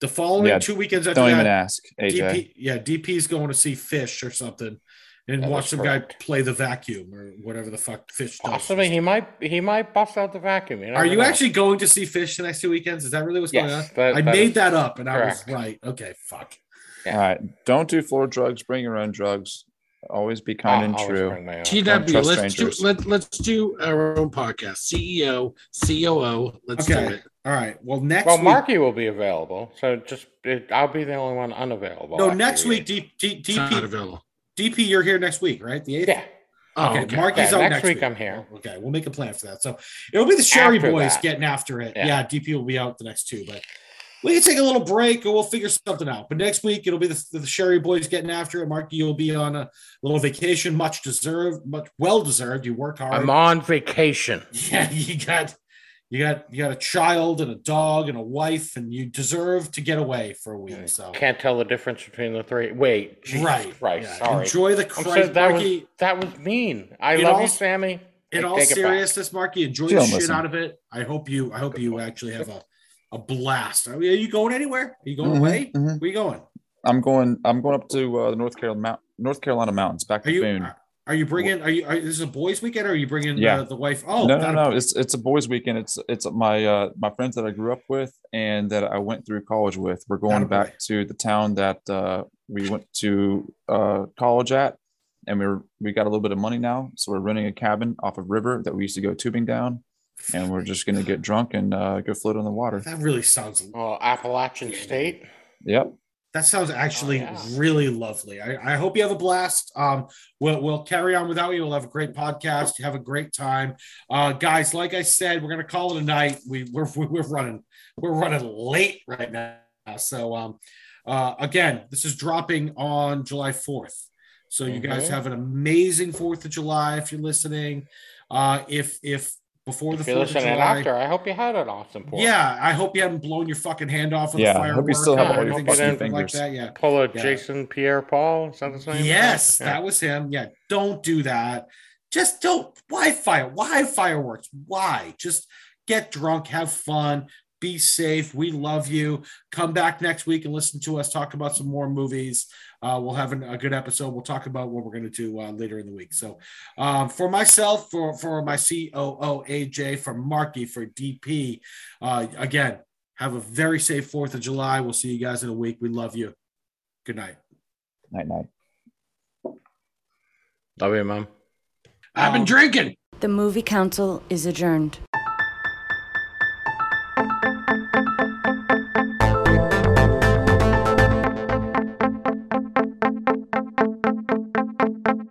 The following Yeah, two weekends after Don't that, even ask, AJ. DP, yeah, DP's going to see Phish or something, and That watch is some correct. guy play the vacuum or whatever the fuck Phish does. Possibly he might he might bust out the vacuum. You Are you know. actually going to see Phish the next two weekends? Is that really what's going on? That- I that made that up, and I was right. Okay, fuck. Yeah. All right. Don't do floor drugs. Bring your own drugs. Always be I'll kind and true. bring my own. TW, let's do let, let's do our own podcast. CEO, COO. Let's Okay. do it. All right. Well, next Well, week. Marky will be available, so just it, I'll be the only one unavailable. no, after next week, eighth. D, D, It's not available. DP, you're here next week, right? The eighth. Yeah, Oh, okay, okay. Marky's Yeah, out next next week week. I'm here. Okay, we'll make a plan for that. So it'll be the Sherry After Boys that. getting after it. Yeah. Yeah. DP will be out the next two, but we can take a little break or we'll figure something out. But next week it'll be the, the Sherry Boys getting after it. Marky, you'll be on a little vacation, much deserved, much well deserved. You work hard. I'm on vacation. <laughs> yeah, you got you got you got a child and a dog and a wife, and you deserve to get away for a week. So Can't tell the difference between the three. Wait, Jesus right, Christ, yeah. sorry. Enjoy the I'm Christ, sorry, that was that was mean. I In love all- you, Sammy. in all take it back. seriousness, Marky, enjoy She the don't shit out of it. I hope you. I hope you actually have a, a blast. Are, you- are you going anywhere? Are you going Mhm, away? mhm. Where you going? I'm going. I'm going up to uh, the North Carolina Mount, North Carolina mountains, back Are to you? Boone. Are, are you bringing? Are you? Are, this is a boys' weekend? Or are you bringing Yeah. uh, the wife? Oh no, not no, a- no. It's it's a boys' weekend. It's it's my uh, my friends that I grew up with and that I went through college with. We're going Attaboy. back to the town that uh, we went to uh, college at, and we are we got a little bit of money now, so we're renting a cabin off of river that we used to go tubing down, and we're just gonna get drunk and uh, go float on the water. That really sounds. Well, Appalachian State. Yep. That sounds actually yeah. really lovely. I, I hope you have a blast. Um, we'll we'll carry on without you. We'll have a great podcast. Have a great time, uh, guys. Like I said, we're gonna call it a night. We we're <laughs> we're running we're running late right now. So um, uh, again, this is dropping on July fourth. So you guys Mhm. have an amazing Fourth of July if you're listening. Uh, if if before the If you're Fourth of listening July, after, I hope you had an awesome pour. yeah, I hope you haven't blown your fucking hand off with Yeah, I hope you still have or all your anything fucking stupid like that. Yeah. Pull a Yeah. Jason Pierre Paul. Is that his name? Yes, Yeah. that was him. Yeah, don't do that. Just don't. Why fire? Why fireworks? Why? Just get drunk, have fun, be safe. We love you. Come back next week and listen to us talk about some more movies. Uh, we'll have an, a good episode. We'll talk about what we're going to do uh, later in the week. So, um, for myself, for for my COO AJ, for Marky, for DP, uh, again, have a very safe Fourth of July. We'll see you guys in a week. We love you. Good night. Night night. Love you, mom. I've been drinking. The movie council is adjourned.